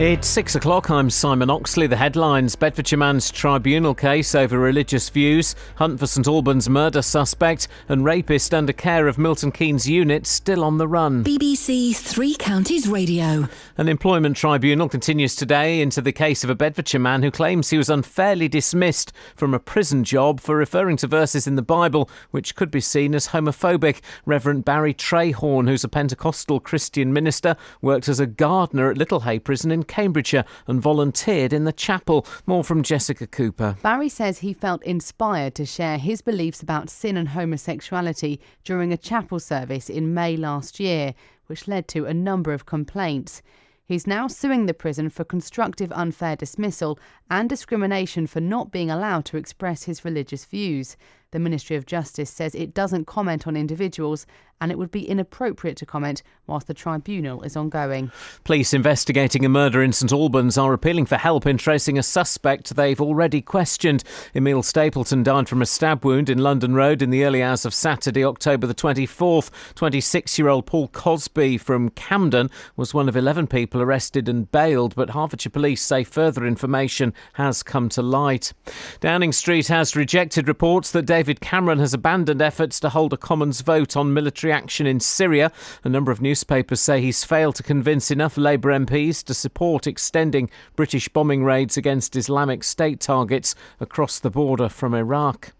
It's six o'clock. I'm Simon Oxley. The headlines Bedfordshire man's tribunal case over religious views, hunt for St Albans murder suspect, and rapist under care of Milton Keynes unit still on the run. BBC Three Counties Radio. An employment tribunal continues today into the case of a Bedfordshire man who claims he was unfairly dismissed from a prison job for referring to verses in the Bible which could be seen as homophobic. Reverend Barry Trayhorn, who's a Pentecostal Christian minister, worked as a gardener at Littlehay Prison in Cambridgeshire and volunteered in the chapel. More from Jessica Cooper. Barry says he felt inspired to share his beliefs about sin and homosexuality during a chapel service in May last year, which led to a number of complaints. He's now suing the prison for constructive unfair dismissal and discrimination for not being allowed to express his religious views. The Ministry of Justice says it doesn't comment on individuals and it would be inappropriate to comment whilst the tribunal is ongoing. Police investigating a murder in St Albans are appealing for help in tracing a suspect they've already questioned. Emil Stapleton died from a stab wound in London Road in the early hours of Saturday, October the 24th. 26 year old Paul Cosby from Camden was one of 11 people arrested and bailed, but Hertfordshire police say further information has come to light. Downing Street has rejected reports that David Cameron has abandoned efforts to hold a Commons vote on military action in Syria. A number of newspapers say he's failed to convince enough Labour MPs to support extending British bombing raids against Islamic State targets across the border from Iraq.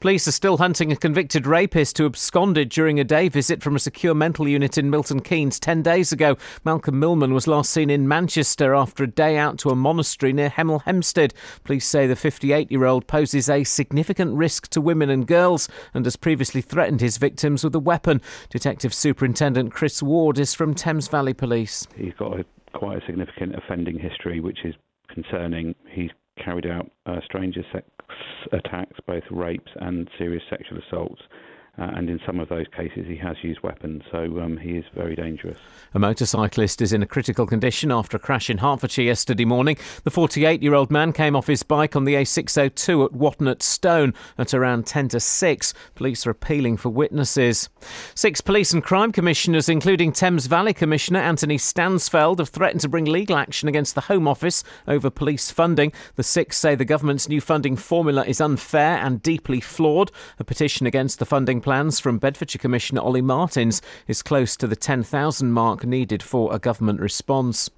Police are still hunting a convicted rapist who absconded during a day visit from a secure mental unit in Milton Keynes 10 days ago. Malcolm Millman was last seen in Manchester after a day out to a monastery near Hemel Hempstead. Police say the 58 year old poses a significant risk to women and girls and has previously threatened his victims with a weapon. Detective Superintendent Chris Ward is from Thames Valley Police. He's got a, quite a significant offending history, which is concerning. He's carried out uh, stranger sex attacks, both rapes and serious sexual assaults. Uh, and in some of those cases, he has used weapons, so um, he is very dangerous. A motorcyclist is in a critical condition after a crash in Hertfordshire yesterday morning. The 48 year old man came off his bike on the A602 at Watton Stone at around 10 to 6. Police are appealing for witnesses. Six police and crime commissioners, including Thames Valley Commissioner Anthony Stansfeld, have threatened to bring legal action against the Home Office over police funding. The six say the government's new funding formula is unfair and deeply flawed. A petition against the funding plans from Bedfordshire Commissioner Ollie Martins is close to the 10,000 mark needed for a government response.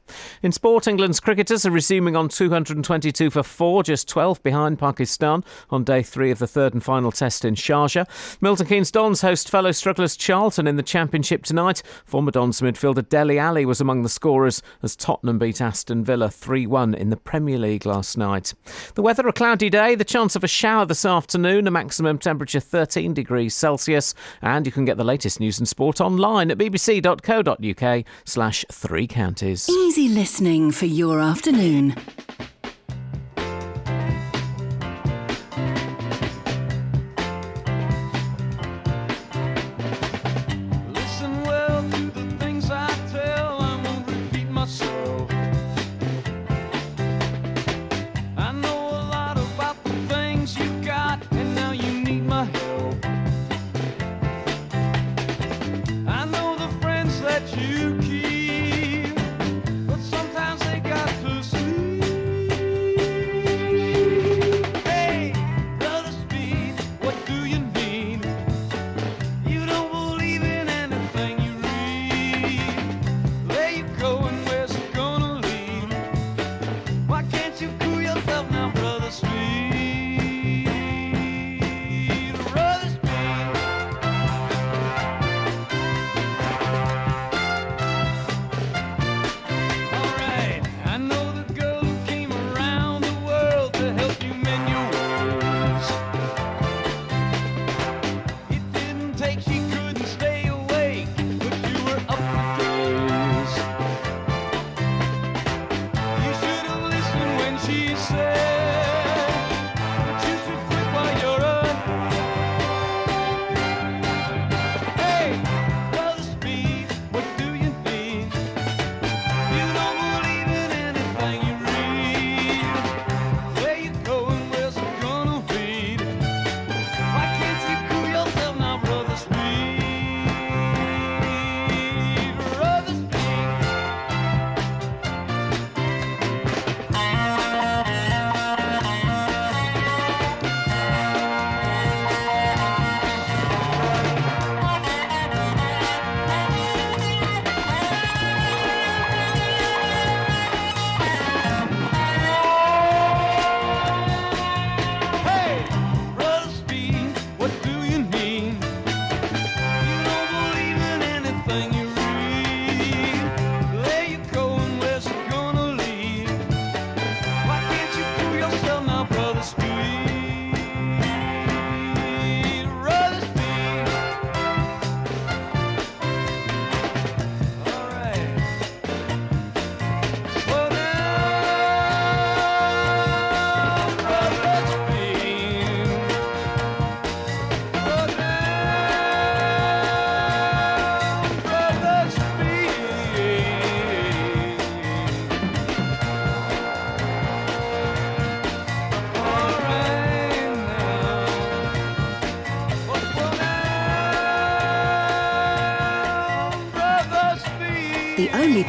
In sport, England's cricketers are resuming on 222 for 4, just 12 behind Pakistan on day 3 of the third and final test in Sharjah. Milton Keynes Dons host fellow strugglers Charlton in the Championship tonight. Former Dons midfielder Dele Alli was among the scorers as Tottenham beat Aston Villa 3 1 in the Premier League last night. The weather a cloudy day, the chance of a shower this afternoon, a maximum temperature 13 degrees Celsius. Celsius. And you can get the latest news and sport online at bbc.co.uk slash three counties. Easy listening for your afternoon.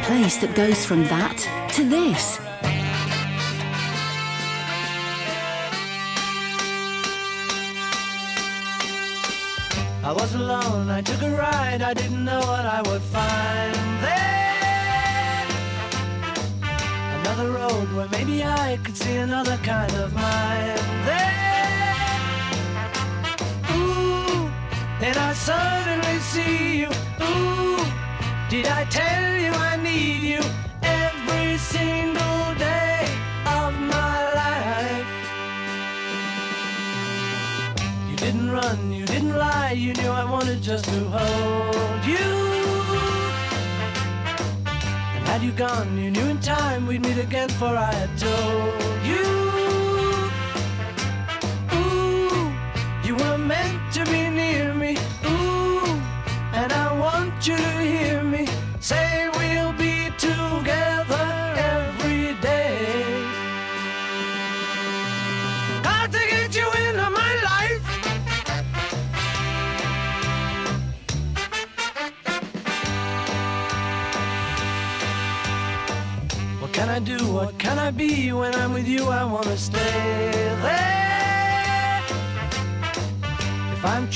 Place that goes from that to this. I was alone, I took a ride, I didn't know what I would find there. Another road where maybe I could see another kind of mind there. Ooh, then I suddenly see you. Ooh, did I tell you need you every single day of my life? You didn't run, you didn't lie, you knew I wanted just to hold you. And had you gone, you knew in time we'd meet again, for I had told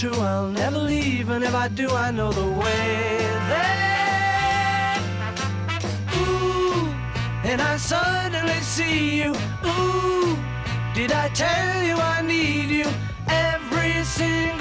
true, I'll never leave, and if I do, I know the way there. Ooh, and I suddenly see you. Ooh, did I tell you I need you every single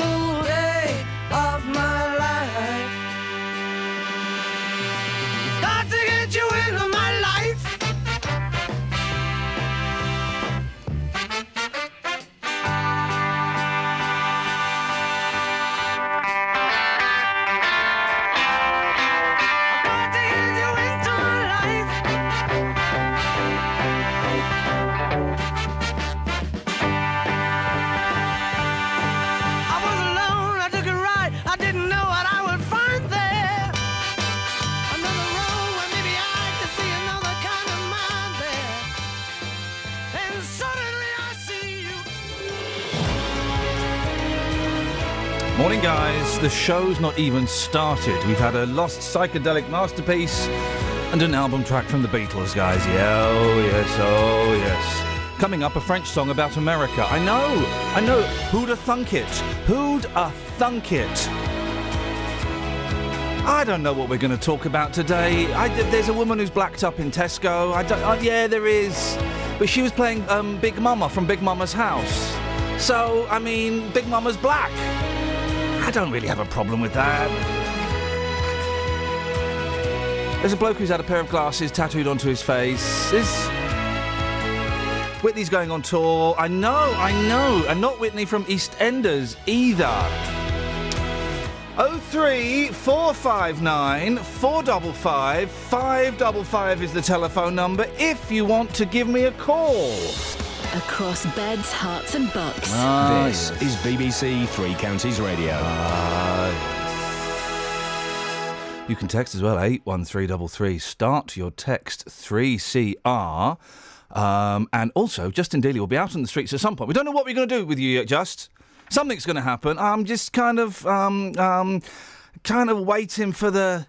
The show's not even started. We've had a lost psychedelic masterpiece and an album track from the Beatles, guys. Yeah, oh yes, oh yes. Coming up, a French song about America. I know, I know. Who'd a thunk it? Who'd a thunk it? I don't know what we're going to talk about today. I, there's a woman who's blacked up in Tesco. I don't, oh, yeah, there is. But she was playing um, Big Mama from Big Mama's house. So, I mean, Big Mama's black. I don't really have a problem with that. There's a bloke who's had a pair of glasses tattooed onto his face. Is Whitney's going on tour. I know, I know. And not Whitney from EastEnders either. 03459 455 555 is the telephone number if you want to give me a call. Across beds, hearts, and bucks. Ah, this is BBC Three Counties Radio. You can text as well, 81333. Start your text 3CR. Um, and also, Justin Daly will be out on the streets at some point. We don't know what we're going to do with you yet, Just. Something's going to happen. I'm just kind of, um, um, kind of waiting for the.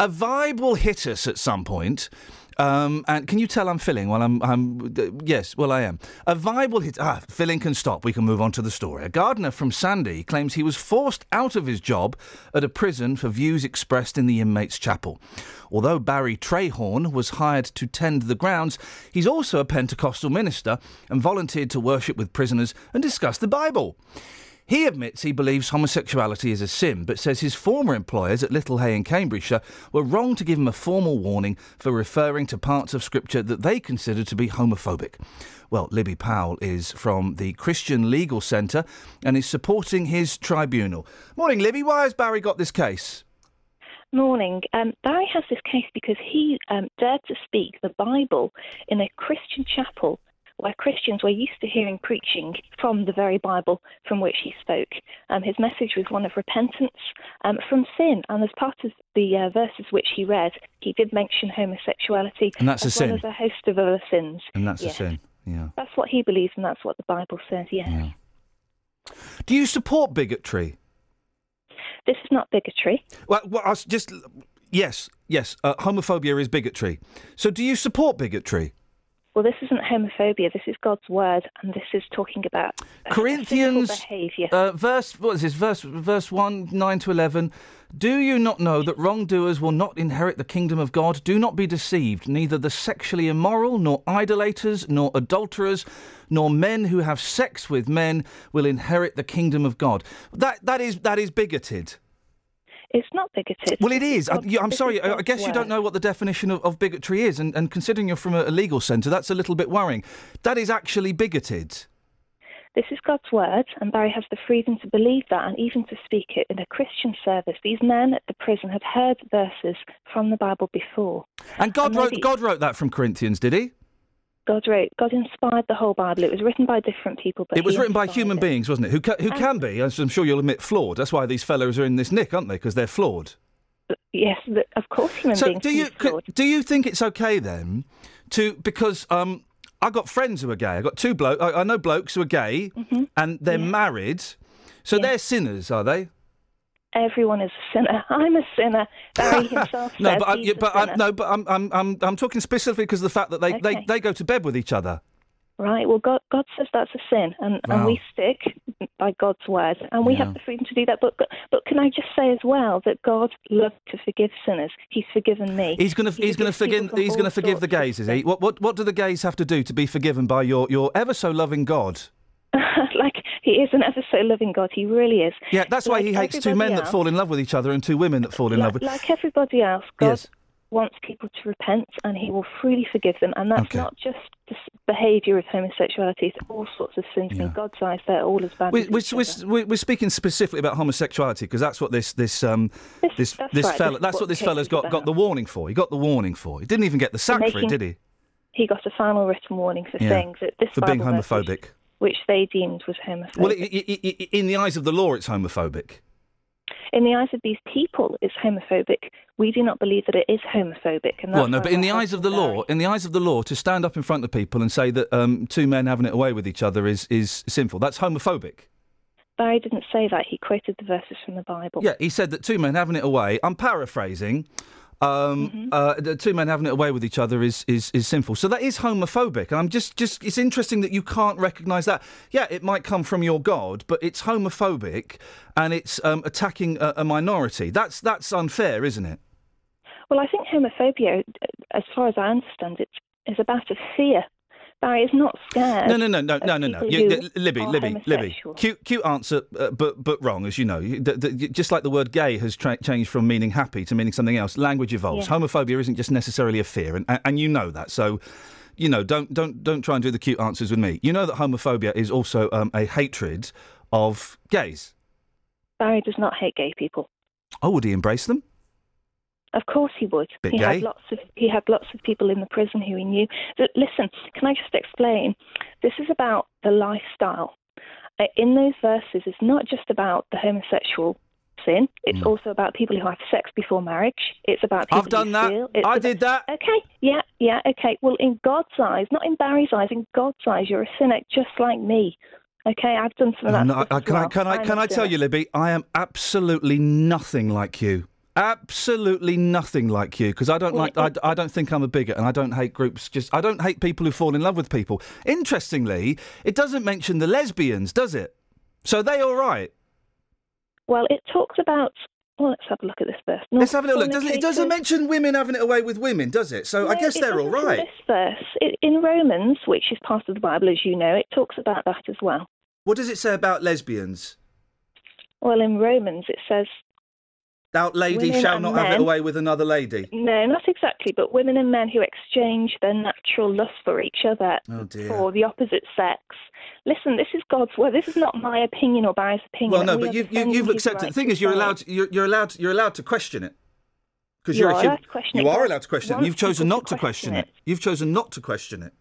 A vibe will hit us at some point. Um, and can you tell I'm filling while I'm, I'm uh, yes, well I am. A vibe will hit. Ah, filling can stop. We can move on to the story. A gardener from Sandy claims he was forced out of his job at a prison for views expressed in the inmates' chapel. Although Barry Trayhorn was hired to tend the grounds, he's also a Pentecostal minister and volunteered to worship with prisoners and discuss the Bible. He admits he believes homosexuality is a sin, but says his former employers at Littlehay in Cambridgeshire were wrong to give him a formal warning for referring to parts of Scripture that they consider to be homophobic. Well, Libby Powell is from the Christian Legal Centre and is supporting his tribunal. Morning, Libby. Why has Barry got this case? Morning. Um, Barry has this case because he um, dared to speak the Bible in a Christian chapel where Christians were used to hearing preaching from the very Bible from which he spoke. Um, his message was one of repentance um, from sin, and as part of the uh, verses which he read, he did mention homosexuality And that's a as sin. well as a host of other sins. And that's Yes. a sin. Yeah. That's what he believes, and that's what the Bible says. Yes. Yeah. Do you support bigotry? This is not bigotry. Well, well I was just yes, yes, uh, homophobia is bigotry. So do you support bigotry? Well, this isn't homophobia. This is God's word, and this is talking about uh, Corinthians, uh, verse what is this? Verse verse one nine to eleven. Do you not know that wrongdoers will not inherit the kingdom of God? Do not be deceived. Neither the sexually immoral, nor idolaters, nor adulterers, nor men who have sex with men will inherit the kingdom of God. That that is that is bigoted. It's not bigoted. Well, it is. I, I'm sorry. I I guess you don't know what the definition of, of bigotry is, and, and considering you're from a, a legal centre, that's a little bit worrying. That is actually bigoted. This is God's word, and Barry has the freedom to believe that and even to speak it in a Christian service. These men at the prison had heard verses from the Bible before. And God And wrote maybe- God wrote that from Corinthians, did he? God wrote, God inspired the whole Bible. It was written by different people, but It was written by human it. beings, wasn't it? Who ca- who can be, as I'm sure you'll admit, flawed. That's why these fellows are in this nick, aren't they? Because they're flawed. Yes, of course human So beings do can you flawed. do you think it's okay then to because um I got friends who are gay. I got two blokes. I, I know blokes who are gay Mm-hmm. and they're married. So they're sinners, are they? Everyone is a sinner. I'm a sinner. Barry himself No, but, I, he's yeah, a but sinner. I'm, no, but I'm, I'm, I'm, I'm talking specifically because of the fact that they, they, Okay. they go to bed with each other. Right. Well, God, God says that's a sin, and, and we stick by God's word, and we Yeah. have the freedom to do that. But but can I just say as well that God loves to forgive sinners. He's forgiven me. He's going to he's going to forgive he's going to forgive the gays, is he? What what what do the gays have to do to be forgiven by your your ever so loving God? like he is an ever so loving God. He really is. Yeah, that's why Like he hates two men that fall in love with each other and two women that fall in love Like, with. like everybody else, God Yes. wants people to repent, and He will freely forgive them. And that's Okay. not just this behaviour of homosexuality; it's all sorts of sins. In God's eyes, they're all as bad. We, as we're, we're, other. we're we're speaking specifically about homosexuality because that's what this this um This- this that's this right, fella this that's what what this fella's fella's is got got the warning for. He got the warning for. He didn't even get the sack for it, did he? he got a final written warning for Yeah. saying that this For being Bible verse, homophobic. Which they deemed was homophobic. Well, i i i in the eyes of the law, it's homophobic. in the eyes of these people, it's homophobic. We do not believe that it is homophobic. And Well, no, but in the eyes of the law, in the eyes of the law, to stand up in front of people and say that um, two men having it away with each other is is sinful. That's homophobic. Barry didn't say that. He quoted the verses from the Bible. Yeah, he said that two men having it away. I'm paraphrasing. Um, Mm-hmm. uh, the two men having it away with each other is, is, is sinful. So that is homophobic. And I'm just, just, it's interesting that you can't recognise that. Yeah, it might come from your God, but it's homophobic and it's um, attacking a, a minority. That's, that's unfair, isn't it? Well, I think homophobia, as far as I understand it, is about a fear. Barry is not scared. No, no, no, no, no, no, no. You, Libby, Libby, Libby. Cute, cute answer, uh, but but wrong, as you know. The- the- just like the word "gay" has tra- changed from meaning happy to meaning something else. Language evolves. Yeah. Homophobia isn't just necessarily a fear, and, and and you know that. So, you know, don't don't don't try and do the cute answers with me. You know that homophobia is also um, a hatred of gays. Barry does not hate gay people. Oh, would he embrace them? Of course he would. Bit he gay. had lots of he had lots of people in the prison who he knew. Listen, can I just explain? This is about the lifestyle. Uh, In those verses, it's not just about the homosexual sin. It's also about people who have sex before marriage. It's about people. I've done that. I about- did that. Okay, yeah, yeah, okay. Well, in God's eyes, not in Barry's eyes, in God's eyes, you're a sinner just like me. Okay, I've done some of that. I'm stuff not- I- can I can I can I tell you, Libby? I am absolutely nothing like you. Absolutely nothing like you because I don't like I, I don't think I'm a bigot and I don't hate groups just I don't hate people who fall in love with people. Interestingly, it doesn't mention the lesbians, does it? So they all right. Well, it talks about. Well, let's have a look at this verse. Let's have a little look. Does it, doesn't mention women having it away with women, does it? So I guess they're all right. doesn't. This verse it, in Romans, which is part of the Bible, as you know, it talks about that as well. What does it say about lesbians? Well, in Romans, it says Thou lady Women shall not have it away with another lady. no, not exactly, but women and men who exchange their natural lust for each other Oh for the opposite sex. Listen, this is God's word. This is not my opinion or Barry's opinion. Well, no, we but you, you, you've accepted. right The thing is, you're allowed. You're, you're allowed. You're allowed to question it. Because You you're a human. question it. are allowed to question it. You've chosen not to question question it. You've chosen not to question it.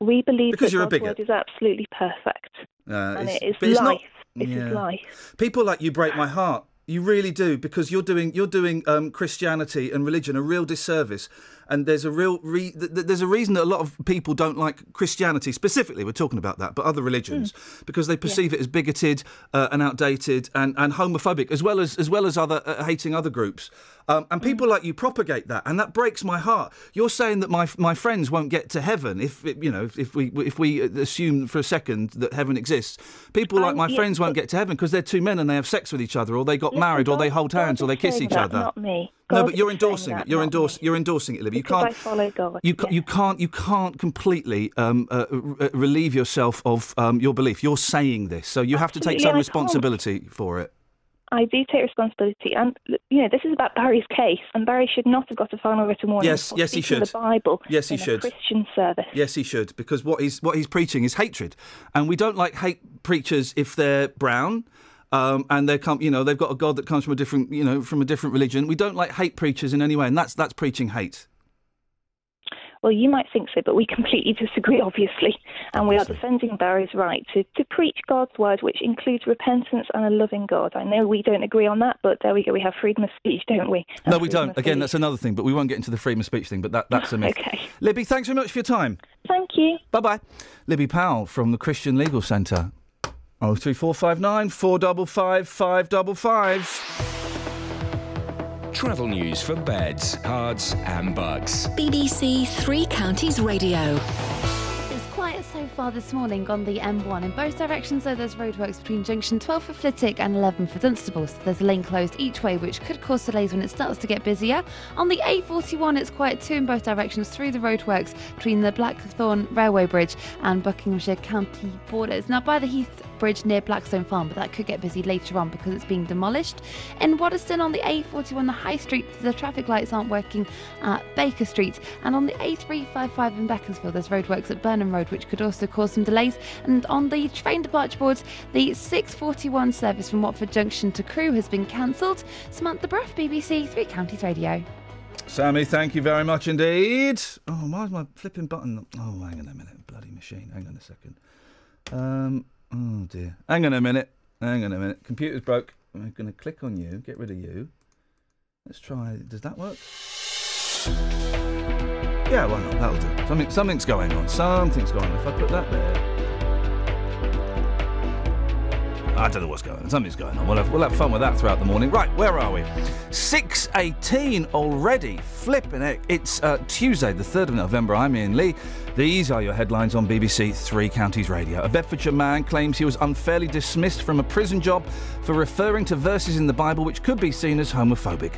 We believe Because that you're a God's bigot. word is absolutely perfect, Uh, and it's- it is life. not- It is yeah. life. People like you break my heart. You really do because you're doing you're doing um, Christianity and religion a real disservice, and there's a real re- th- th- there's a reason that a lot of people don't like Christianity specifically. We're talking about that, but other religions because they perceive it as bigoted uh, and outdated and, and homophobic, as well as as well as other uh, hating other groups. Um, and people like you propagate that, and that breaks my heart. You're saying that my my friends won't get to heaven if you know if we if we assume for a second that heaven exists. People like Um, my yeah, friends won't get to heaven because they're two men and they have sex with each other, or they got Listen, married, or they God- hold God hands, or they kiss each that, other. Not me. No, but you're endorsing that, it. You're endorsing. You're endorsing it, Libby. You Because can't. I follow God. You, ca- yes. you can't. You can't completely um, uh, r- relieve yourself of um, your belief. You're saying this, so you have to take some I can't. responsibility for it. I do take responsibility, and you know this is about Barry's case, and Barry should not have got a final written warning. Yes, for yes, he should. The Bible. Yes, he in a should. Christian service. Yes, he should, because what he's what he's preaching is hatred, and we don't like hate preachers if they're brown. Um, and they come, you know, they've got a God that comes from a different, you know, from a different religion. We don't like hate preachers in any way, and that's that's preaching hate. Well, you might think so, but we completely disagree, obviously. And we are defending Barry's right to, to preach God's word, which includes repentance and a loving God. I know we don't agree on that, but there we go. We have freedom of speech, don't we? And No, we don't. Again, that's another thing, but we won't get into the freedom of speech thing. But that that's a myth. Okay. Libby, thanks very much for your time. Thank you. Bye bye. Libby Powell from the Christian Legal Centre. Oh three four five nine four double five five double five. Travel news for beds, cards, and bugs. BBC Three Counties Radio. It's quiet so far this morning on the M1 in both directions, though there's roadworks between junction 12 for Flitwick and 11 for Dunstable. So there's a lane closed each way, which could cause delays when it starts to get busier. On the A41, it's quiet too in both directions through the roadworks between the Blackthorn Railway Bridge and Buckinghamshire County borders. Now, by the Heath Bridge near Blackstone Farm, but that could get busy later on because it's being demolished. In Waddesdon on the A41, the High Street, the traffic lights aren't working at Baker Street. And on the A355 in Beaconsfield, there's roadworks at Burnham Road, which could also cause some delays. And on the train departure boards, the 641 service from Watford Junction to Crewe has been cancelled. Samantha Bruff, BBC Three Counties Radio. Sammy, thank you very much indeed. Oh, why is my flipping button? Oh, hang on a minute, bloody machine. Hang on a second. Um, oh dear. Hang on a minute. Hang on a minute. Computer's broke. I'm going to click on you. Get rid of you. Let's try. Does that work? Yeah, why not? That'll do. Something, something's going on. Something's going on. If I put that there. I don't know what's going on. Something's going on. We'll have, we'll have fun with that throughout the morning. Right, where are we? 6.18 already. Flipping it. It's uh, Tuesday, the 3rd of November. I'm Iain Lee. These are your headlines on BBC Three Counties Radio. A Bedfordshire man claims he was unfairly dismissed from a prison job for referring to verses in the Bible which could be seen as homophobic.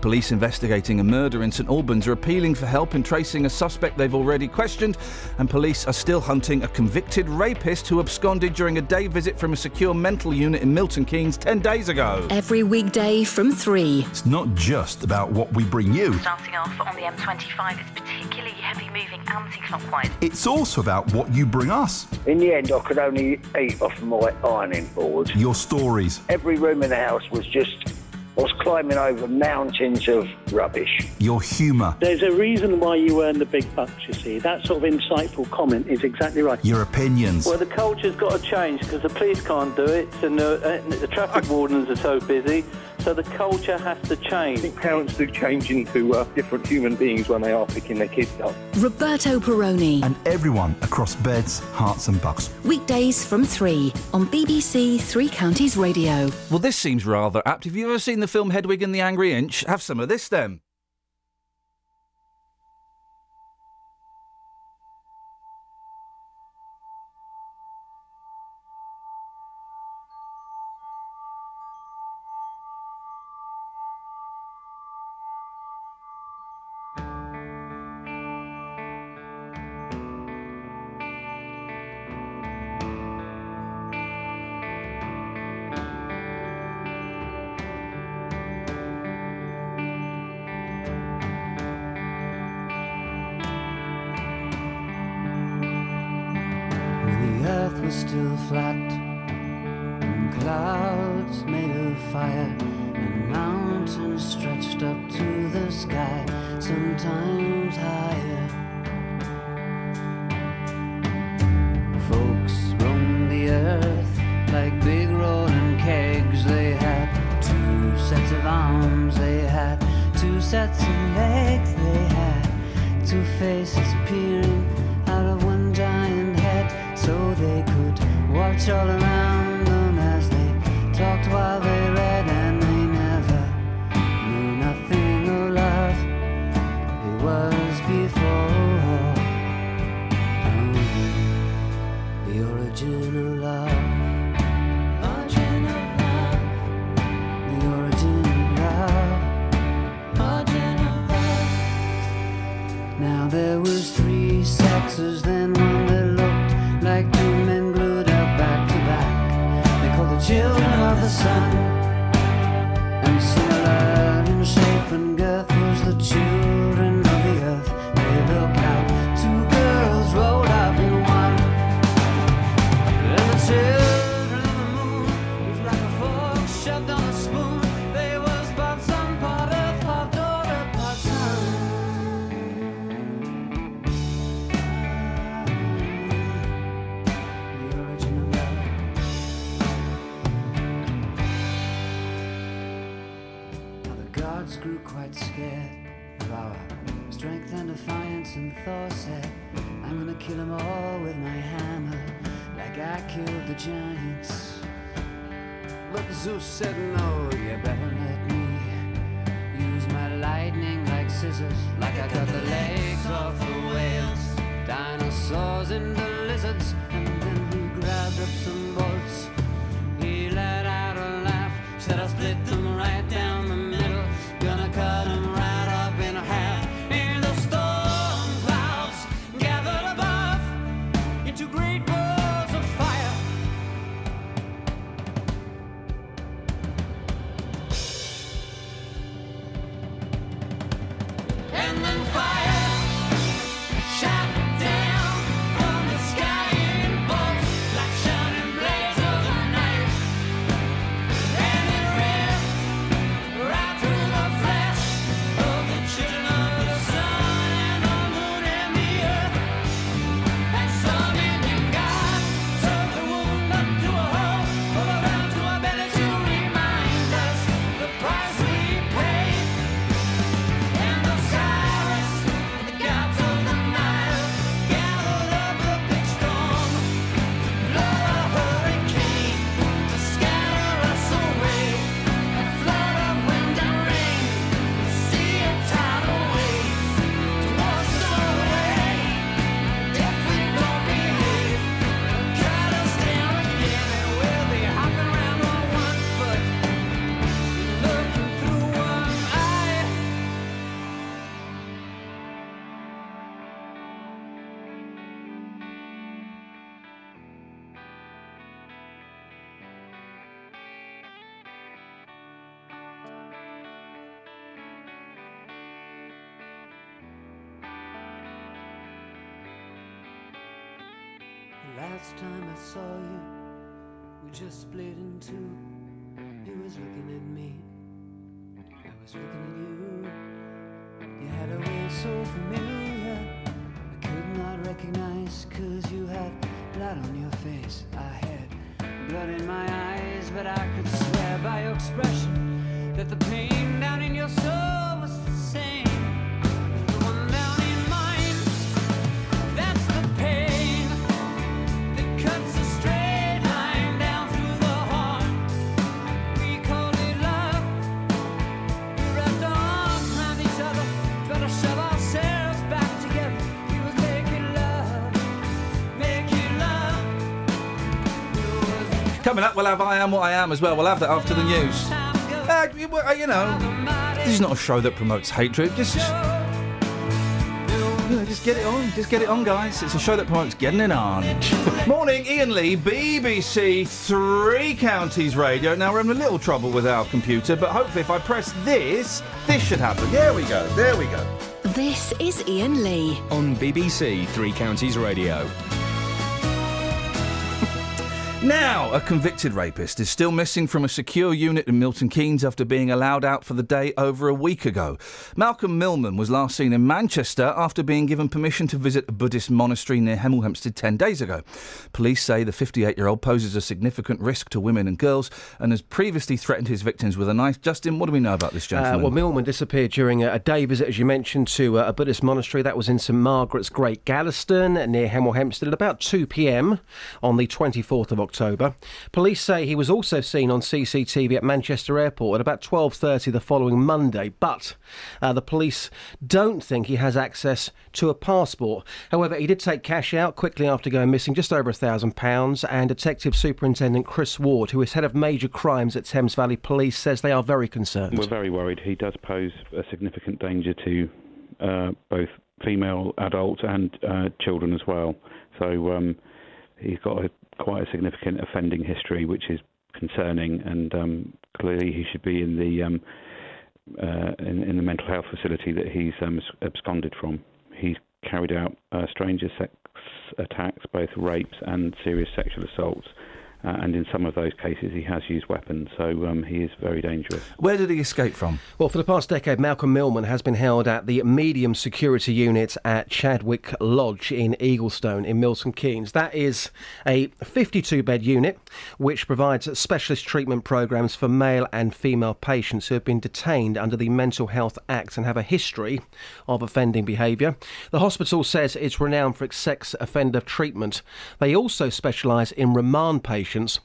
Police investigating a murder in St Albans are appealing for help in tracing a suspect they've already questioned, and police are still hunting a convicted rapist who absconded during a day visit from a secure mental unit in Milton Keynes 10 days ago. Every weekday from 3. It's not just about what we bring you, Starting off on the M25, it's particularly heavy moving anti-clockwise. it's also about what you bring us. In the end, I could only eat off my ironing board. Your stories, Every room in the house was just, I was climbing over mountains of rubbish. your humour, There's a reason why you earn the big bucks, you see. That sort of insightful comment is exactly right. your opinions. Well, the culture's got to change because the police can't do it and the, uh, the traffic wardens are so busy. So the culture has to change. I think parents do change into uh, different human beings when they are picking their kids up. Roberto Perrone. and everyone across beds, hearts, and bucks. Weekdays from 3 on BBC Three Counties Radio. Well, this seems rather apt. Have you ever seen the film Hedwig and the Angry Inch? Have some of this then. coming up, we'll have I Am What I Am as well. We'll have that after the news. Uh, you uh, know, this is not a show that promotes hatred. Just, you know, just get it on. Just get it on, guys. It's a show that promotes getting it on. Morning, Iain Lee, BBC Three Counties Radio. Now, we're having a little trouble with our computer, but hopefully, if I press this, this should happen. There we go. There we go. This is Iain Lee on BBC Three Counties Radio. Now, a convicted rapist is still missing from a secure unit in Milton Keynes after being allowed out for the day over a week ago. Malcolm Millman was last seen in Manchester after being given permission to visit a Buddhist monastery near Hemel Hempstead 10 days ago. Police say the 58 year old poses a significant risk to women and girls and has previously threatened his victims with a knife. Justin, what do we know about this Uh, gentleman? well, Millman disappeared during a, a day visit, as you mentioned, to uh, a Buddhist monastery that was in St Margaret's Great Gaddesden near Hemel Hempstead at about 2 pm on the 24th of October. Police say he was also seen on CCTV at Manchester Airport at about 12:30 the following Monday, but uh, the police don't think he has access to a passport. However, he did take cash out quickly after going missing, just over a thousand pounds. And Detective Superintendent Chris Ward, who is head of major crimes at Thames Valley Police, says they are very concerned. We're very worried. He does pose a significant danger to uh, both female adults and uh, children as well. So um, he's got a, quite a significant offending history, which is concerning, and um, clearly he should be in the um, uh, in, in the mental health facility that he's um, absconded from. He's carried out uh, stranger sex attacks, both rapes and serious sexual assaults. Uh, and in some of those cases, he has used weapons, so um, he is very dangerous. Where did he escape from? Well, for the past decade, Malcolm Millman has been held at the medium security unit at Chadwick Lodge in Eaglestone in Milton Keynes. That is a 52 bed unit which provides specialist treatment programs for male and female patients who have been detained under the Mental Health Act and have a history of offending behaviour. The hospital says it's renowned for its sex offender treatment. They also specialise in remand patients, patients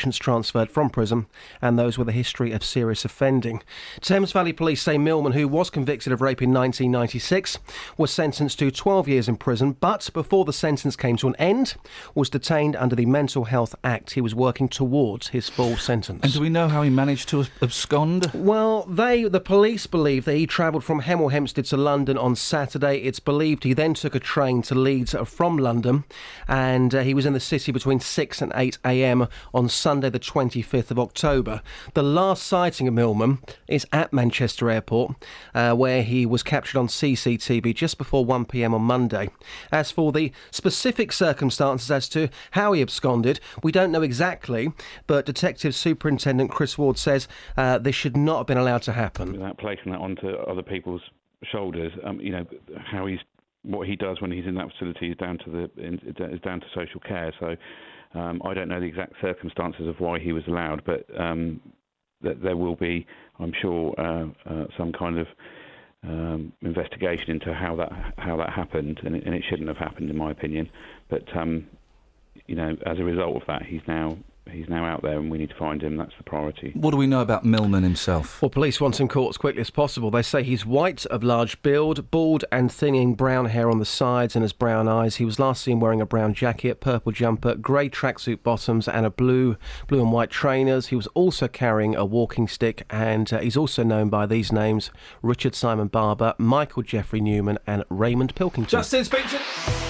patients transferred from prison, and those with a history of serious offending. Thames Valley Police say Millman, who was convicted of rape in 1996, was sentenced to 12 years in prison, but before the sentence came to an end, was detained under the Mental Health Act. He was working towards his full sentence. And do we know how he managed to abscond? Well, they, the police believe that he travelled from Hemel Hempstead to London on Saturday. It's believed he then took a train to Leeds from London, and uh, he was in the city between 6 and 8 a.m. on Sunday, the 25th of October. The last sighting of Millman is at Manchester Airport, uh, where he was captured on CCTV just before 1 p.m. on Monday. As for the specific circumstances as to how he absconded, we don't know exactly, but Detective Superintendent Chris Ward says uh, this should not have been allowed to happen. Without placing that onto other people's shoulders, um, you know how he's what he does when he's in that facility is down to the is down to social care. So um, I don't know the exact circumstances of why he was allowed, but um, there will be, I'm sure, uh, uh, some kind of um, investigation into how that how that happened, and it, and it shouldn't have happened, in my opinion. But um, you know, as a result of that, he's now he's now out there, and we need to find him. That's the priority. What do we know about Millman himself? Well, police want him caught as quickly as possible. They say he's white, of large build, bald and thinning, brown hair on the sides, and has brown eyes. He was last seen wearing a brown jacket, purple jumper, grey tracksuit bottoms, and a blue, blue and white trainers. He was also carrying a walking stick, and uh, he's also known by these names: Richard Simon Barber, Michael Jeffrey Newman, and Raymond Pilkington. Justin, speak to.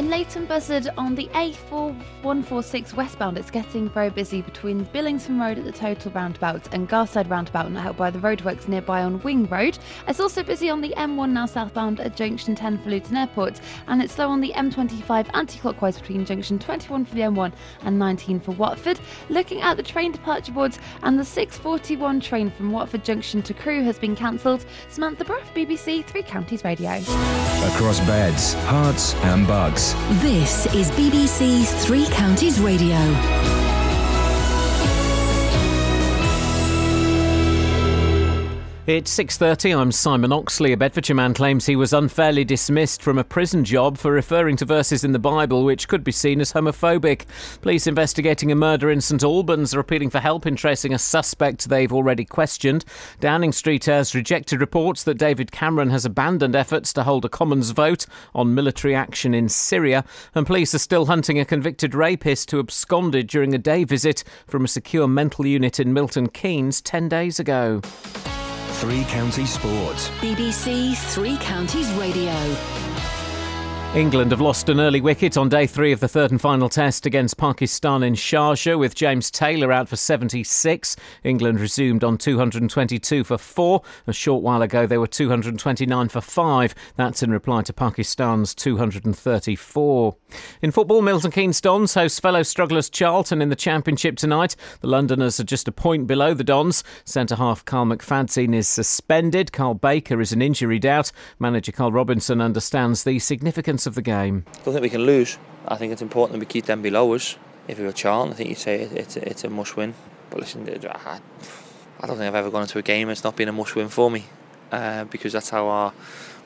In Leighton Buzzard on the A4146 westbound, it's getting very busy between Billington Road at the Total Roundabout and Garside Roundabout, not helped by the roadworks nearby on Wing Road. It's also busy on the M1 now southbound at Junction 10 for Luton Airport, and it's slow on the M25 anti-clockwise between Junction 21 for the M1 and 19 for Watford. Looking at the train departure boards, and the 641 train from Watford Junction to Crewe has been cancelled. Samantha Bruff, BBC Three Counties Radio. Across beds, hearts, and bugs. This is BBC Three Counties Radio. It's 6:30. I'm Simon Oxley. A Bedfordshire man claims he was unfairly dismissed from a prison job for referring to verses in the Bible which could be seen as homophobic. Police investigating a murder in St Albans are appealing for help in tracing a suspect they've already questioned. Downing Street has rejected reports that David Cameron has abandoned efforts to hold a Commons vote on military action in Syria, and police are still hunting a convicted rapist who absconded during a day visit from a secure mental unit in Milton Keynes 10 days ago. Three Counties Sports. BBC Three Counties Radio. England have lost an early wicket on day three of the third and final test against Pakistan in Sharjah with James Taylor out for 76. England resumed on 222 for four. A short while ago they were 229 for five. That's in reply to Pakistan's 234. In football, Milton Keynes Dons host fellow strugglers Charlton in the Championship tonight. The Londoners are just a point below the Dons. Centre half Carl McFadzean is suspended. Carl Baker is an injury doubt. Manager Karl Robinson understands the significance of the game. I don't think we can lose. I think it's important that we keep them below us. If we were Charlton, I think you'd say it, it's, it's a must win. But listen, I, I don't think I've ever gone into a game it's not been a must win for me uh, because that's how our,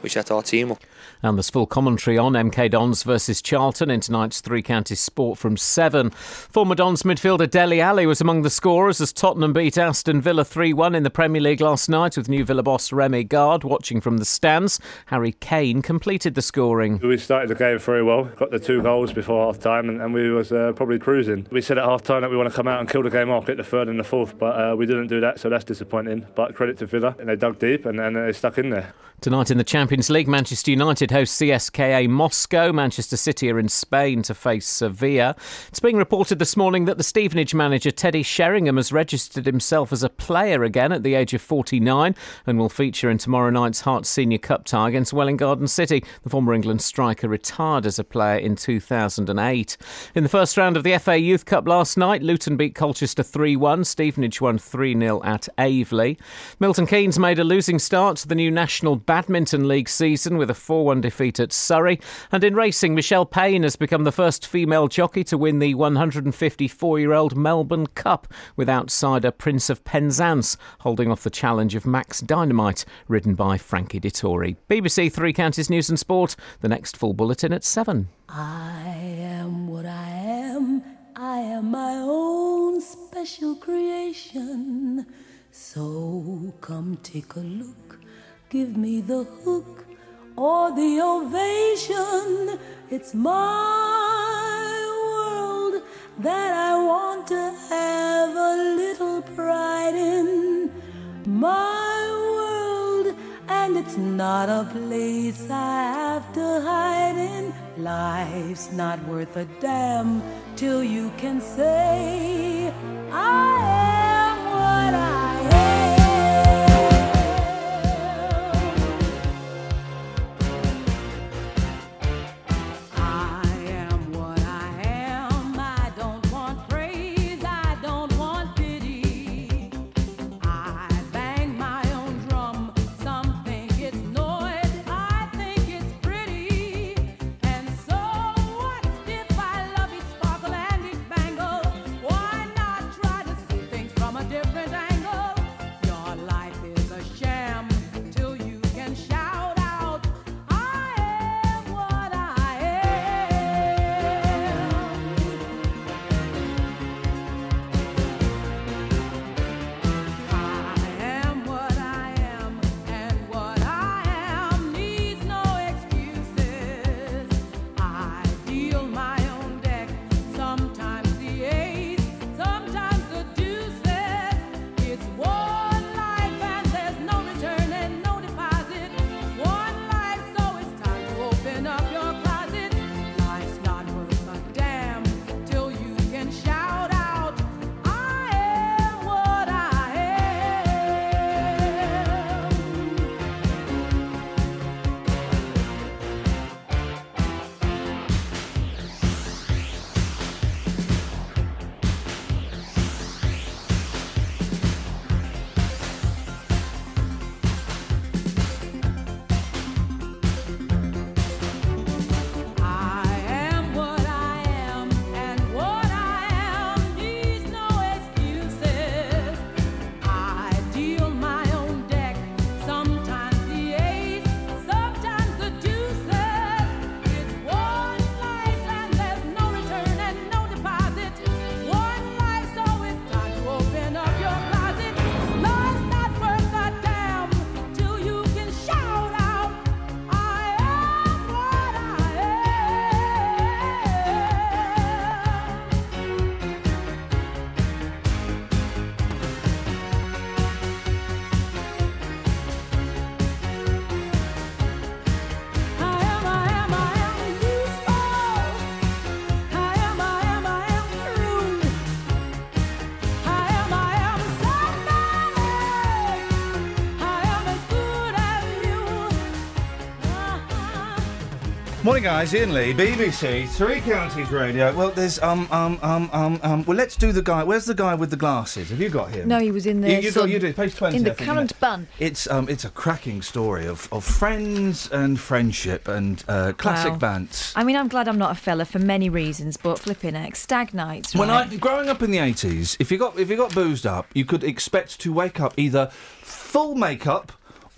we set our team up. And there's full commentary on MK Dons versus Charlton in tonight's Three Counties Sport from 7. Former Dons midfielder Dele Alli was among the scorers as Tottenham beat Aston Villa 3 1 in the Premier League last night with new Villa boss Rémi Garde watching from the stands. Harry Kane completed the scoring. We started the game very well, got the two goals before half time, and, and we was uh, probably cruising. We said at half time that we want to come out and kill the game off, get the third and the fourth, but uh, we didn't do that, so that's disappointing. But credit to Villa, and they dug deep and, and they stuck in there. Tonight in the Champions League, Manchester United host CSKA Moscow. Manchester City are in Spain to face Sevilla. It's being reported this morning that the Stevenage manager Teddy Sheringham has registered himself as a player again at the age of 49 and will feature in tomorrow night's Herts Senior Cup tie against Welwyn Garden City. The former England striker retired as a player in 2008. In the first round of the FA Youth Cup last night, Luton beat Colchester 3 1. Stevenage won 3 0 at Aveley. Milton Keynes made a losing start to the new National Badminton League season with a 4 1 defeat at Surrey. And in racing, Michelle Payne has become the first female jockey to win the 154 year old Melbourne Cup with outsider Prince of Penzance holding off the challenge of Max Dynamite, ridden by Frankie Dettori. BBC Three Counties News and Sport, the next full bulletin at 7. I am what I am. I am my own special creation. So come take a look. Give me the hook or the ovation. It's my world that I want to have a little pride in. My world, and it's not a place I have to hide in. Life's not worth a damn till you can say, I am what I am. Morning, guys. Iain Lee, BBC Three Counties Radio. Well, there's um um um um um. Well, let's do the guy. Where's the guy with the glasses? Have you got him? No, he was in the You, you got you did page twenty. in the I think, isn't current bun. It's um it's a cracking story of, of friends and friendship and uh, classic Wow. bands. I mean, I'm glad I'm not a fella for many reasons, but flipping heck, stag nights. When? I growing up in the eighties, if you got if you got boozed up, you could expect to wake up either full makeup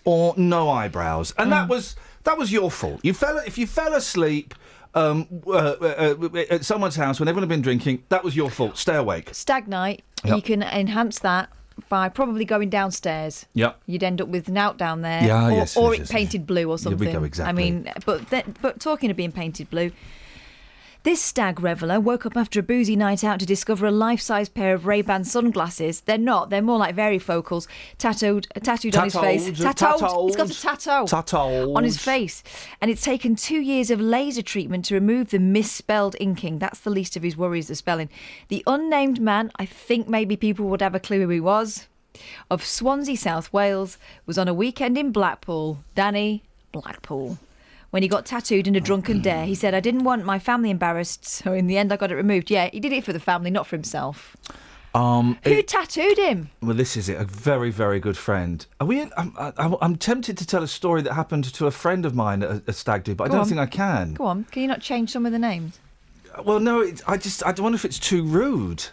or no eyebrows, and Mm. that was that was your fault. You fell if you fell asleep. Um, uh, uh, uh, at someone's house when everyone had been drinking, that was your fault. Stay awake. Stag night, Yep. you can enhance that by probably going downstairs. Yep. You'd end up with knout down there, Yeah, or, yes, or yes, it yes, painted blue or Here we something. go, I mean, but th- but talking of being painted blue, this stag reveller woke up after a boozy night out to discover a life-size pair of Ray-Ban sunglasses. They're not; they're more like varifocals, tattooed, tattooed on his face. Tattooed, uh, Tattooed. He's got a tattoo Tattooed. on his face, and it's taken two years of laser treatment to remove the misspelled inking. That's the least of his worries, the spelling. The unnamed man, I think maybe people would have a clue who he was, of Swansea, South Wales, was on a weekend in Blackpool. Danny Blackpool. When he got tattooed in a drunken dare, he said, I didn't want my family embarrassed, so in the end I got it removed. Yeah, he did it for the family, not for himself. Um, Who it- tattooed him? well, this is it. A very, very good friend. Are we? I'm, I, I'm tempted to tell a story that happened to a friend of mine at a, stag do, but I don't on. think I can. Go on, can you not change some of the names? Well, no, it, I just I don't wonder if it's too rude.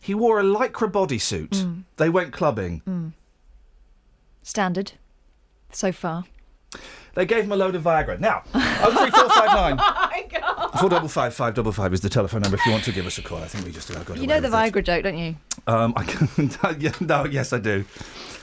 He wore a lycra bodysuit. Mm. They went clubbing. Mm. Standard, so far. They gave him a load of Viagra. Now, oh three four five nine. Four double five five double five is the telephone number if you want to give us a call. I think we just about got You know the with it. Viagra joke, don't you? Um, I can, yeah, no, yes, I do.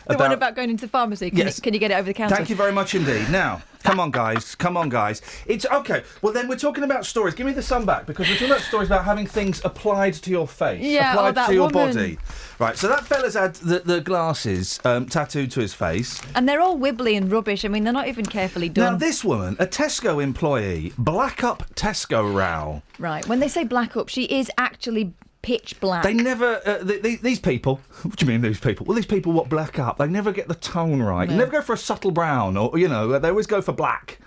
The one about going into the pharmacy. Can, Yes. you, can you get it over the counter? Thank you very much indeed. Now, come on, guys. Come on, guys. It's okay. Well, then we're talking about stories. Give me the sun back because we're talking about stories about having things applied to your face, Yeah, oh, applied that to your woman. body. Right. So that fella's had the, the glasses um, tattooed to his face. And they're all wibbly and rubbish. I mean, they're not even carefully done. Now, this woman, a Tesco employee, black up Tesco row. Right. When they say black up, she is actually pitch black. They never, uh, th th these people, what do you mean these people? Well, these people what black up, they never get the tone right. No. Never go for a subtle brown or, you know, they always go for black.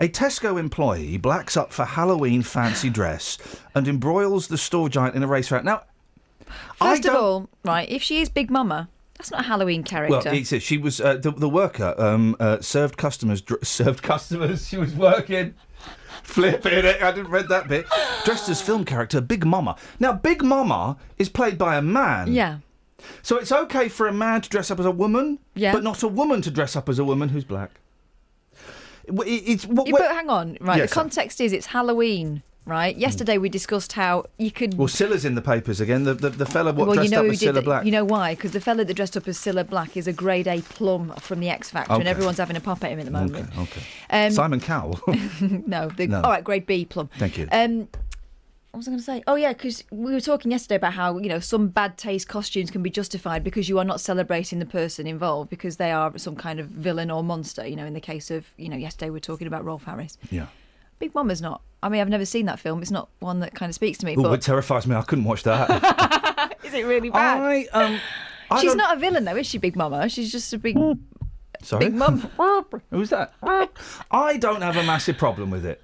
A Tesco employee blacks up for Halloween fancy dress and embroils the store giant in a race route. Now, First of all, right, if she is Big Mama, that's not a Halloween character. Well, it's, she was uh, the, the worker um, uh, served customers dr- served customers. She was working, flipping it. I didn't read that bit. Dressed as film character Big Mama. Now, Big Mama is played by a man. yeah. So it's okay for a man to dress up as a woman, Yeah. but not a woman to dress up as a woman who's black. It- it's what, Yeah, but hang on, right? Yes, the sir. context is it's Halloween, right? Yesterday we discussed how you could. well, Cilla's in the papers again. The the, the fella what well, you dressed know up as Cilla Black. You know why? Because the fella that dressed up as Cilla Black is a grade A plum from the X Factor, and everyone's having a pop at him at the moment. Okay, okay. Um, Simon Cowell. no, the, No. all right, grade B plum. Thank you. Um, what was I going to say? Oh yeah, because we were talking yesterday about how you know some bad taste costumes can be justified because you are not celebrating the person involved because they are some kind of villain or monster. You know, in the case of you know yesterday we are talking about Rolf Harris. yeah. Big Mama's not. I mean, I've never seen that film. It's not one that kind of speaks to me. Oh, but it terrifies me. I couldn't watch that. is it really bad? I um. I She's don't- not a villain though, is she, Big Mama? She's just a big. Sorry? Big Mum. Who's that? I don't have a massive problem with it.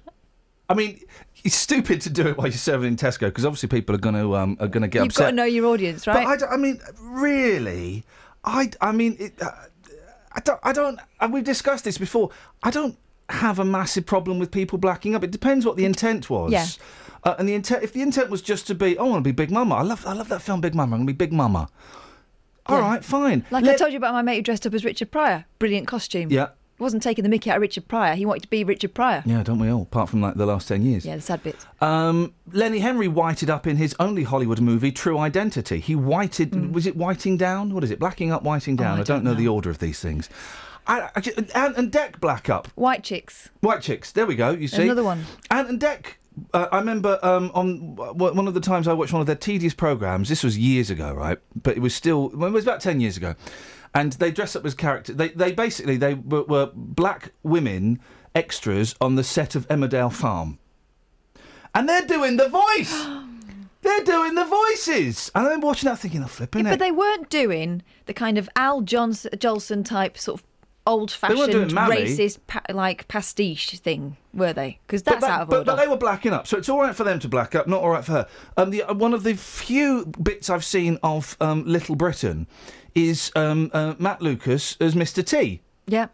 I mean, it's stupid to do it while you're serving in Tesco because obviously people are going to um, are going to get upset. You've got to know your audience, But right? I, I mean, really, I, I mean, it, uh, I don't, I don't. We've discussed this before. I don't have a massive problem with people blacking up. It depends what the intent was. Yeah. Uh, and the intent, if the intent was just to be, oh, I want to be Big Mama. I love, I love that film, Big Mama. I'm going to be Big Mama. All Yeah. right, fine. Like I told you about my mate who dressed up as Richard Pryor. Brilliant costume. Yeah. He wasn't taking the mickey out of Richard Pryor. He wanted to be Richard Pryor. Yeah, don't we all? Apart from like the last ten years. Yeah, the sad bits. Um, Lenny Henry whited up in his only Hollywood movie, True Identity. He whited. Was it whiting down? What is it? Blacking up, whiting down. Mm. Oh, I I, don't don't know, the order of these things. Ant and Dec black up. White chicks. White chicks. There we go. You see Another one. Ant and Dec. Uh, I remember um, on one of the times I watched one of their tedious programs. This was years ago, right? But it was still. Well, it was about ten years ago, and they dress up as characters. They they basically they were, were black women extras on the set of Emmerdale Farm, and they're doing the voice. they're doing the voices, and I'm watching that thinking, "I'm flipping Yeah, it." but they weren't doing the kind of Al Johnson, Jolson type sort of old-fashioned, racist, pa- like pastiche thing, were they? Because that's that- out of but, order. but they were blacking up, so it's all right for them to black up, not all right for her. Um, the, uh, one of the few bits I've seen of um, Little Britain is um, uh, Matt Lucas as Mr. T. yeah.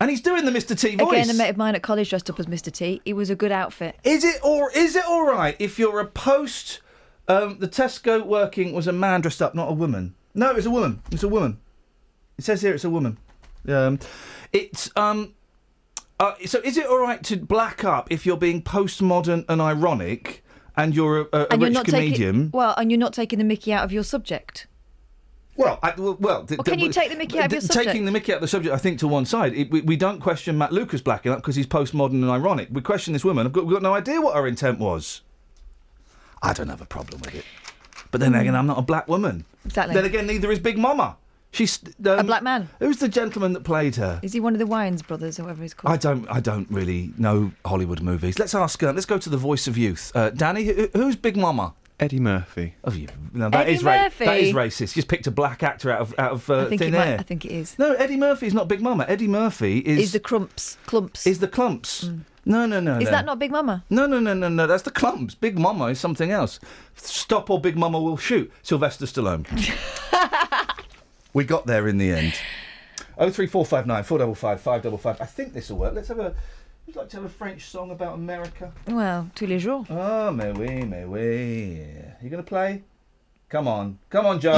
And he's doing the Mr. T voice. Again, a mate of mine at college dressed up as Mr. T. It was a good outfit. Is it or is it all right if you're a post? Um, the Tesco working was a man dressed up, not a woman. No, it's a woman. It's a woman. It says here it's a woman. Um, it's um. Uh, so is it all right to black up if you're being postmodern and ironic, and you're a, a, a and you're rich not comedian? taking well, and you're not taking the Mickey out of your subject. Well, I, well, well, can you take the mickey out of your subject? Taking the mickey out of the subject, I think, to one side. It, we, we don't question Matt Lucas blacking up because he's postmodern and ironic. We question this woman. I've got, we've got no idea what her intent was. I don't have a problem with it. But then again, I'm not a black woman. Exactly. Then again, neither is Big Mama. She's um, a black man. Who's the gentleman that played her? Is he one of the Wayans brothers or whatever he's called? I don't. I don't really know Hollywood movies. Let's ask. Uh, let's go to the voice of youth. Uh, Danny, who, who's Big Mama? Eddie Murphy. Oh, you, no, that Eddie is ra- that is racist. You just picked a black actor out of out of uh, thin it might, air. I think it is. No, Eddie Murphy is not Big Mama. Eddie Murphy is Is the Crumps? Klumps? is the Klumps. No, no, no. Is no. that not Big Mama? No, no, no, no, no. That's the Klumps. Big Mama is something else. Stop or Big Mama will shoot. Sylvester Stallone. we got there in the end. Oh three four five nine four double five five double five. I think this will work. Let's have a. Would you like to have a French song about America? Well, tous les jours. Oh, mais oui, mais oui. You gonna play? Come on, come on, Joe.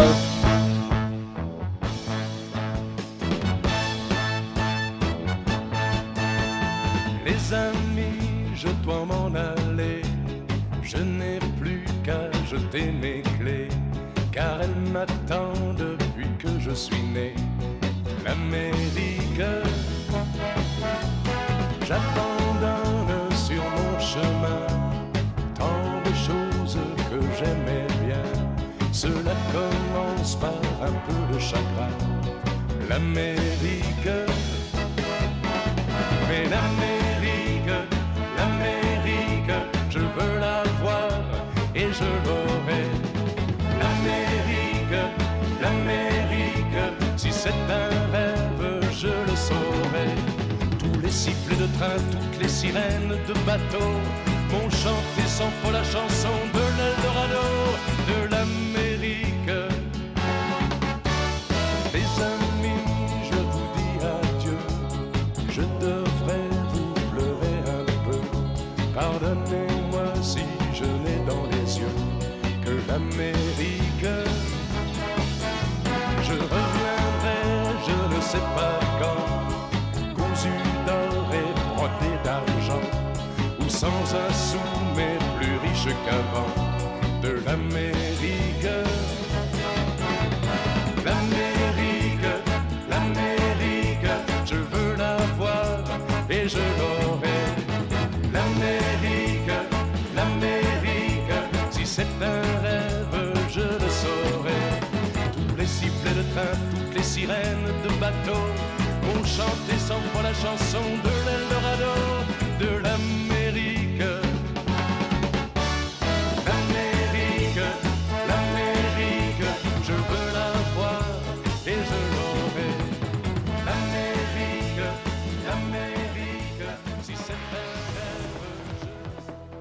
Les amis, je dois m'en aller. Je n'ai plus qu'à jeter mes clés, car elles m'attendent depuis que je suis né. L'Amérique, j'abandonne sur mon chemin tant de choses que j'aimais bien. Cela commence par un peu de chagrin. L'Amérique. Mais l'Amérique, l'Amérique, je veux la voir et je l'aurai. Toutes les sirènes de bateau m'ont chanté sans fois la chanson de l'Eldorado, sans un sou mais plus riche qu'avant de l'Amérique. L'Amérique, l'Amérique, je veux la voir et je l'aurai. L'Amérique, l'Amérique, si c'est un rêve, je le saurai. Tous les sifflets de train, toutes les sirènes de bateau ont chanté sans fois la chanson de l'Eldorado, de l'Amérique.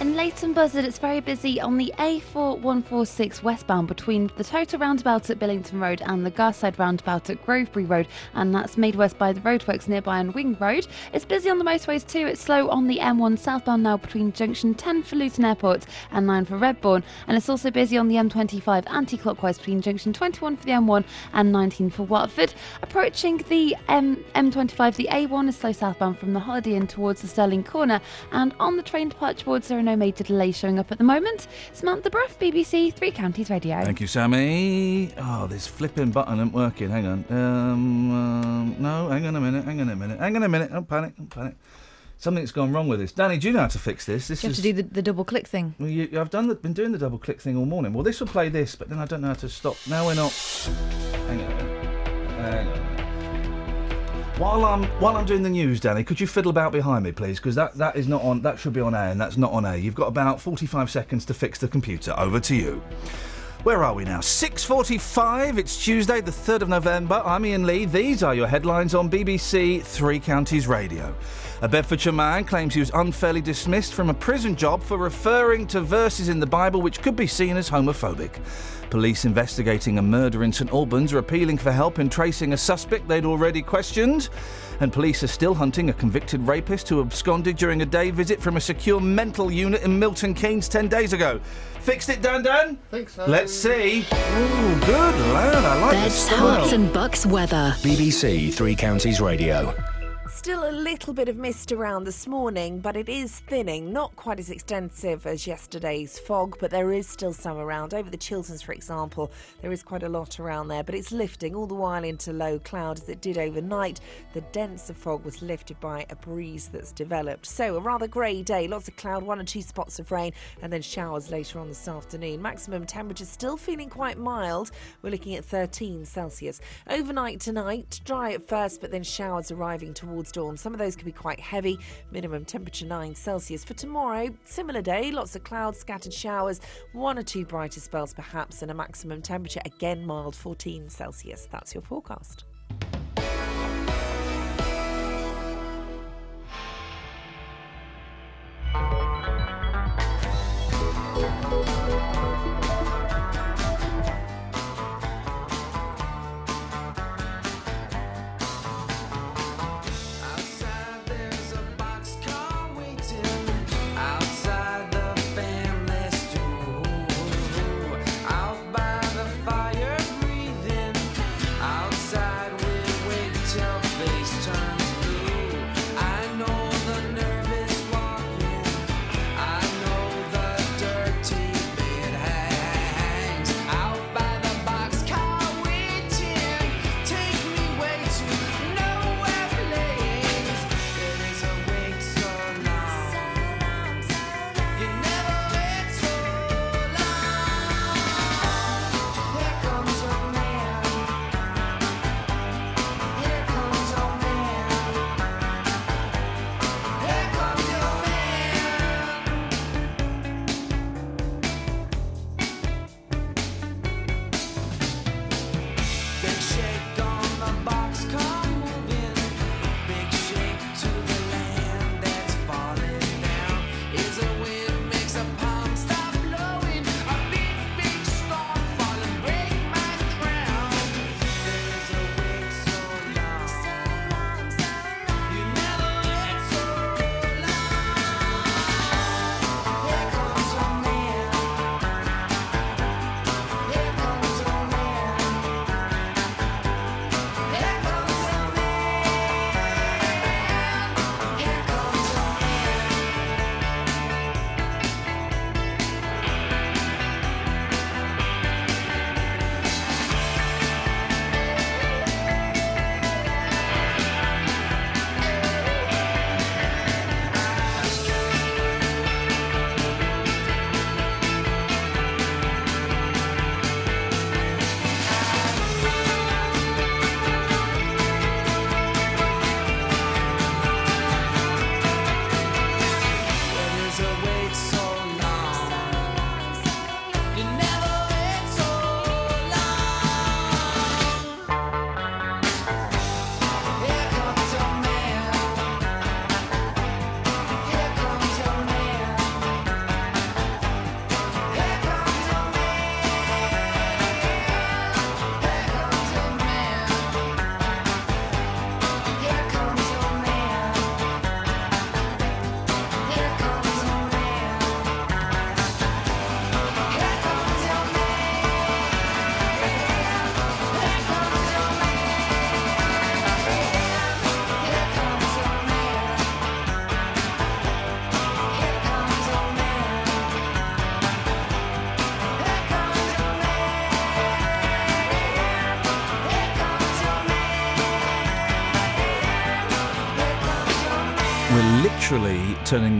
In Leighton Buzzard, it's very busy on the A4146 westbound between the Total roundabout at Billington Road and the Garside roundabout at Grovebury Road, and that's made worse by the roadworks nearby on Wing Road. It's busy on the motorways too. It's slow on the M1 southbound now between junction 10 for Luton Airport and 9 for Redbourn, and it's also busy on the M25 anti-clockwise between junction 21 for the M1 and 19 for Watford. Approaching the M- M25, the A1 is slow southbound from the Holiday Inn towards the Stirling Corner, and on the train departure boards there are no major delays showing up at the moment. Samantha Bruff, BBC Three Counties Radio. Thank you, Sammy. Oh, this flipping button isn't working. Hang on. Um, um, no, hang on a minute. Hang on a minute. Hang on a minute. Don't panic. Don't panic. Something's gone wrong with this. Danny, do you know how to fix this? This You have is. to do the, the double click thing. Well, you, I've done the, been doing the double click thing all morning. Well, this will play this, but then I don't know how to stop. Now we're not. Hang on. Hang on. While I'm while I'm doing the news, Danny, could you fiddle about behind me, please? Because that, that is not on. That should be on air, and that's not on air. You've got about 45 seconds to fix the computer. Over to you. Where are we now? 6.45. It's Tuesday, the 3rd of November. I'm Iain Lee. These are your headlines on BBC Three Counties Radio. A Bedfordshire man claims he was unfairly dismissed from a prison job for referring to verses in the Bible which could be seen as homophobic. Police investigating a murder in St Albans are appealing for help in tracing a suspect they'd already questioned. And police are still hunting a convicted rapist who absconded during a day visit from a secure mental unit in Milton Keynes 10 days ago. Fixed it, Dan Dan? Think so. Let's see. Ooh, good lad. I like Beds, the style. Herts, and Bucks weather. BBC Three Counties Radio. Still a little bit of mist around this morning, but it is thinning. Not quite as extensive as yesterday's fog, but there is still some around. Over the Chilterns, for example, there is quite a lot around there, but it's lifting all the while into low cloud as it did overnight. The denser fog was lifted by a breeze that's developed. So, a rather grey day, lots of cloud, one or two spots of rain, and then showers later on this afternoon. Maximum temperature still feeling quite mild. We're looking at 13 Celsius. Overnight tonight, dry at first, but then showers arriving towards dawn. Some of those could be quite heavy. Minimum temperature 9 Celsius. For tomorrow, similar day, lots of clouds, scattered showers, one or two brighter spells perhaps, and a maximum temperature again mild 14 Celsius. That's your forecast.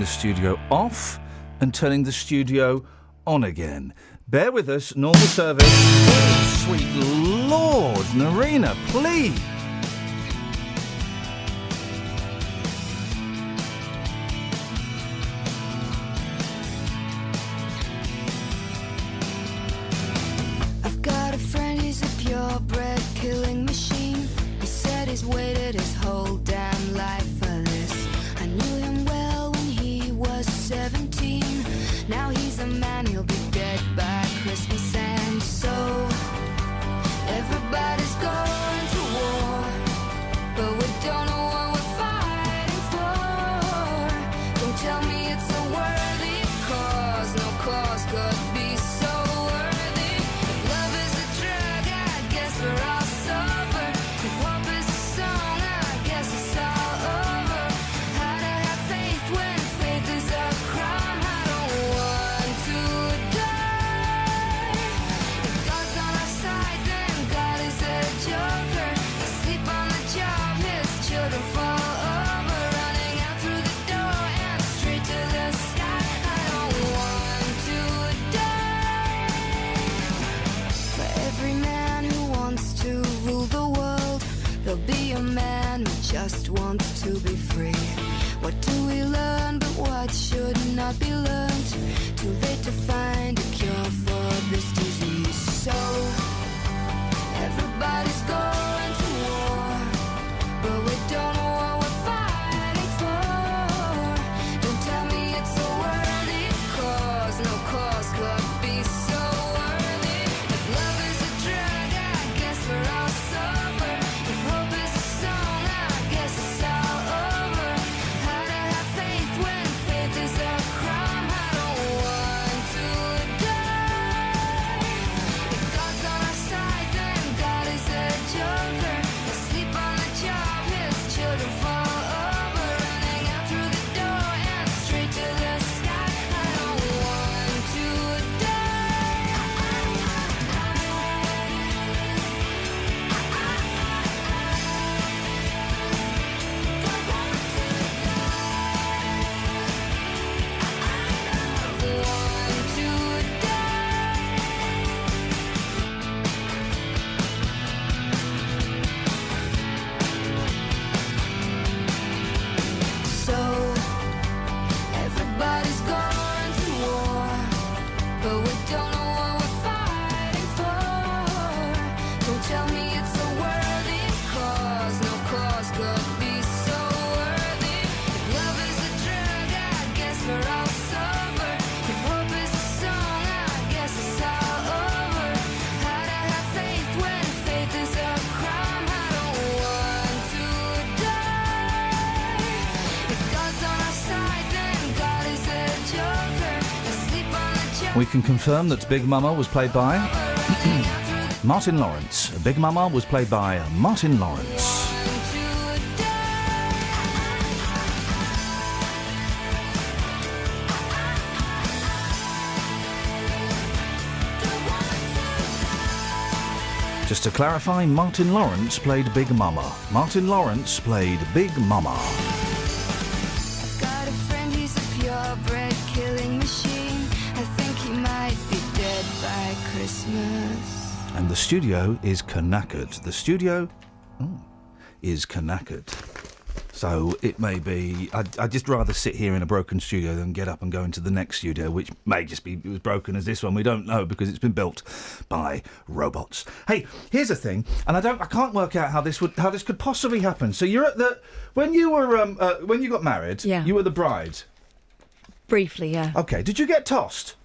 Studio off and turning the studio on again. Bear with us, normal service. Oh, sweet Lord, Narina, please. Wants to be free. What do we learn, but what should not be learned? Too late to find a confirm that Big Mama was played by Martin Lawrence. Big Mama was played by Martin Lawrence. Just to clarify, Martin Lawrence played Big Mama. Martin Lawrence played Big Mama. Studio is knackered. The studio oh, is knackered. So it may be. I'd, I'd just rather sit here in a broken studio than get up and go into the next studio, which may just be as broken as this one. We don't know because it's been built by robots. Hey, here's a thing, and I don't. I can't work out how this would how this could possibly happen. So you're at the when you were um, uh, when you got married. Yeah. You were the bride. Briefly, yeah. Okay. Did you get tossed?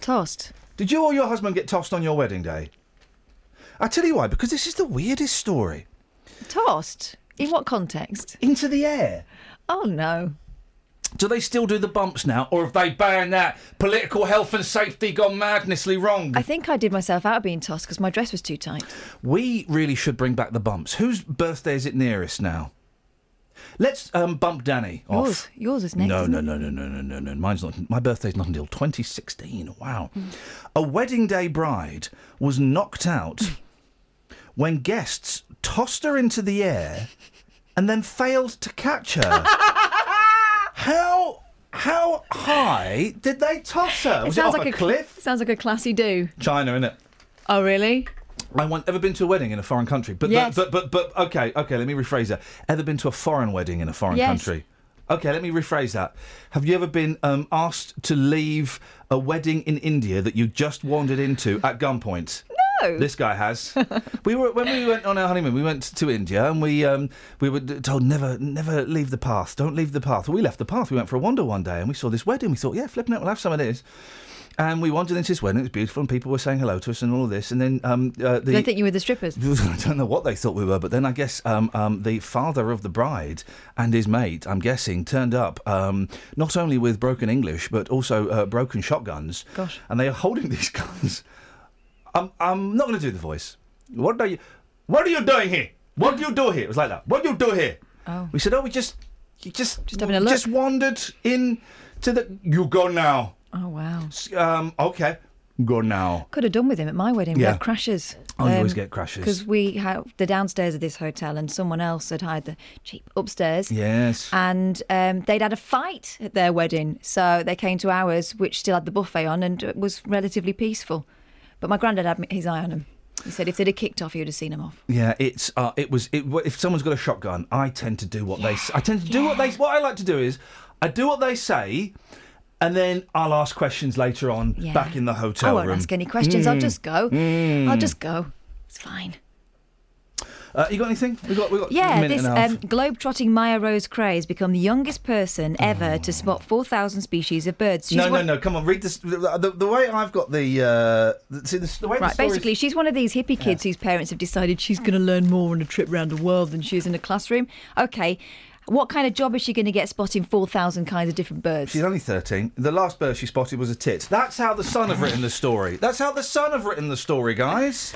Tossed. Did you or your husband get tossed on your wedding day? I tell you why, because this is the weirdest story. Tossed? In what context? Into the air. Oh, no. Do they still do the bumps now, or have they banned that? Political health and safety gone madnessly wrong. I think I did myself out of being tossed because my dress was too tight. We really should bring back the bumps. Whose birthday is it nearest now? Let's um, bump Danny off. Yours, yours is next. No, no, no, no, no, no, no, no. Mine's not. My birthday's not until 2016. Wow. Hmm. A wedding day bride was knocked out when guests tossed her into the air and then failed to catch her. how how high did they toss her? Was it, off a, cliff? Sounds like a classy do. China, innit? Oh, really? I want ever been to a wedding in a foreign country, but Yes. but, but but but okay okay. Let me rephrase that. Ever been to a foreign wedding in a foreign Yes. country? Okay, let me rephrase that. Have you ever been um, asked to leave a wedding in India that you just wandered into at gunpoint? No. This guy has. we were when we went on our honeymoon. We went to India and we um, we were told never never leave the path. Don't leave the path. Well, we left the path. We went for a wander one day and we saw this wedding. We thought, yeah, flipping it, we'll have some of this. And we wandered into this wedding. It was beautiful, and people were saying hello to us and all of this. And then um, uh, the they think you were the strippers? I don't know what they thought we were, but then I guess um, um, the father of the bride and his mate, I'm guessing, turned up um, not only with broken English but also uh, broken shotguns. Gosh. And they are holding these guns. I'm, I'm not going to do the voice. What are you? What are you doing here? What do you do here? It was like that. What do you do here? Oh. We said, oh, we just, you just, Just having a look. just wandered in to the. You go now. Oh wow. Um, okay, go now. Could have done with him at my wedding. We Yeah. had crashes. Oh, you always get crashes. Because we had the downstairs of this hotel and someone else had hired the cheap upstairs. Yes. And um, they'd had a fight at their wedding. So they came to ours, which still had the buffet on and it was relatively peaceful. But my granddad had his eye on him. He said if they'd have kicked off, he would have seen him off. Yeah, it's uh, it was it, if someone's got a shotgun, I tend to do what they I tend to do what they what I like to do is I do what they say, and then I'll ask questions later on Yeah. back in the hotel room. I won't room. ask any questions. I'll Mm. just go. Mm. I'll just go. It's fine. Uh, you got anything? We got we got Yeah, this and a half. um, globe-trotting Mya-Rose Craig has become the youngest person ever to spot 4,000 species of birds. She's no, one- no, no! Come on, read this. The, the, the way I've got the uh, the- see the, the way Right, basically, she's one of these hippie kids whose parents have decided she's going to learn more on a trip around the world than she is in a classroom. Okay, what kind of job is she going to get spotting 4,000 kinds of different birds? She's only 13. The last bird she spotted was a tit. That's how the Sun have written the story. That's how the Sun have written the story, guys.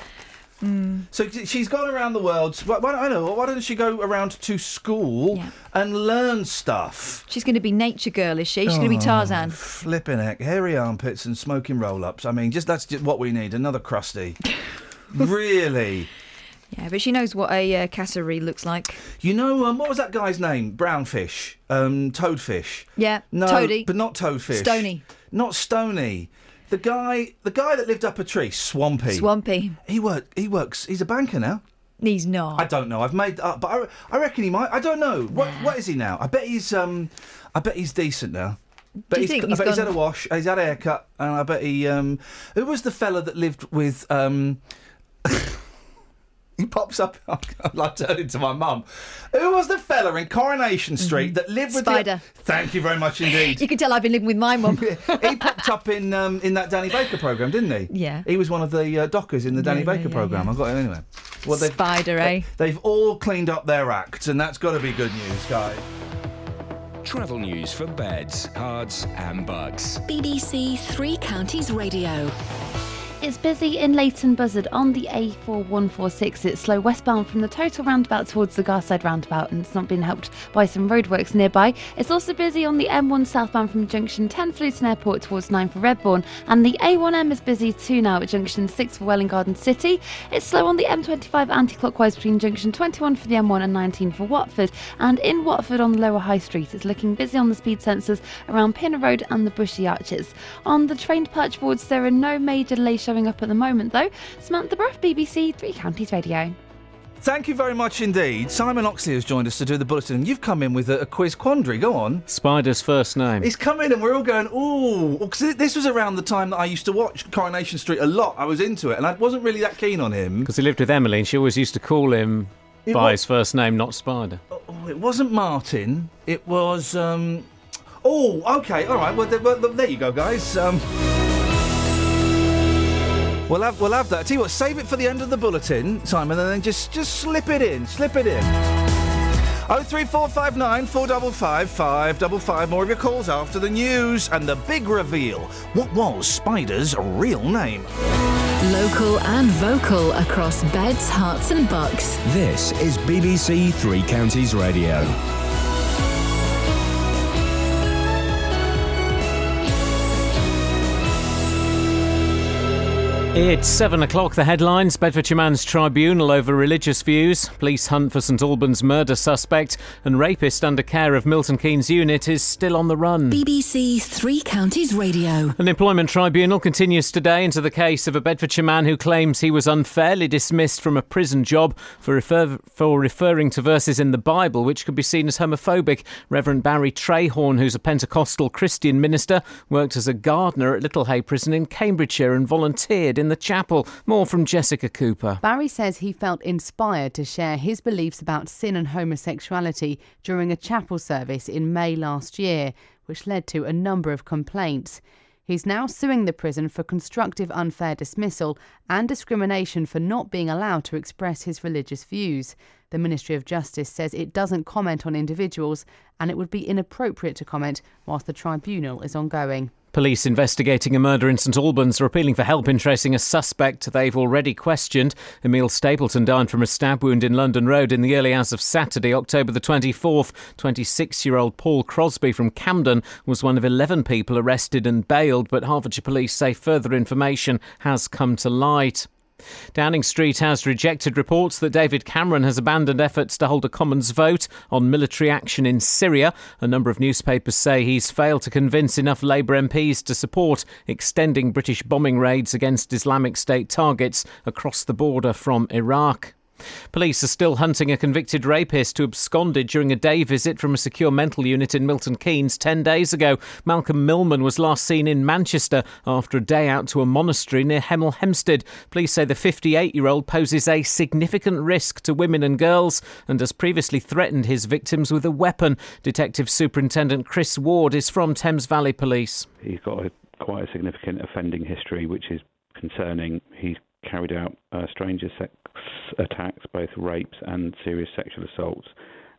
Mm. So she- she's gone around the world. Why, why, I know. Why doesn't she go around to school and learn stuff? She's going to be nature girl, is she? She's going to be Oh, Tarzan. Flipping heck, hairy armpits and smoking roll-ups. I mean, just that's just what we need. Another crusty. really. Yeah, but she knows what a uh, casserie looks like. You know, um, what was that guy's name? Brownfish, um, toadfish. Yeah, No, Toady. but not toadfish. Stony. Not Stony. The guy, the guy that lived up a tree, Swampy. Swampy. He work. He works. He's a banker now. He's not. I don't know. I've made that up, but I, I reckon he might. I don't know. What What is he now? I bet he's. Um, I bet he's decent now. But you he's, think I he's bet he's gone- had a wash. He's had a haircut, and I bet he. Um, who was the fella that lived with? Um, he pops up. I turned into my mum. Who was the fella in Coronation Street that lived with Mm-hmm. Spider. The, thank you very much indeed. You can tell I've been living with my mum. he popped up in um, in that Danny Baker program, didn't he? Yeah. He was one of the uh, dockers in the Danny Yeah, yeah, Baker yeah, program. yeah. I got him anyway. Well, Spider, eh? They've all cleaned up their acts, and that's got to be good news, guys. Travel news for beds, cards, and bugs. BBC Three Counties Radio. It's busy in Leighton Buzzard on the A4146. It's slow westbound from the total roundabout towards the Garside roundabout, and it's not been helped by some roadworks nearby. It's also busy on the M1 southbound from junction 10 for Luton Airport towards 9 for Redbourn, and the A1M is busy too now at junction 6 for Welwyn Garden City. It's slow on the M25 anti clockwise between junction 21 for the M1 and 19 for Watford, and in Watford on the lower High Street. It's looking busy on the speed sensors around Pinner Road and the Bushy Arches. On the train departure boards, there are no major delays showing up at the moment, though. Samantha Bruff, BBC Three Counties Radio. Thank you very much indeed. Simon Oxley has joined us to do the bulletin, and you've come in with a, a quiz quandary. Go on. Spider's first name. He's come in, and we're all going, ooh. Because this was around the time that I used to watch Coronation Street a lot. I was into it, and I wasn't really that keen on him. Because he lived with Emily, and she always used to call him It by wa- his first name, not Spider. Oh, it wasn't Martin. It was. Um... Oh, okay, all right. Well, th- well, there you go, guys. Um... We'll have we'll have that. Tell you what, save it for the end of the bulletin, Simon, and then just just slip it in, slip it in. Oh three four five nine four double five five double five. More of your calls after the news and the big reveal. What was Spider's real name? Local and vocal across beds, Herts, and bucks. This is BBC Three Counties Radio. It's seven o'clock. The headlines: Bedfordshire Man's Tribunal over religious views. Police hunt for St Albans murder suspect, and rapist under care of Milton Keynes unit is still on the run. BBC Three Counties Radio. An employment tribunal continues today into the case of a Bedfordshire man who claims he was unfairly dismissed from a prison job for, refer- for referring to verses in the Bible which could be seen as homophobic. Reverend Barry Trayhorn, who's a Pentecostal Christian minister, worked as a gardener at Littlehay Prison in Cambridgeshire and volunteered in the chapel. More from Jessica Cooper. Barry says he felt inspired to share his beliefs about sin and homosexuality during a chapel service in May last year, which led to a number of complaints. He's now suing the prison for constructive unfair dismissal and discrimination for not being allowed to express his religious views. The Ministry of Justice says it doesn't comment on individuals and it would be inappropriate to comment whilst the tribunal is ongoing. Police investigating a murder in St Albans are appealing for help in tracing a suspect they've already questioned. Emil Stapleton died from a stab wound in London Road in the early hours of Saturday, October the 24th. 26 year old Paul Crosby from Camden was one of 11 people arrested and bailed, but Hertfordshire Police say further information has come to light. Downing Street has rejected reports that David Cameron has abandoned efforts to hold a Commons vote on military action in Syria. A number of newspapers say he's failed to convince enough Labour MPs to support extending British bombing raids against Islamic State targets across the border from Iraq. Police are still hunting a convicted rapist who absconded during a day visit from a secure mental unit in Milton Keynes 10 days ago. Malcolm Millman was last seen in Manchester after a day out to a monastery near Hemel Hempstead. Police say the 58 year old poses a significant risk to women and girls and has previously threatened his victims with a weapon. Detective Superintendent Chris Ward is from Thames Valley Police. He's got a, quite a significant offending history, which is concerning. He's carried out uh, stranger sex attacks, both rapes and serious sexual assaults.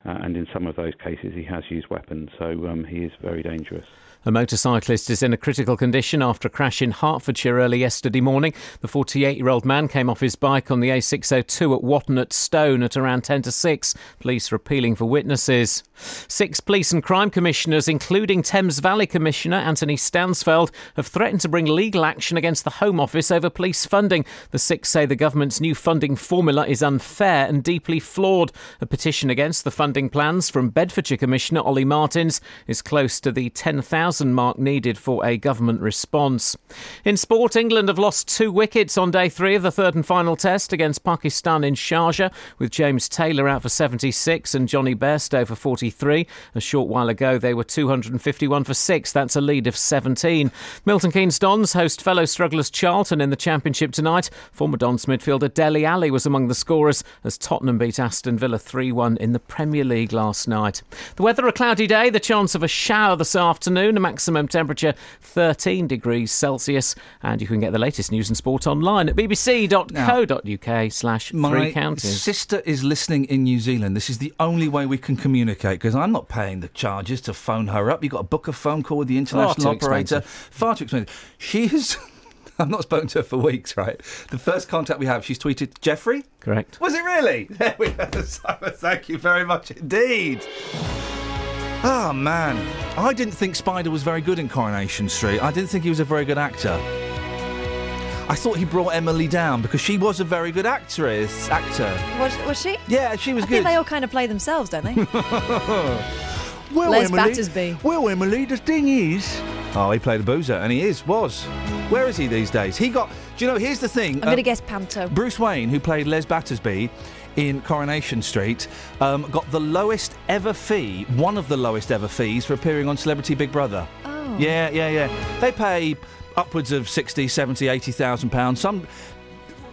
Uh, and in some of those cases, he has used weapons, so um, he is very dangerous. A motorcyclist is in a critical condition after a crash in Hertfordshire early yesterday morning. The 48 year old man came off his bike on the A602 at Watton at Stone at around 10 to 6. Police are appealing for witnesses. Six police and crime commissioners, including Thames Valley Commissioner Anthony Stansfeld, have threatened to bring legal action against the Home Office over police funding. The six say the government's new funding formula is unfair and deeply flawed. A petition against the funding plans from Bedfordshire Commissioner Ollie Martins is close to the 10,000 mark needed for a government response. In sport, England have lost two wickets on day three of the third and final test against Pakistan in Sharjah, with James Taylor out for 76 and Jonny Bairstow for 43. A short while ago, they were 251 for six. That's a lead of 17. Milton Keynes Dons host fellow strugglers Charlton in the Championship tonight. Former Dons midfielder Dele Alli was among the scorers as Tottenham beat Aston Villa 3 1 in the Premier League last night. The weather a cloudy day, the chance of a shower this afternoon, maximum temperature 13 degrees Celsius. And you can get the latest news and sport online at bbc.co.uk slash three My sister is listening in New Zealand. This is the only way we can communicate because I'm not paying the charges to phone her up. You've got to book a phone call with the international operator. expensive. Far too expensive. She is. I've not spoken to her for weeks, right? The first contact we have, she's tweeted, Jeffrey? Correct. Was it really? There we go. Simon, thank you very much indeed. Oh, man. I didn't think Spider was very good in Coronation Street. I didn't think he was a very good actor. I thought he brought Emily down because she was a very good actress. Actor. Was, was she? Yeah, she was I good. think they all kind of play themselves, don't they? well, Les Emily, Battersby. Well, Emily, the thing is. Oh, he played a boozer, and he is, was. Where is he these days? He got. Do you know, here's the thing. I'm going to um, guess Panto. Bruce Wayne, who played Les Battersby in Coronation Street, um, got the lowest ever fee, one of the lowest ever fees for appearing on Celebrity Big Brother. Oh. Yeah, yeah, yeah. They pay upwards of 60, 70, 80,000 pounds. Some.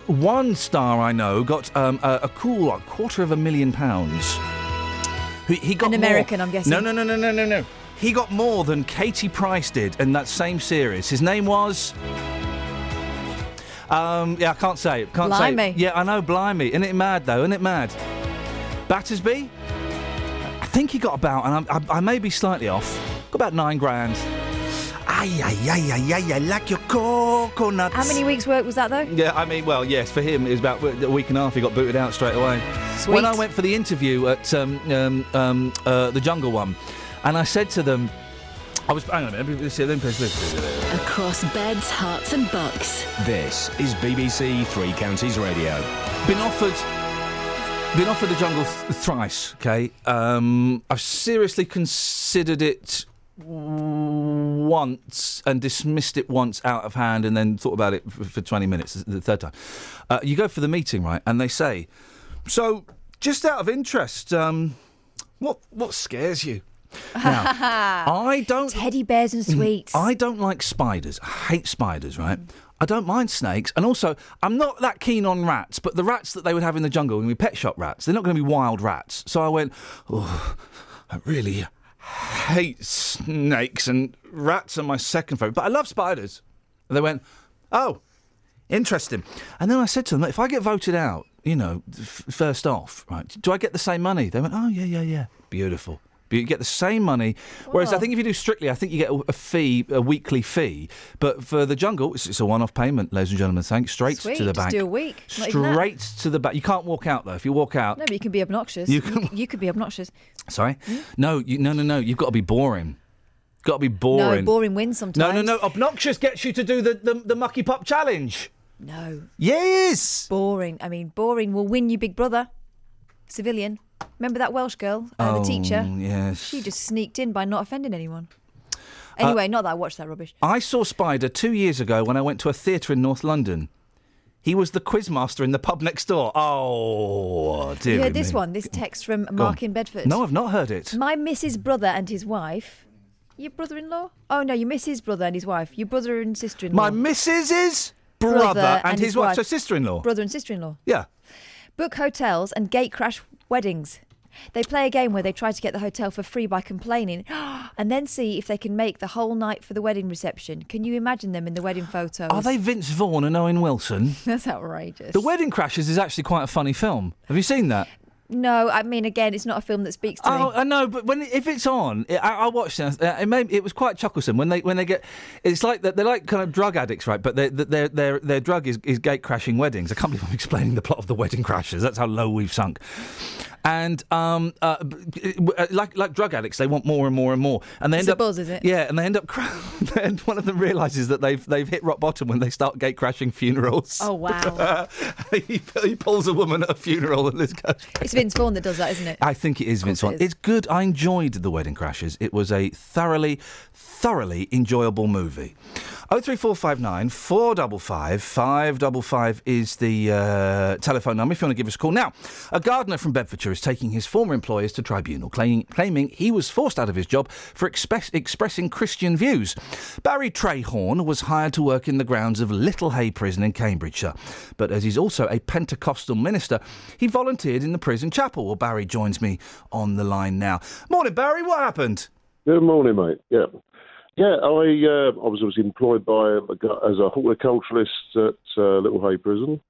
One star I know got um, a, a cool like, quarter of a million pounds. He, he got An more- American, I'm guessing. No, no, no, no, no, no, no. He got more than Katie Price did in that same series. His name was. Um, yeah, I can't say it. Can't say Blimey. it. Yeah, I know, blimey. Isn't it mad though? Isn't it mad? Battersby, I think he got about, and I, I, I may be slightly off, got about nine grand. Ay, ay, ay, ay, ay, ay, like your coconuts. How many weeks' work was that, though? Yeah, I mean, well, yes, for him it was about a week and a half. He got booted out straight away. Sweet. When I went for the interview at um, um, um, uh, the Jungle one, and I said to them, I was hang on a minute, let's see, let me press this. Across beds, Herts, and bucks. This is BBC Three Counties Radio. Been offered. Been offered the jungle th- thrice. Okay, um, I've seriously considered it once and dismissed it once out of hand, and then thought about it for, for twenty minutes the third time. Uh, you go for the meeting, right? And they say, "So, just out of interest, um, what what scares you?" Now, I don't teddy bears and mm, sweets. I don't like spiders. I hate spiders, right? I don't mind snakes, and also I'm not that keen on rats. But the rats that they would have in the jungle going be pet shop rats. They're not going to be wild rats. So I went, oh, I really hate snakes, and rats are my second favourite. But I love spiders. And they went, oh, interesting. And then I said to them, if I get voted out, you know, f- first off, right, do I get the same money? They went, oh, yeah, yeah, yeah. Beautiful. But You get the same money. Whereas I think if you do strictly, I think you get a, a fee, a weekly fee. But for the jungle, it's, it's a one-off payment, ladies and gentlemen. Thanks. Straight Sweet, to the just bank. do a week, not. Straight to the bank. You can't walk out though. If you walk out, No, but you can be obnoxious. You You, can- c- you could be obnoxious. sorry, hmm? no, you, no, no, no. You've got to be boring. Got to be boring. No, boring wins sometimes. No, no, no. Obnoxious gets you to do the, the, the mucky pop challenge. No. Yes. Boring. I mean, boring will win you Big Brother. Civilian. Remember that Welsh girl, uh, the Oh, teacher? yes. She just sneaked in by not offending anyone. Anyway, not that I watched that rubbish. I saw Spider two years ago when I went to a theatre in North London. He was the quizmaster in the pub next door. Oh, dear. you heard this one? This text from Mark in Bedford. No, I've not heard it. My Mrs. Brother and his wife. Your brother-in-law? Oh no, your Mrs. Brother and his wife. Your brother and sister-in-law. My missus is brother, and, his, wife, so sister-in-law. Brother and sister-in-law. yeah. Book hotels and gate crash weddings. They play a game where they try to get the hotel for free by complaining and then see if they can make the whole night for the wedding reception. Can you imagine them in the wedding photos? Are they Vince Vaughn and Owen Wilson? That's outrageous. The Wedding Crashers is actually quite a funny film. Have you seen that? No, I mean, again, it's not a film that speaks to Oh, me. I know, but when if it's on, I, I watched it. uh, It, made, it was quite chucklesome when they when they get. It's like they're like kind of drug addicts, right? But their their their their drug is, is gate crashing weddings. I can't believe I'm explaining the plot of the Wedding Crashers. That's how low we've sunk. And um, uh, uh, like like drug addicts, they want more and more and more, and they It's end up buzz, is it? Yeah, and they end up. Cra- and one of them realizes that they've they've hit rock bottom when they start gate crashing funerals. Oh, wow. he, he pulls a woman at a funeral and this goes. It's Vince Vaughn that does that, isn't it? I think it is Vince Vaughn. is. It's good. I enjoyed The Wedding Crashers. It was a thoroughly, thoroughly enjoyable movie. 03459 455 555 is the uh, telephone number if you want to give us a call. Now, a gardener from Bedfordshire is taking his former employers to tribunal, claiming, claiming he was forced out of his job for express, expressing Christian views. Barry Trayhorn was hired to work in the grounds of Littlehay Prison in Cambridgeshire. But as he's also a Pentecostal minister, he volunteered in the prison chapel. Well, Barry joins me on the line now. Morning, Barry. What happened? Good morning, mate. Yeah, yeah. I uh, I was was employed by as a horticulturalist at uh, Littlehay Prison,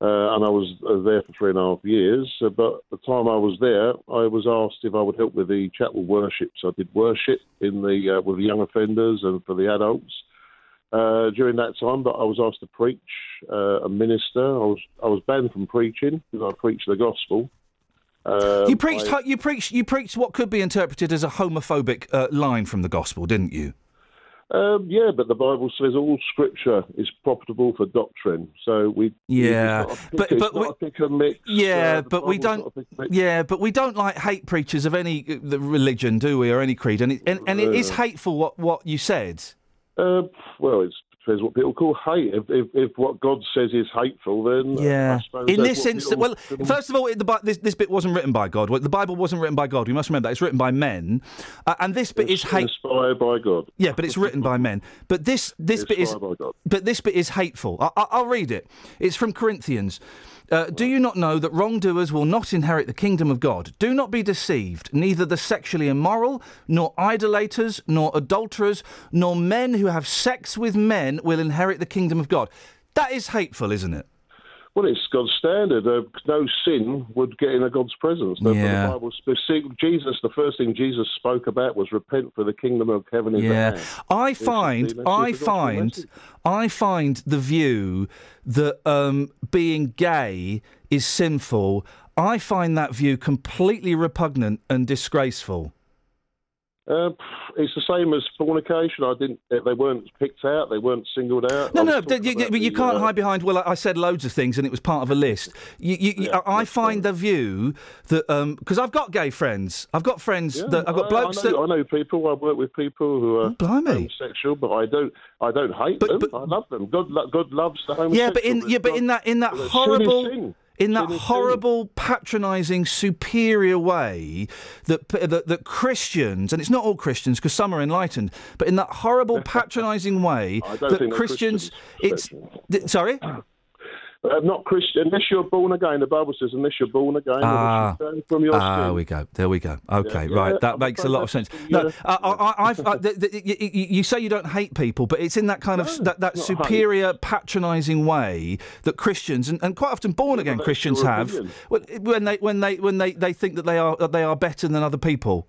uh, and I was uh, there for three and a half years. Uh, but the time I was there, I was asked if I would help with the chapel worship. So I did worship in the uh, with the young offenders and for the adults. Uh, during that time, but I was asked to preach uh, and minister. I was I was banned from preaching because I preached the gospel. You preached. I- you preached. You preached what could be interpreted as a homophobic uh, line from the gospel, didn't you? Um, yeah, but the Bible says all Scripture is profitable for doctrine. So we Yeah, it's not a pick- but- but we- a pick and mix. Yeah, uh, but we Bible's don't. pick and mix. Yeah, but we don't like hate preachers of any uh, the religion, do we, or any creed? And it, and, and it is Uh. hateful what what you said. Uh, well, it depends what people call hate. If, if, if what God says is hateful, then uh, Yeah. In this instance, well, first of all, the, this, this bit wasn't written by God. The Bible wasn't written by God. We must remember that it's written by men, uh, and this bit is hate. inspired by God. Yeah, but it's written by men. But this this bit is Inspired by God. but this bit is hateful. I, I, I'll read it. It's from Corinthians. Uh, do you not know that wrongdoers will not inherit the kingdom of God? Do not be deceived. Neither the sexually immoral, nor idolaters, nor adulterers, nor men who have sex with men will inherit the kingdom of God. That is hateful, isn't it? Well, it's God's standard. Uh, no sin would get in a God's presence. No, Yeah. The Bible specific, Jesus, the first thing Jesus spoke about was repent for the kingdom of heaven is Yeah, at hand. I find I find. I find the view that um, being gay is sinful. I find that view completely repugnant and disgraceful. Uh, it's the same as fornication. I didn't. They weren't picked out. They weren't singled out. No, no, but you, you the, can't uh, hide behind. Well, I said loads of things, and it was part of a list. You, you, I I find the view that because I've got gay friends, I've got friends Yeah, that I've got I, blokes I know, that Oh, I know people. I work with people who are homosexual, but I don't. I don't hate them. I love them. God, God loves the homosexual. Yeah, but in yeah, but in that in that horrible. In that horrible, patronising, superior way that, that that Christians, and it's not all Christians because some are enlightened, but in that horrible, patronising way that they're Christians, it's th- sorry. Uh, not Christian. Unless you're born again, the Bible says, unless you're born again, Ah, from your ah, sin. we go. There we go. Okay, Yeah, right. yeah, That I'm makes a lot of sense. No, the, I, I, I've, the, the, you, say you don't hate people, but it's in that kind of that, that hate. superior, patronising way that Christians and, and quite often born again Christians have when when they when they when they, they think that they are that they are better than other people.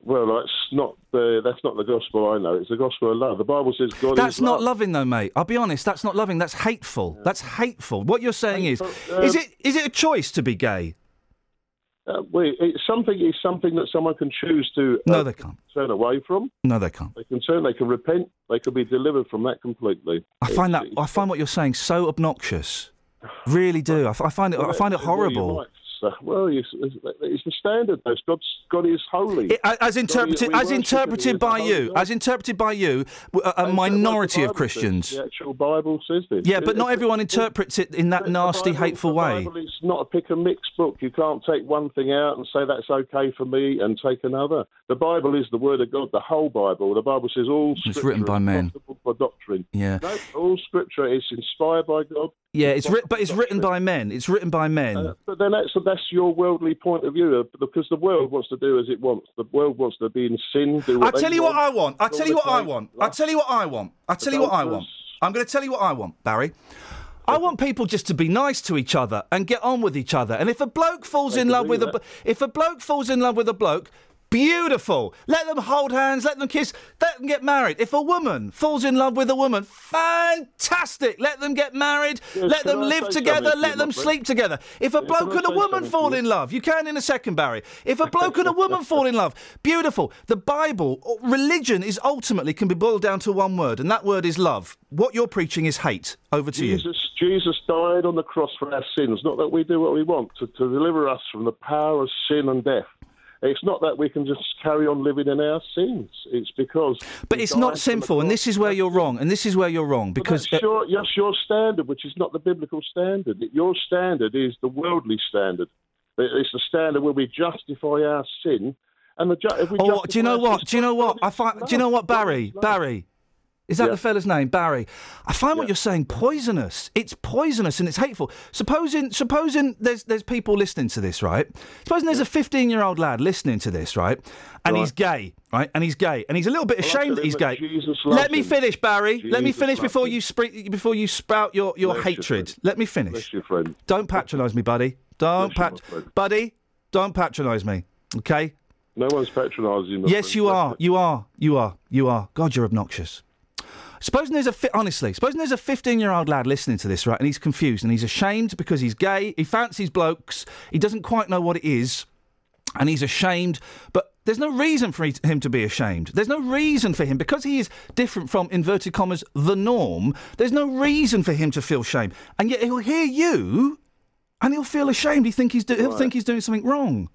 Well, that's not the that's not the gospel I know. It's the gospel of love. The Bible says God is That's not love. loving, though, mate. I'll be honest. That's not loving. That's hateful. That's hateful. What you're saying is, Hateful, is um, it is it a choice to be gay? Uh, we, it's something is something that someone can choose to uh, No, they can't. turn away from. No, they can't. They can turn. They can repent. They can be delivered from that completely. I find that I find what you're saying so obnoxious. Really do. I, f- I find it. I find it Well, horrible. might say, Well, it's, it's, it's the standard. Though. God's God is holy. It- as interpreted, as interpreted by you, God. as interpreted by you, a, a That's what the minority of Bible says. Christians. The actual Bible says this. Yeah, but It- not everyone interprets it in that nasty, Bible- hateful the way. Bible is not a pick and mix book. You can't take one thing out and say that's okay for me and take another. The Bible is the Word of God, the whole Bible. The Bible says all It's scripture written by is men. doctrine. Yeah. No, all Scripture is inspired by God. Yeah, it's writ- but it's written by men. It's written by men. Uh, but then that's that's your worldly point of view, uh, because the world wants to do as it wants. The world wants to be in sin. Do I tell you what I want. I tell you what I want. I tell you what I want. I tell you what I want. I'm going to tell you what I want, Barry. I want people just to be nice to each other and get on with each other. And if a bloke falls in love with a, that. b- if a bloke falls in love with a bloke, beautiful. Let them hold hands. Let them kiss. Let them get married. If a woman falls in love with a woman, fantastic. Let them get married. Yes, let them I live together. Let them sleep together. If a Yeah, bloke and a woman fall in love, you can in a second, Barry. If a bloke and a woman fall in love, beautiful. The Bible, or religion is ultimately can be boiled down to one word, and that word is love. What you're preaching is hate. Over to you. Jesus, Jesus died on the cross for our sins. Not that we do what we want to, to deliver us from the power of sin and death. It's not that we can just carry on living in our sins. It's because. But it's not sinful, and this is where you're wrong. And this is where you're wrong because that's your, that's your standard, which is not the biblical standard. Your standard is the worldly standard. It's the standard where we justify our sin, and the ju- if we Oh, do you know what? Do you know what? I find. Do you know what, Barry? Barry. Is that Yeah. the fella's name, Barry? I find what you're saying poisonous. It's poisonous and it's hateful. Supposing, supposing there's there's people listening to this, right? Supposing there's a 15 year old lad listening to this, right? And he's gay, right? And he's gay, and he's a little bit Well, ashamed that he's gay. Jesus Let me finish, Barry. Let me finish before him. you spre- before you spout your your Bless hatred. friend. Let me finish. Bless you, friend. Don't patronise me, buddy. Don't pat, buddy. Don't patronise me. Okay. No one's patronising. Yes, friend. you are. You are. You are. You are. God, you're obnoxious. Supposing there's a fi- honestly, supposing there's a 15 year old lad listening to this, right, and he's confused and he's ashamed because he's gay, he fancies blokes, he doesn't quite know what it is, and he's ashamed, but there's no reason for him to be ashamed. There's no reason for him because he is different from inverted commas the norm. There's no reason for him to feel shame, and yet he'll hear you, and he'll feel ashamed. He think he's do- he'll Right. think he's doing something wrong.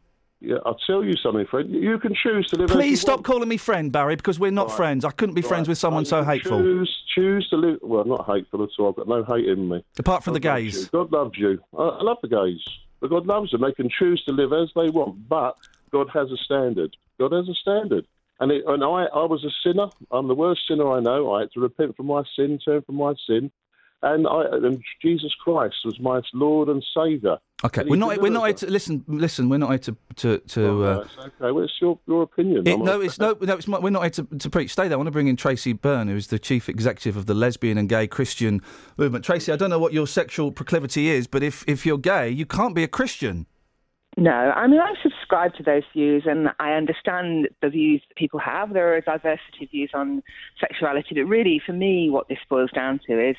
Yeah, I'll tell you something, friend. You can choose to live. as you Please stop want. calling me friend, Barry, because we're not Right. friends. I couldn't be friends with someone so hateful. Choose, choose to live. Well, not hateful at all. I've got no hate in me. Apart from the God loves gays. God loves you. I, I love the gays. But God loves them. They can choose to live as they want. But God has a standard. God has a standard. And, it, and I, I was a sinner. I'm the worst sinner I know. I had to repent from my sin, turn from my sin. And, I, and Jesus Christ was my Lord and Saviour. Okay, we're not. We're not here to listen. Listen, we're not here to to. to Oh, uh, right, okay, well, it's your, your opinion. it- no, it's no, no. It's my, we're not here to, to preach. Stay there. I want to bring in Tracy Byrne, who is the chief executive of the Lesbian and Gay Christian Movement. Tracy, I don't know what your sexual proclivity is, but if if you're gay, you can't be a Christian. No, I mean, I subscribe to those views and I understand the views that people have. There are a diversity of views on sexuality, but really, for me, what this boils down to is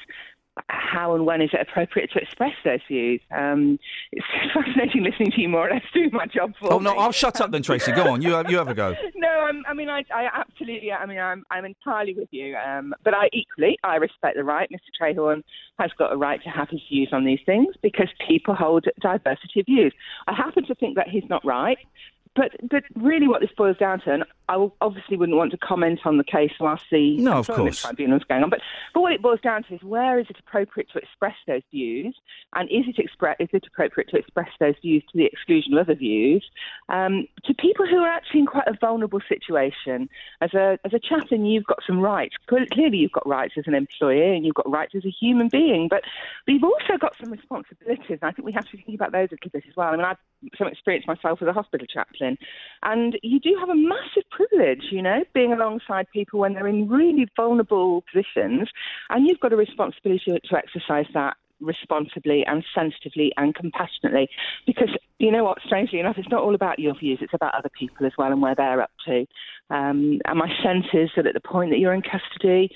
how and when is it appropriate to express those views? Um, it's fascinating listening to you more or less do my job for Oh no, me. I'll shut up then, Tracy. Go on. You have, you have a go. no, I'm, I mean, I, I absolutely, I mean, I'm, I'm entirely with you. Um, but I equally, I respect the right. Mr. Trayhorn has got a right to have his views on these things because people hold diversity of views. I happen to think that he's not right. But, but really, what this boils down to, and I obviously wouldn't want to comment on the case whilst the No, of course. tribunal's going on. But, but what it boils down to is where is it appropriate to express those views, and is it expre- is it appropriate to express those views to the exclusion of other views um, to people who are actually in quite a vulnerable situation? As a as a chaplain, you've got some rights. Clearly, you've got rights as an employee, and you've got rights as a human being. But you've also got some responsibilities. And I think we have to think about those a little bit as well. I mean, I've some experience myself as a hospital chaplain, and you do have a massive privilege, you know, being alongside people when they're in really vulnerable positions, and you've got a responsibility to, exercise that responsibly and sensitively and compassionately. Because you know what strangely enough it's not all about your views it's about other people as well and where they're up to. Um, and my sense is that at the point that you're in custody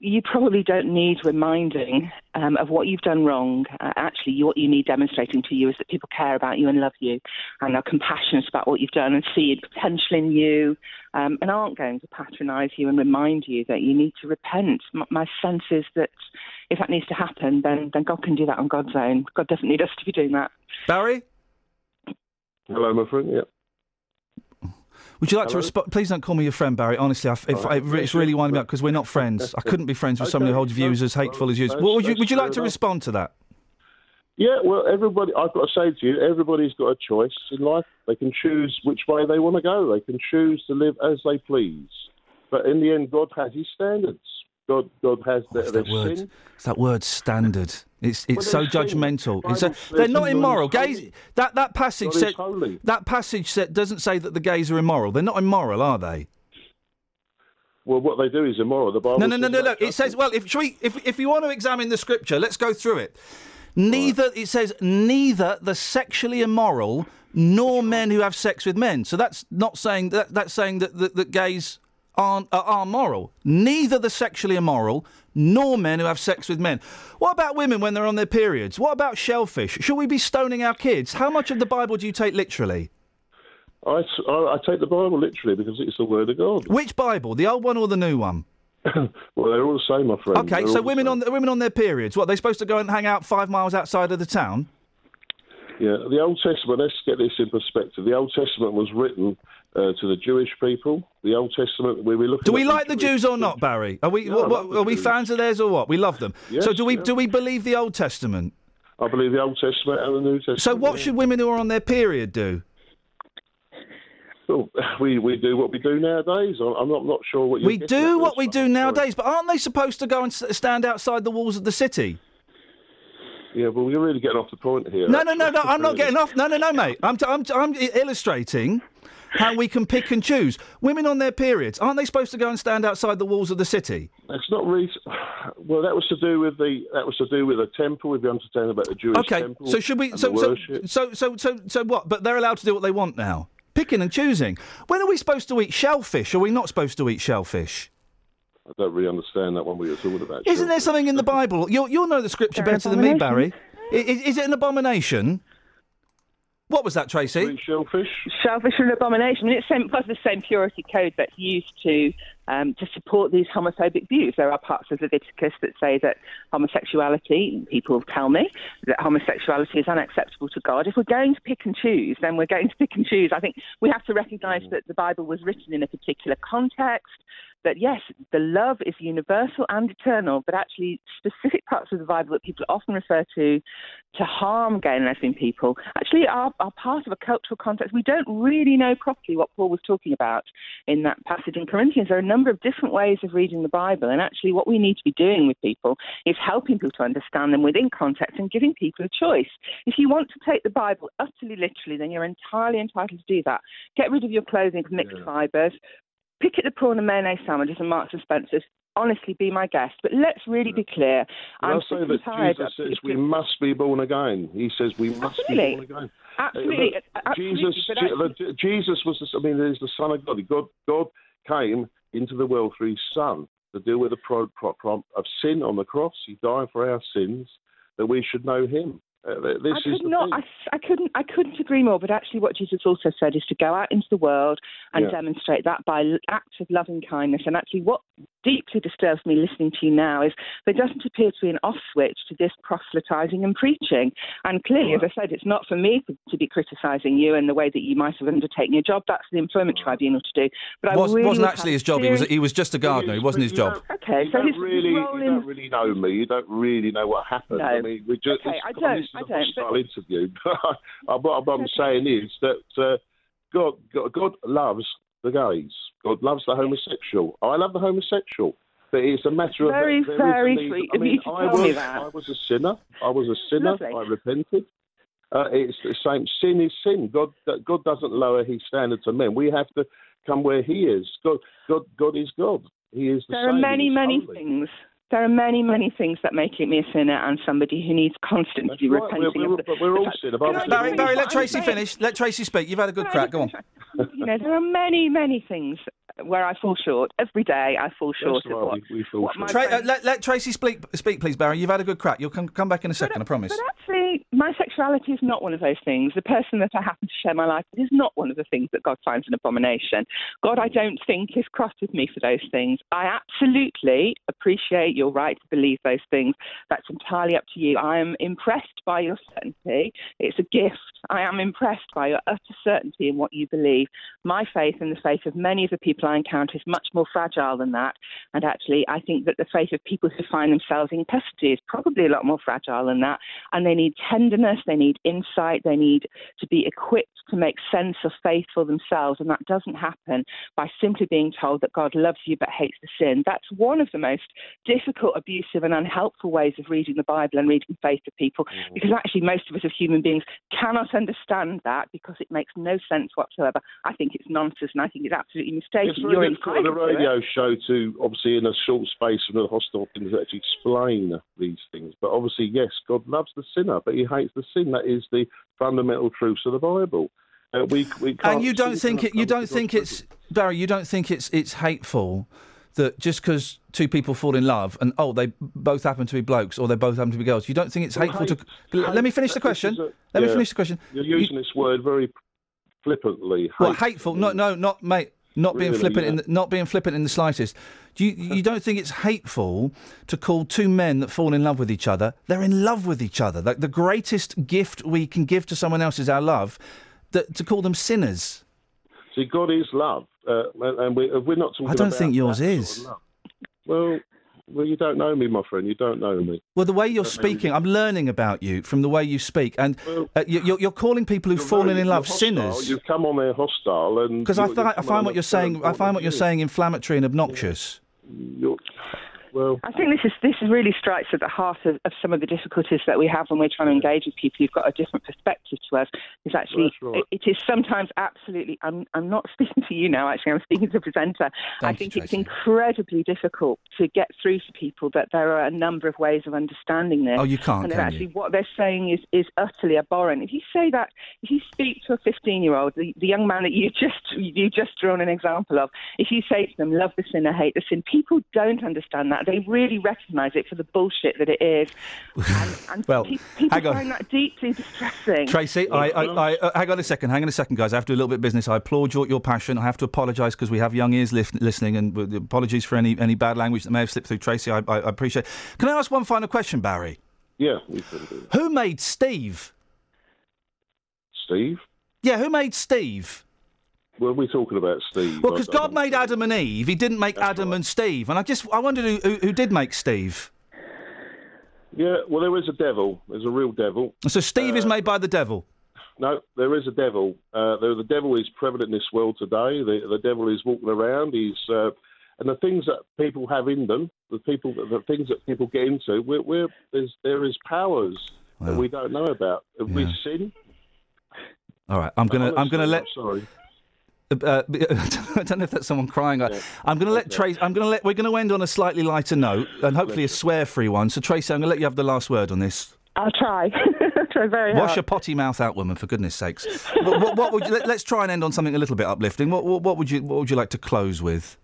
you probably don't need reminding um, of what you've done wrong. Uh, actually, you, what you need demonstrating to you is that people care about you and love you and are compassionate about what you've done and see potential in you um, and aren't going to patronise you and remind you that you need to repent. M- my sense is that if that needs to happen, then, then God can do that on God's own. God doesn't need us to be doing that. Barry? Hello, my friend. Yeah. Would you like to respond? Please don't call me your friend, Barry. Honestly, I, if, right. I, it's really winding me up because we're not friends. I couldn't be friends with somebody who holds views as hateful as you. that's- What would you, would you like to respond to that? Yeah, well, everybody, I've got to say to you, everybody's got a choice in life. They can choose which way they want to go. They can choose to live as they please. But in the end, God has His standards. God, God has oh, their, their word. sin. It's that word standard. It's it's so sin. judgmental. The It's a, Bible says they're not immoral. Gays. That that passage said that passage said, doesn't say that the gays are immoral. They're not immoral, are they? Well, what they do is immoral. The Bible No, no, no, no, no. It says, well, if, we, if, if you want to examine the scripture, let's go through it. Neither, it says, neither the sexually immoral nor men who have sex with men. So that's not saying that, that's saying that, that, that gays aren't, are, are moral. Neither the sexually immoral nor men who have sex with men. What about women when they're on their periods? What about shellfish? Should we be stoning our kids? How much of the Bible do you take literally? I, I, take the Bible literally because it's the Word of God. Which Bible, the old one or the new one? Well, they're all the same, my friend. Okay, They're so women on women on their periods, what? They're supposed to go and hang out five miles outside of the town? Yeah, the Old Testament, let's get this in perspective. The Old Testament was written uh, to the Jewish people. The Old Testament, where we were looking Do we like the Jews or not, Barry? Are we Yeah, what, what- are we Jews. fans of theirs or what? We love them. Yes, so do we yeah. do we believe the Old Testament? I believe the Old Testament and the New Testament. So what should women who are on their period do? Well, we, we do what we do nowadays. I'm I'm not, not sure what We do what we do nowadays, but aren't they supposed to go and stand outside the walls of the city? Yeah, but we're really getting off the point here. No, no, no, no. I'm not getting off. No, no, no, mate. I'm, t- I'm, t- I'm illustrating how we can pick and choose. Women on their periods, aren't they supposed to go and stand outside the walls of the city? That's not really. Well, that was to do with the that was to do with the temple. If you understand about the Jewish Okay, temple. so should we? So, so, so, so, so, so, what? But they're allowed to do what they want now. Picking and choosing. When are we supposed to eat shellfish? Are we not supposed to eat shellfish? I don't really understand that one we were talking about. Isn't there something in the Bible? You'll, you'll know the scripture better than me. Barry. Is, is it an abomination? What was that, Tracy? Shellfish. Shellfish are an abomination. I mean, it's same, part of the same purity code that's used to um, to support these homophobic views. There are parts of Leviticus that say that homosexuality, people tell me, that homosexuality is unacceptable to God. If we're going to pick and choose, then we're going to pick and choose. I think we have to recognise that the Bible was written in a particular context. That yes, the love is universal and eternal, but actually specific parts of the Bible that people often refer to to harm gay and lesbian people actually are, are part of a cultural context. We don't really know properly what Paul was talking about in that passage in Corinthians. There are a number of different ways of reading the Bible, and actually, what we need to be doing with people is helping people to understand them within context and giving people a choice. If you want to take the Bible utterly literally, then you're entirely entitled to do that. Get rid of your clothing from mixed fibres. Pick at the prawn and mayonnaise sandwiches and Marks and Spencer's. Honestly, be my guest. But let's really be clear. Well, I'm I say sick that tired Jesus says we must be born again. He says we must Absolutely. be born again. Absolutely, Uh, absolutely, Jesus, Je- Jesus was. The, I mean, he's the Son of God. God. God came into the world through His Son to deal with the pro, pro, pro, of sin on the cross. He died for our sins that we should know Him. Uh, th- this I could not. I, I couldn't. I couldn't agree more. But actually, what Jesus also said is to go out into the world and Yeah. demonstrate that by acts of loving kindness. And actually, what deeply disturbs me listening to you now is there doesn't appear to be an off switch to this proselytising and preaching. And clearly, as I said, it's not for me to, to be criticising you in the way that you might have undertaken your job. That's the employment tribunal to do. But I Was, really wasn't actually his job. He was he was just a gardener. It wasn't his job. Okay, you so don't his really, role you don't really know me. You don't really know what happened. No. I mean, we just Okay, I don't, This is I a don't, hostile interview. What I'm saying is that uh, God, God, God loves the gays. God loves the homosexual. I love the homosexual. But it's a matter of Very, there very sweet I mean, I was. I was a sinner. I was a sinner. Lovely. I repented. Uh, it's the same. Sin is sin. God, God doesn't lower His standard to men. We have to come where He is. God, God, God is God. He is the There are same. many, He's many holy. things. There are many, many things that make me a sinner and somebody who needs constantly right, repenting. we're- of the, we're- we're all the fact- sinners. Barry, Barry, let Tracy saying? finish. Let Tracy speak. You've had a good crack. Go on. You know, there are many, many things where I fall short. Every day I fall short of what, what my Tra- uh, let, let Tracy speak, speak, please, Barry. You've had a good crack. You'll come, come back in a second, I promise. But actually, my sexuality is not one of those things. The person that I happen to share my life with is not one of the things that God finds an abomination. God, I don't think, is cross with me for those things. I absolutely appreciate your right to believe those things. That's entirely up to you. I am impressed by your certainty. It's a gift. I am impressed by your utter certainty in what you believe. My faith and the faith of many of the people I encounter is much more fragile than that. And actually, I think that the faith of people who find themselves in custody is probably a lot more fragile than that. And they need tenderness, they need insight, they need to be equipped to make sense of faith for themselves. And that doesn't happen by simply being told that God loves you but hates the sin. That's one of the most difficult, abusive, and unhelpful ways of reading the Bible and reading faith to people. Because actually, most of us as human beings cannot understand that because it makes no sense whatsoever. I think it's nonsense and I think it's absolutely mistaken. It's You're very difficult on a it. radio show to, obviously, in a short space of the hostile things, actually explain these things. But obviously, yes, God loves the sinner, but He hates the sin. That is the fundamental truths of the Bible. Uh, we, we can't And you don't think it? You don't think it's Barry? You don't think it's it's hateful that just because two people fall in love and oh they both happen to be blokes or they both happen to be girls, you don't think it's Well, hateful hate- to? Let me finish the question. a- Let me finish the question. You're You- using this word very flippantly. Well, hateful? No, no, not mate. Not being Really, flippant in the, not being flippant in the slightest. Do you you don't think it's hateful to call two men that fall in love with each other? They're in love with each other. Like the greatest gift we can give to someone else is our love. That to call them sinners. See, God is love, uh, and we, we're not talking I don't think yours that sort is. of. Well, well, you don't know me, my friend. You don't know me. Well, the way you're Don't know me. speaking, I'm learning about you from the way you speak, and Well- uh, you, you're, you're calling people who've fallen in love hostile. sinners. You've come on there hostile, and Because I, you're- fi- you're I find what you're saying. I find what you're saying inflammatory and obnoxious. You're, well, I think this is this really strikes at the heart of, of some of the difficulties that we have when we're trying to engage with people who've got a different perspective to us. Is actually right. it, it is sometimes absolutely. I'm I'm not speaking to you now. Actually, I'm speaking to the presenter. I Thank you, think it's incredibly difficult to get through to people that there are a number of ways of understanding this. Oh, you can't, And that can actually, you? what they're saying is is utterly abhorrent. If you say that, if you speak to a 15 year old, the, the young man that you just you just drawn an example of, if you say to them, "Love the sinner, hate the sin," people don't understand that. They really recognise it for the bullshit that it is. And, and Well, pe- people hang on. find that deeply distressing. Tracy, I, I, I uh, hang on a second, hang on a second, guys. I have to do a little bit of business. I applaud your, your passion. I have to apologise because we have young ears lif- listening, and uh, apologies for any, any bad language that may have slipped through. Tracy, I, I, I appreciate. Can I ask one final question, Barry? yeah, you can do. Who made Steve? Steve. Yeah, who made Steve? We're talking about Steve. Well, because God made Adam and Eve, He didn't make Adam and Steve, and I just I wondered who, who, who did make Steve. Yeah, well, there is a devil. There's a real devil. So Steve is made by the devil. No, there is a devil. Uh, the, the devil is prevalent in this world today. The, the devil is walking around. He's uh, and the things that people have in them, the people, the things that people get into, we're, we're, there's, there is powers that we don't know about. If we sin, All right, I'm gonna I'm gonna let. Sorry. Uh, I don't know if that's someone crying. I'm going to let Trace. I'm going to let. We're going to end on a slightly lighter note and hopefully a swear-free one. So Tracy, I'm going to let you have the last word on this. I'll try. I'll try very hard. Wash hard. your potty mouth out, woman, for goodness sakes. what, what, what would you, let, us try and end on something a little bit uplifting. What, what, what would you What would you like to close with?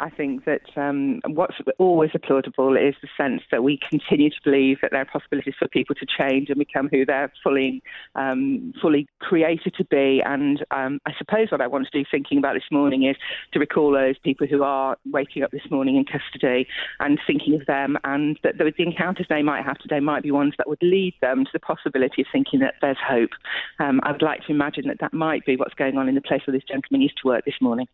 I think that um, what's always applaudable is the sense that we continue to believe that there are possibilities for people to change and become who they're fully um, fully created to be. And um, I suppose what I want to do, thinking about this morning, is to recall those people who are waking up this morning in custody and thinking of them, and that the, the encounters they might have today might be ones that would lead them to the possibility of thinking that there's hope. Um, I would like to imagine that that might be what's going on in the place where this gentleman used to work this morning.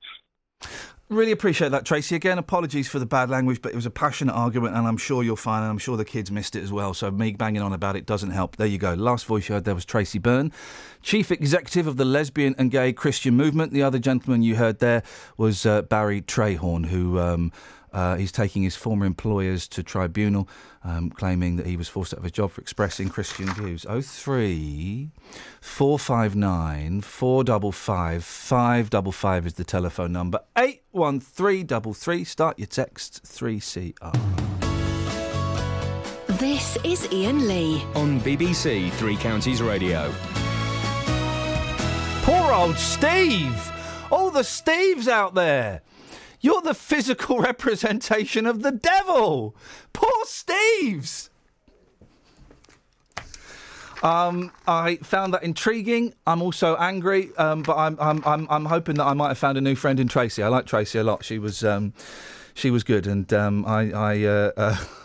Really appreciate that, Tracy. Again, apologies for the bad language, but it was a passionate argument, and I'm sure you're fine, and I'm sure the kids missed it as well. So me banging on about it doesn't help. There you go. Last voice you heard there was Tracy Byrne, chief executive of the Lesbian and Gay Christian Movement. The other gentleman you heard there was uh, Barry Trayhorn, who. Um, uh, he's taking his former employers to tribunal, um, claiming that he was forced out of his job for expressing Christian views. 03 459 455 555 is the telephone number. 81333. Start your text 3CR. This is Iain Lee. On BBC Three Counties Radio. Poor old Steve! All the Steves out there! You're the physical representation of the devil! Poor Steves! Um, I found that intriguing. I'm also angry, um, but I'm, I'm I'm I'm hoping that I might have found a new friend in Tracy. I like Tracy a lot. She was um, she was good, and um, I I uh, uh,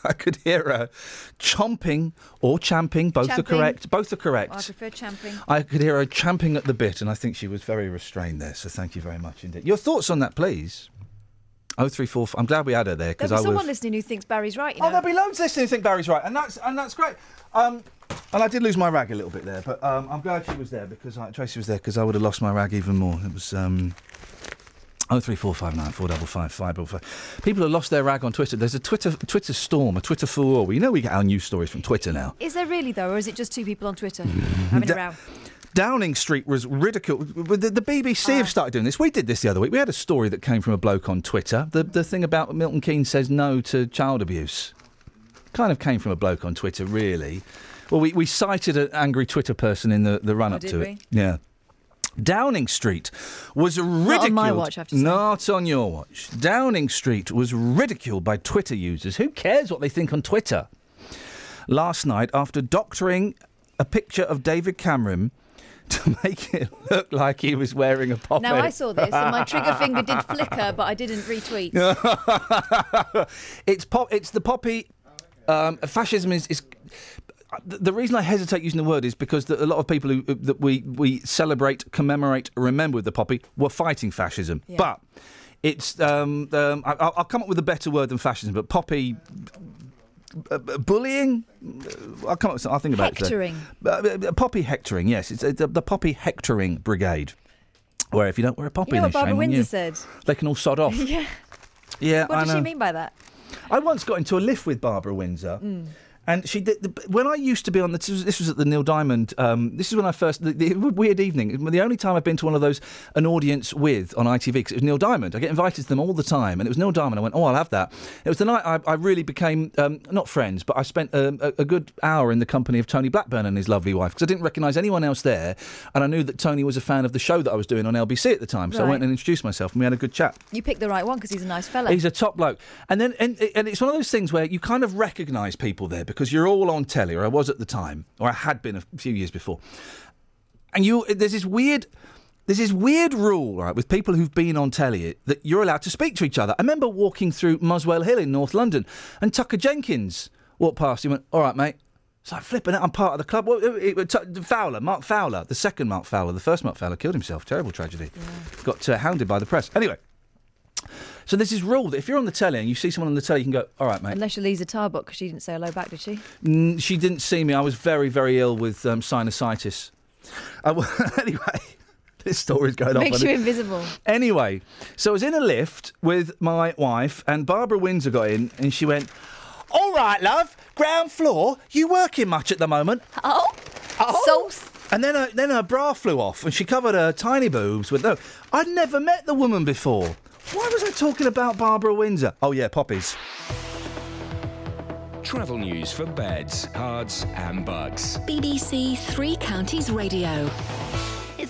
I could hear her chomping or champing. Both are correct. Both are correct. I prefer champing. I could hear her champing at the bit, and I think she was very restrained there. So thank you very much indeed. Your thoughts on that, please. Oh three four. I'm glad we had her there because There'll I be would. someone listening who thinks Barry's right. You know? Oh, there'll be loads listening who think Barry's right, and that's and that's great. Um, and I did lose my rag a little bit there, but um, I'm glad she was there because I, Tracy was there because I would have lost my rag even more. It was. Um, Oh three four five nine four double five five double five. People have lost their rag on Twitter. There's a Twitter Twitter storm, a Twitter furore. We know we get our news stories from Twitter now. Is there really though, or is it just two people on Twitter having a row? Downing Street was ridiculed. The, the BBC Ah. have started doing this. We did this the other week. We had a story that came from a bloke on Twitter. The the thing about Milton Keynes says no to child abuse kind of came from a bloke on Twitter, really. Well, we, we cited an angry Twitter person in the, the run up Oh, to we? it. Yeah. Downing Street was ridiculed. Not on my watch, I have to say. Not on your watch. Downing Street was ridiculed by Twitter users. Who cares what they think on Twitter? Last night, after doctoring a picture of David Cameron to make it look like he was wearing a poppy. Now I saw this and my trigger finger did flicker, but I didn't retweet. it's pop. It's the poppy. Um, fascism is. is the reason I hesitate using the word is because the, a lot of people who, that we, we celebrate, commemorate, remember with the poppy were fighting fascism. Yeah. But it's um, um, I, I'll I'll come up with a better word than fascism. But poppy uh, uh, bullying. I'll come up with. I'll think about Hectoring. it. Uh, uh, poppy hectoring. Yes, it's uh, the, the poppy hectoring brigade. Where if you don't wear a poppy, You know what Barbara Windsor said? They can all sod off. yeah. Yeah, What I does know. she mean by that? I once got into a lift with Barbara Windsor. Mm. And she did. The, when I used to be on the, this was, at the Neil Diamond. Um, this is when I first the, the weird evening. The only time I've been to one of those an audience with on ITV because it was Neil Diamond. I get invited to them all the time, and it was Neil Diamond. I went, oh, I'll have that. It was the night I, I really became um, not friends, but I spent um, a, a good hour in the company of Tony Blackburn and his lovely wife because I didn't recognise anyone else there, and I knew that Tony was a fan of the show that I was doing on LBC at the time. So I went and introduced myself, and we had a good chat. You picked the right one because he's a nice fella. He's a top bloke, and then and, and it's one of those things where you kind of recognise people there because you're all on telly, or I was at the time, or I had been a few years before, and you there's this weird. There's this weird rule, right, with people who've been on telly that you're allowed to speak to each other. I remember walking through Muswell Hill in North London, and Tucker Jenkins walked past. He went, "All right, mate." It's like flipping it. I'm part of the club. Well, it- it- Fowler, Mark Fowler, the second Mark Fowler, the first Mark Fowler killed himself. Terrible tragedy. Got uh, hounded by the press. Anyway, so there's this rule that if you're on the telly and you see someone on the telly, you can go, "All right, mate." Unless you're Liza Tarbuck because she didn't say hello back, did she? Mm, she didn't see me. I was very, very ill with um, sinusitis. Uh, well, anyway, this story's going on. Makes you invisible. Anyway, so I was in a lift with my wife, and Barbara Windsor got in, and she went, "All right, love, ground floor. You working much at the moment?" Oh, sauce. And then her, then her bra flew off, and she covered her tiny boobs with no. I'd never met the woman before. Why was I talking about Barbara Windsor? Oh yeah, poppies. Travel news for beds, Herts, and Bucks. BBC Three Counties Radio.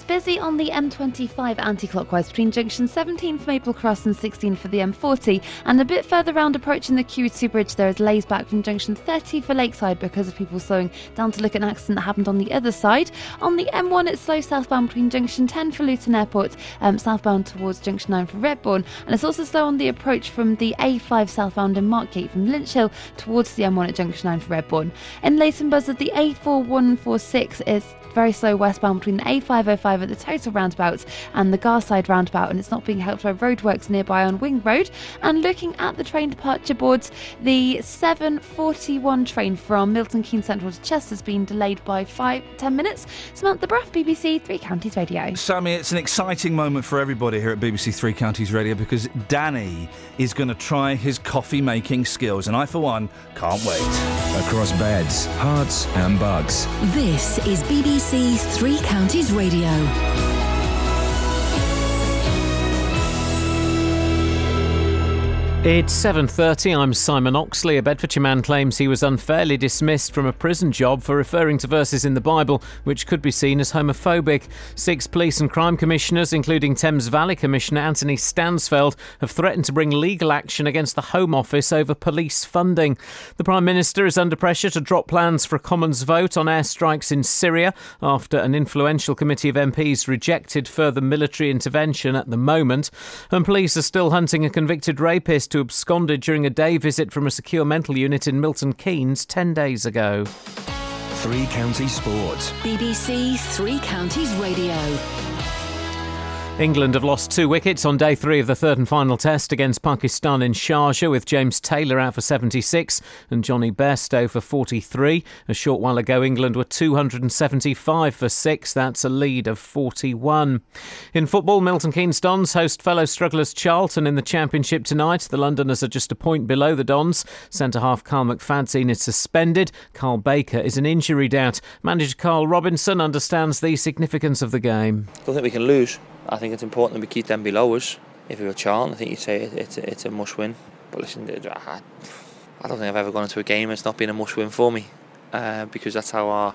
Busy on the M25 anti-clockwise between junction 17 for Maple Cross and 16 for the M40, and a bit further round approaching the QE2 bridge there is lays back from junction 30 for Lakeside because of people slowing down to look at an accident that happened on the other side. On the M1 it's slow southbound between junction 10 for Luton Airport, um, southbound towards junction 9 for Redbourn, and it's also slow on the approach from the A5 southbound in Markyate from Lynch Hill towards the M1 at junction 9 for Redbourn. In Leighton Buzzard the A4146 is very slow westbound between the A505 at the total roundabout and the Garside roundabout, and it's not being helped by roadworks nearby on Wing Road. And looking at the train departure boards, the 741 train from Milton Keynes Central to Chester has been delayed by five ten minutes. Samantha Braff, BBC Three Counties Radio. Sammy, it's an exciting moment for everybody here at BBC Three Counties Radio because Danny is going to try his coffee making skills, and I, for one, can't wait. Across beds, Herts, and Bucks. This is BBC Three Counties Radio. It's 7:30. I'm Simon Oxley. A Bedfordshire man claims he was unfairly dismissed from a prison job for referring to verses in the Bible which could be seen as homophobic. Six police and crime commissioners, including Thames Valley Commissioner Anthony Stansfeld, have threatened to bring legal action against the Home Office over police funding. The Prime Minister is under pressure to drop plans for a Commons vote on airstrikes in Syria after an influential committee of MPs rejected further military intervention at the moment. And police are still hunting a convicted rapist who absconded during a day visit from a secure mental unit in Milton Keynes 10 days ago. Three Counties Sports. BBC Three Counties Radio. England have lost two wickets on day three of the third and final test against Pakistan in Sharjah, with James Taylor out for 76 and Jonny Bairstow oh for 43. A short while ago, England were 275 for six. That's a lead of 41. In football, Milton Keynes Dons host fellow strugglers Charlton in the Championship tonight. The Londoners are just a point below the Dons. Centre half Carl McFadzean is suspended. Carl Baker is an injury doubt. Manager Karl Robinson understands the significance of the game. I don't think we can lose. I think it's important that we keep them below us. If we were Charlton, I think you'd say it, it's, a, it's a must win. But listen, I, I don't think I've ever gone into a game and it's not been a must win for me uh, because that's how our,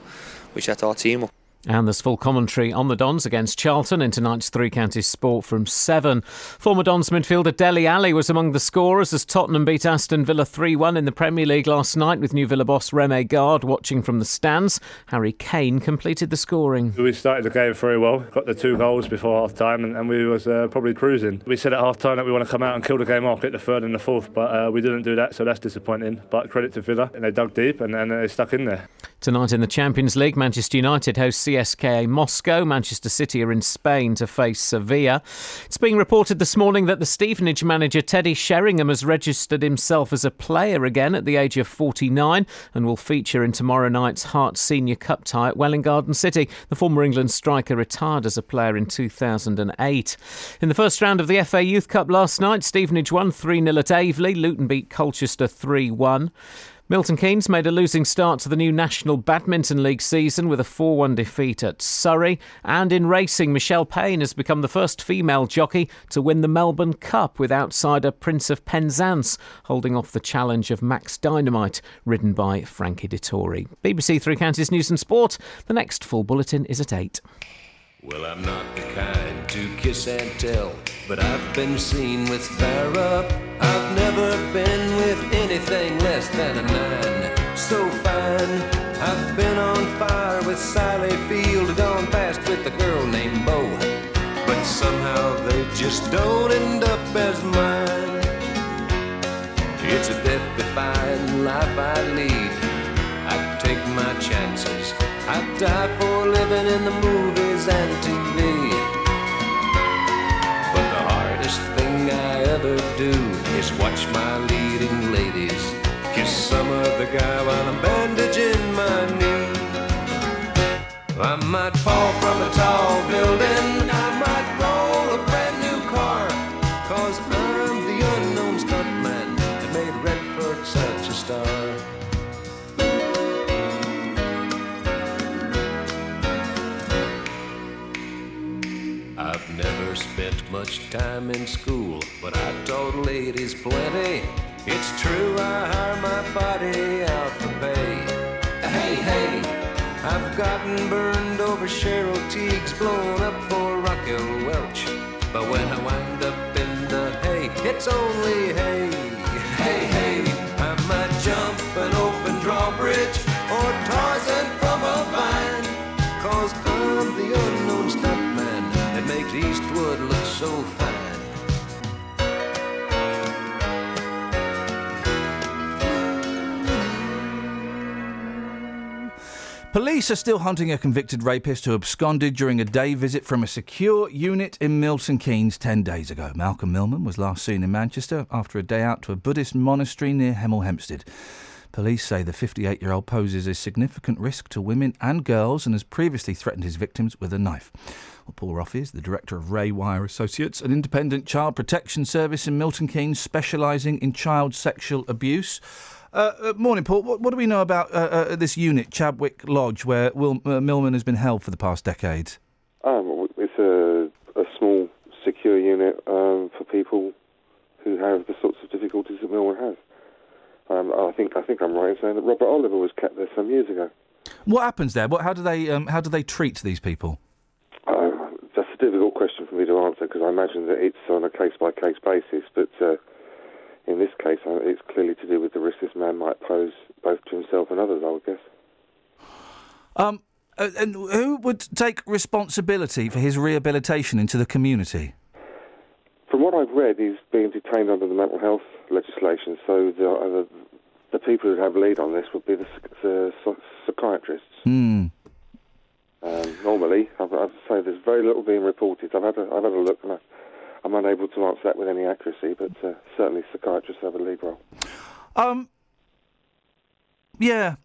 we set our team up. And there's full commentary on the Dons against Charlton in tonight's Three Counties Sport from 7. Former Dons midfielder Dele Alli was among the scorers as Tottenham beat Aston Villa 3 1 in the Premier League last night with new Villa boss Rémi Garde watching from the stands. Harry Kane completed the scoring. We started the game very well, got the two goals before half time, and, and we was uh, probably cruising. We said at half time that we want to come out and kill the game off, get the third and the fourth, but uh, we didn't do that, so that's disappointing. But credit to Villa, and they dug deep and, and they stuck in there. Tonight in the Champions League, Manchester United host CSKA Moscow. Manchester City are in Spain to face Sevilla. It's being reported this morning that the Stevenage manager Teddy Sheringham has registered himself as a player again at the age of 49 and will feature in tomorrow night's Herts Senior Cup tie at Welwyn Garden City. The former England striker retired as a player in 2008. In the first round of the FA Youth Cup last night, Stevenage won 3 0 at Aveley. Luton beat Colchester 3 1. Milton Keynes made a losing start to the new National Badminton League season with a 4 1 defeat at Surrey. And in racing, Michelle Payne has become the first female jockey to win the Melbourne Cup with outsider Prince of Penzance holding off the challenge of Max Dynamite, ridden by Frankie Dettori. BBC Three Counties News and Sport. The next full bulletin is at 8. Well, I'm not the kind to kiss and tell, but I've been seen with Farrah. I've never been with anything less than a nine. So fine, I've been on fire with Sally Field, gone past with a girl named Bo. But somehow they just don't end up as mine. It's a death defying life I lead. I take my chances. I die for living in the movies and TV. But the hardest thing I ever do is watch my leading ladies kiss some other guy while I'm bandaging my knee. I might fall from a tall building. much time in school, but I told ladies plenty. It's true, I hire my body out for pay. Hey, hey, I've gotten burned over Cheryl Tiegs, blown up for Raquel Welch. But when I wind up in the hay, it's only hay. Police are still hunting a convicted rapist who absconded during a day visit from a secure unit in Milton Keynes 10 days ago. Malcolm Millman was last seen in Manchester after a day out to a Buddhist monastery near Hemel Hempstead. Police say the 58 year old poses a significant risk to women and girls and has previously threatened his victims with a knife. Well, Paul Roffey is the director of Ray Wire Associates, an independent child protection service in Milton Keynes specialising in child sexual abuse. Uh, uh, morning, Paul. What, what do we know about uh, uh, this unit, Chadwick Lodge, where Will, uh, Millman has been held for the past decade? Um, it's a, a small, secure unit um, for people who have the sorts of difficulties that Millman has. Um, I think I think I'm right in saying that Robert Oliver was kept there some years ago. What happens there? What, how do they um, how do they treat these people? Uh, that's a difficult question for me to answer because I imagine that it's on a case by case basis. But uh, in this case, it's clearly to do with the risk this man might pose both to himself and others. I would guess. Um, uh, and who would take responsibility for his rehabilitation into the community? From what I've read, he's being detained under the mental health legislation. So the uh, the, the people who have lead on this would be the, the psychiatrists. Hmm. Um, normally, I'd, I've say there's very little being reported. I've had a, I've had a look, and I, I'm unable to answer that with any accuracy. But uh, certainly, psychiatrists have a lead role. Um. Yeah.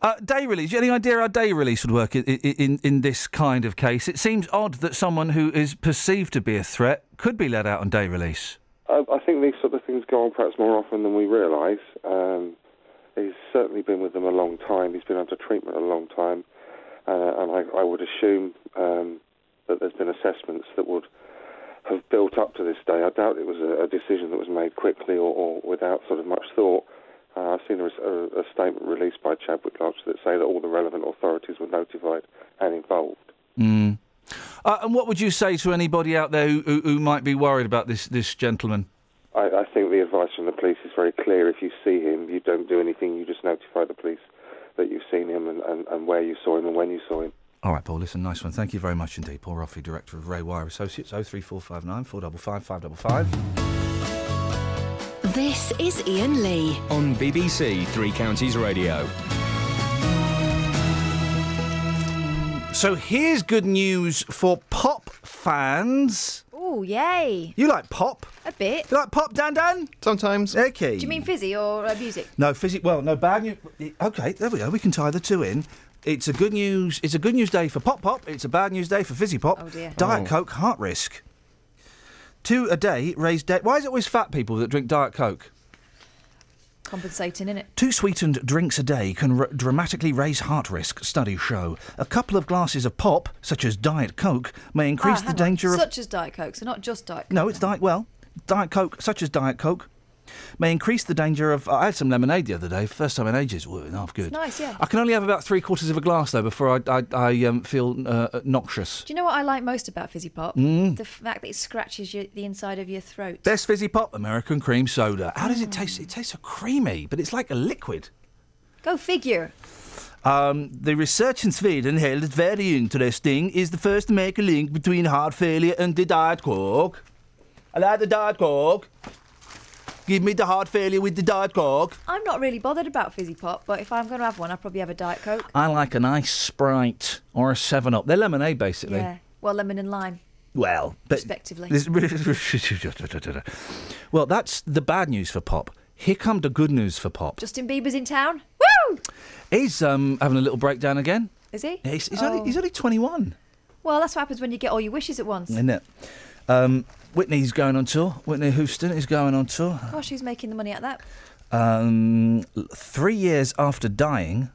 Uh, day release. Do you have any idea how day release would work in, in in this kind of case? It seems odd that someone who is perceived to be a threat could be let out on day release. I, I think these sort of things go on perhaps more often than we realise. Um, he's certainly been with them a long time. He's been under treatment a long time, uh, and I, I would assume um, that there's been assessments that would have built up to this day. I doubt it was a, a decision that was made quickly or, or without sort of much thought. Uh, I've seen a, a, a statement released by Chadwick Lodge that say that all the relevant authorities were notified and involved. Mm. Uh, and what would you say to anybody out there who, who, who might be worried about this this gentleman? I, I think the advice from the police is very clear. If you see him, you don't do anything. You just notify the police that you've seen him and, and, and where you saw him and when you saw him. All right, Paul. Listen, nice one. Thank you very much indeed, Paul Roffey, director of Ray Wire Associates. Oh three four five nine four double five five double five. This is Iain Lee. On BBC Three Counties Radio. So here's good news for pop fans. Oh, yay. You like pop? A bit. You like pop, Dan Dan? Sometimes. Okay. Do you mean fizzy or uh, music? No, fizzy. Well, no bad news. Okay, there we go. We can tie the two in. It's a good news. It's a good news day for pop pop. It's a bad news day for fizzy pop. Oh, dear. Diet Oh. Coke heart risk. Two a day raise debt. Why is it always fat people that drink Diet Coke? Compensating, in it? Two sweetened drinks a day can r- dramatically raise heart risk, studies show. A couple of glasses of pop, such as Diet Coke, may increase Ah, the hang on. danger of. Such as Diet Coke, so not just Diet Coke. No, it's Diet. Well, Diet Coke, such as Diet Coke, may increase the danger of. I had some lemonade the other day, first time in ages. Ooh, half good. It's nice, yeah. I can only have about three quarters of a glass though before I I, I um, feel uh, noxious. Do you know what I like most about fizzy pop? Mm. The fact that it scratches your, the inside of your throat. Best fizzy pop, American cream soda. How does it taste? It tastes so creamy, but it's like a liquid. Go figure. Um, the research in Sweden held it very interesting. Is the first to make a link between heart failure and the diet coke. I like the diet coke. Give me the heart failure with the diet coke. I'm not really bothered about fizzy pop, but if I'm going to have one, I'll probably have a Diet Coke. I like a nice Sprite or a Seven Up. They're lemonade, basically. Yeah. Well, lemon and lime. Well, but Respectively. this- well, that's the bad news for pop. Here come the good news for pop. Justin Bieber's in town. Woo! He's um, having a little breakdown again. Is he? He's, he's, Oh. only, he's only 21, Well, that's what happens when you get all your wishes at once. isn't it? Um, Whitney's going on tour. Whitney Houston is going on tour. Gosh, who's making the money out of that? Um, three years after dying,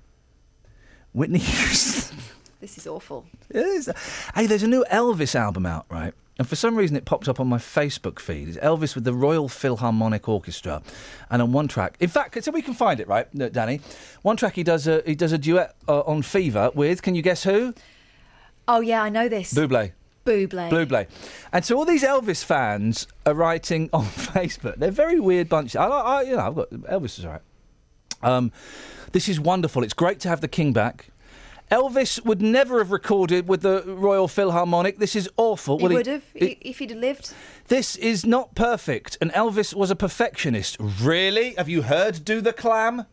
Whitney Houston. This is awful. It is. Hey, there's a new Elvis album out, right? And for some reason, it popped up on my Facebook feed. It's Elvis with the Royal Philharmonic Orchestra, and on one track, in fact, so we can find it, right, Danny? One track he does a he does a duet uh, on Fever with. Can you guess who? Oh, yeah, I know this. Buble. Buble. Buble. And so all these Elvis fans are writing on Facebook. They're very weird bunch. I, I you know, I've got Elvis is all right. Um, this is wonderful. It's great to have the King back. Elvis would never have recorded with the Royal Philharmonic. This is awful. He Well, would have he- if he'd have lived. This is not perfect, and Elvis was a perfectionist. Really? Have you heard Do the Clam?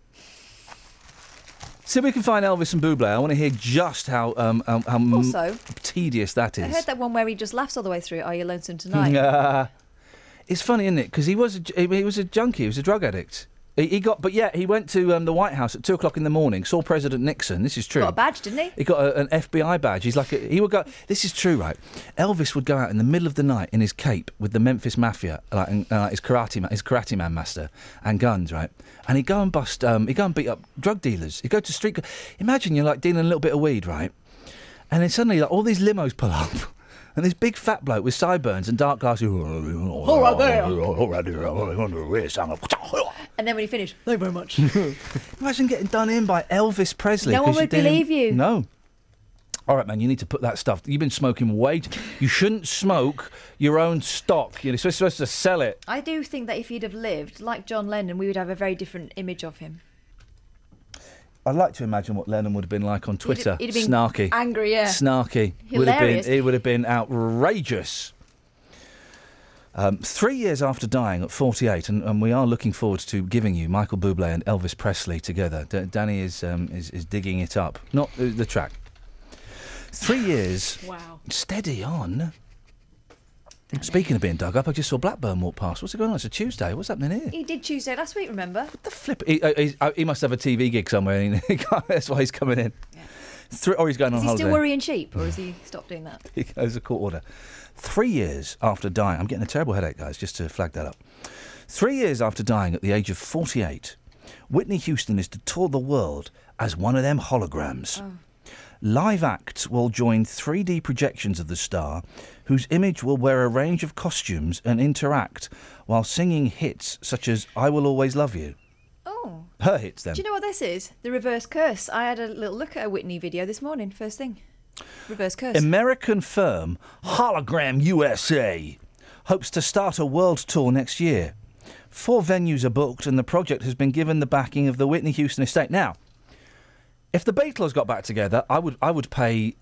See if we can find Elvis and Buble. I want to hear just how um, um, how m- Also- tedious that is. I heard that one where he just laughs all the way through. Are you lonesome tonight? Uh, it's funny, isn't it? Because he was a, he was a junkie. He was a drug addict. He, he got, but yeah, he went to um, the White House at two o'clock in the morning. Saw President Nixon. This is true. Got a badge, didn't he? He got a, an FBI badge. He's like, a, he would go. This is true, right? Elvis would go out in the middle of the night in his cape with the Memphis Mafia, like and, uh, his karate, ma- his karate man master, and guns, right? And he'd go and bust, um, he'd go and beat up drug dealers. He'd go to street. Imagine you're like dealing a little bit of weed, right? And then suddenly, like, all these limos pull up. And this big fat bloke with sideburns and dark glasses. All right there. All right there. And then when he finished, thank you very much. Imagine getting done in by Elvis Presley. No one would believe you. No. All right, man. You need to put that stuff. You've been smoking way. You shouldn't smoke your own stock. You're supposed supposed to sell it. I do think that if he'd have lived, like John Lennon, we would have a very different image of him. I'd like to imagine what Lennon would have been like on Twitter. he'd been Snarky. angry, yeah. Snarky. Would have been. Hilarious. It would have been outrageous. Um, three years after dying at 48, and, and we are looking forward to giving you Michael Bublé and Elvis Presley together. D- Danny is, um, is is digging it up, not the, the track. Three years. Wow. Steady on. Speaking of being dug up, I just saw Blackburn walk past. What's going on? It's a Tuesday. What's happening here? He did Tuesday last week, remember? What the flip? He, uh, uh, he must have a TV gig somewhere. He that's why he's coming in. Three, or he's going Is on he holiday. still worrying sheep, or has he stopped doing that? He goes a court order. Three years after dying, I'm getting a terrible headache, guys, just to flag that up. Three years after dying at the age of 48, Whitney Houston is to tour the world as one of them holograms. Live acts will join 3D projections of the star, whose image will wear a range of costumes and interact while singing hits such as I Will Always Love You. Oh. Her hits, then. Do you know what this is? The reverse curse. I had a little look at a Whitney video this morning, first thing. Reverse curse. American firm Hologram USA hopes to start a world tour next year. Four venues are booked, and the project has been given the backing of the Whitney Houston estate. Now, if the Beatles got back together, I would I would pay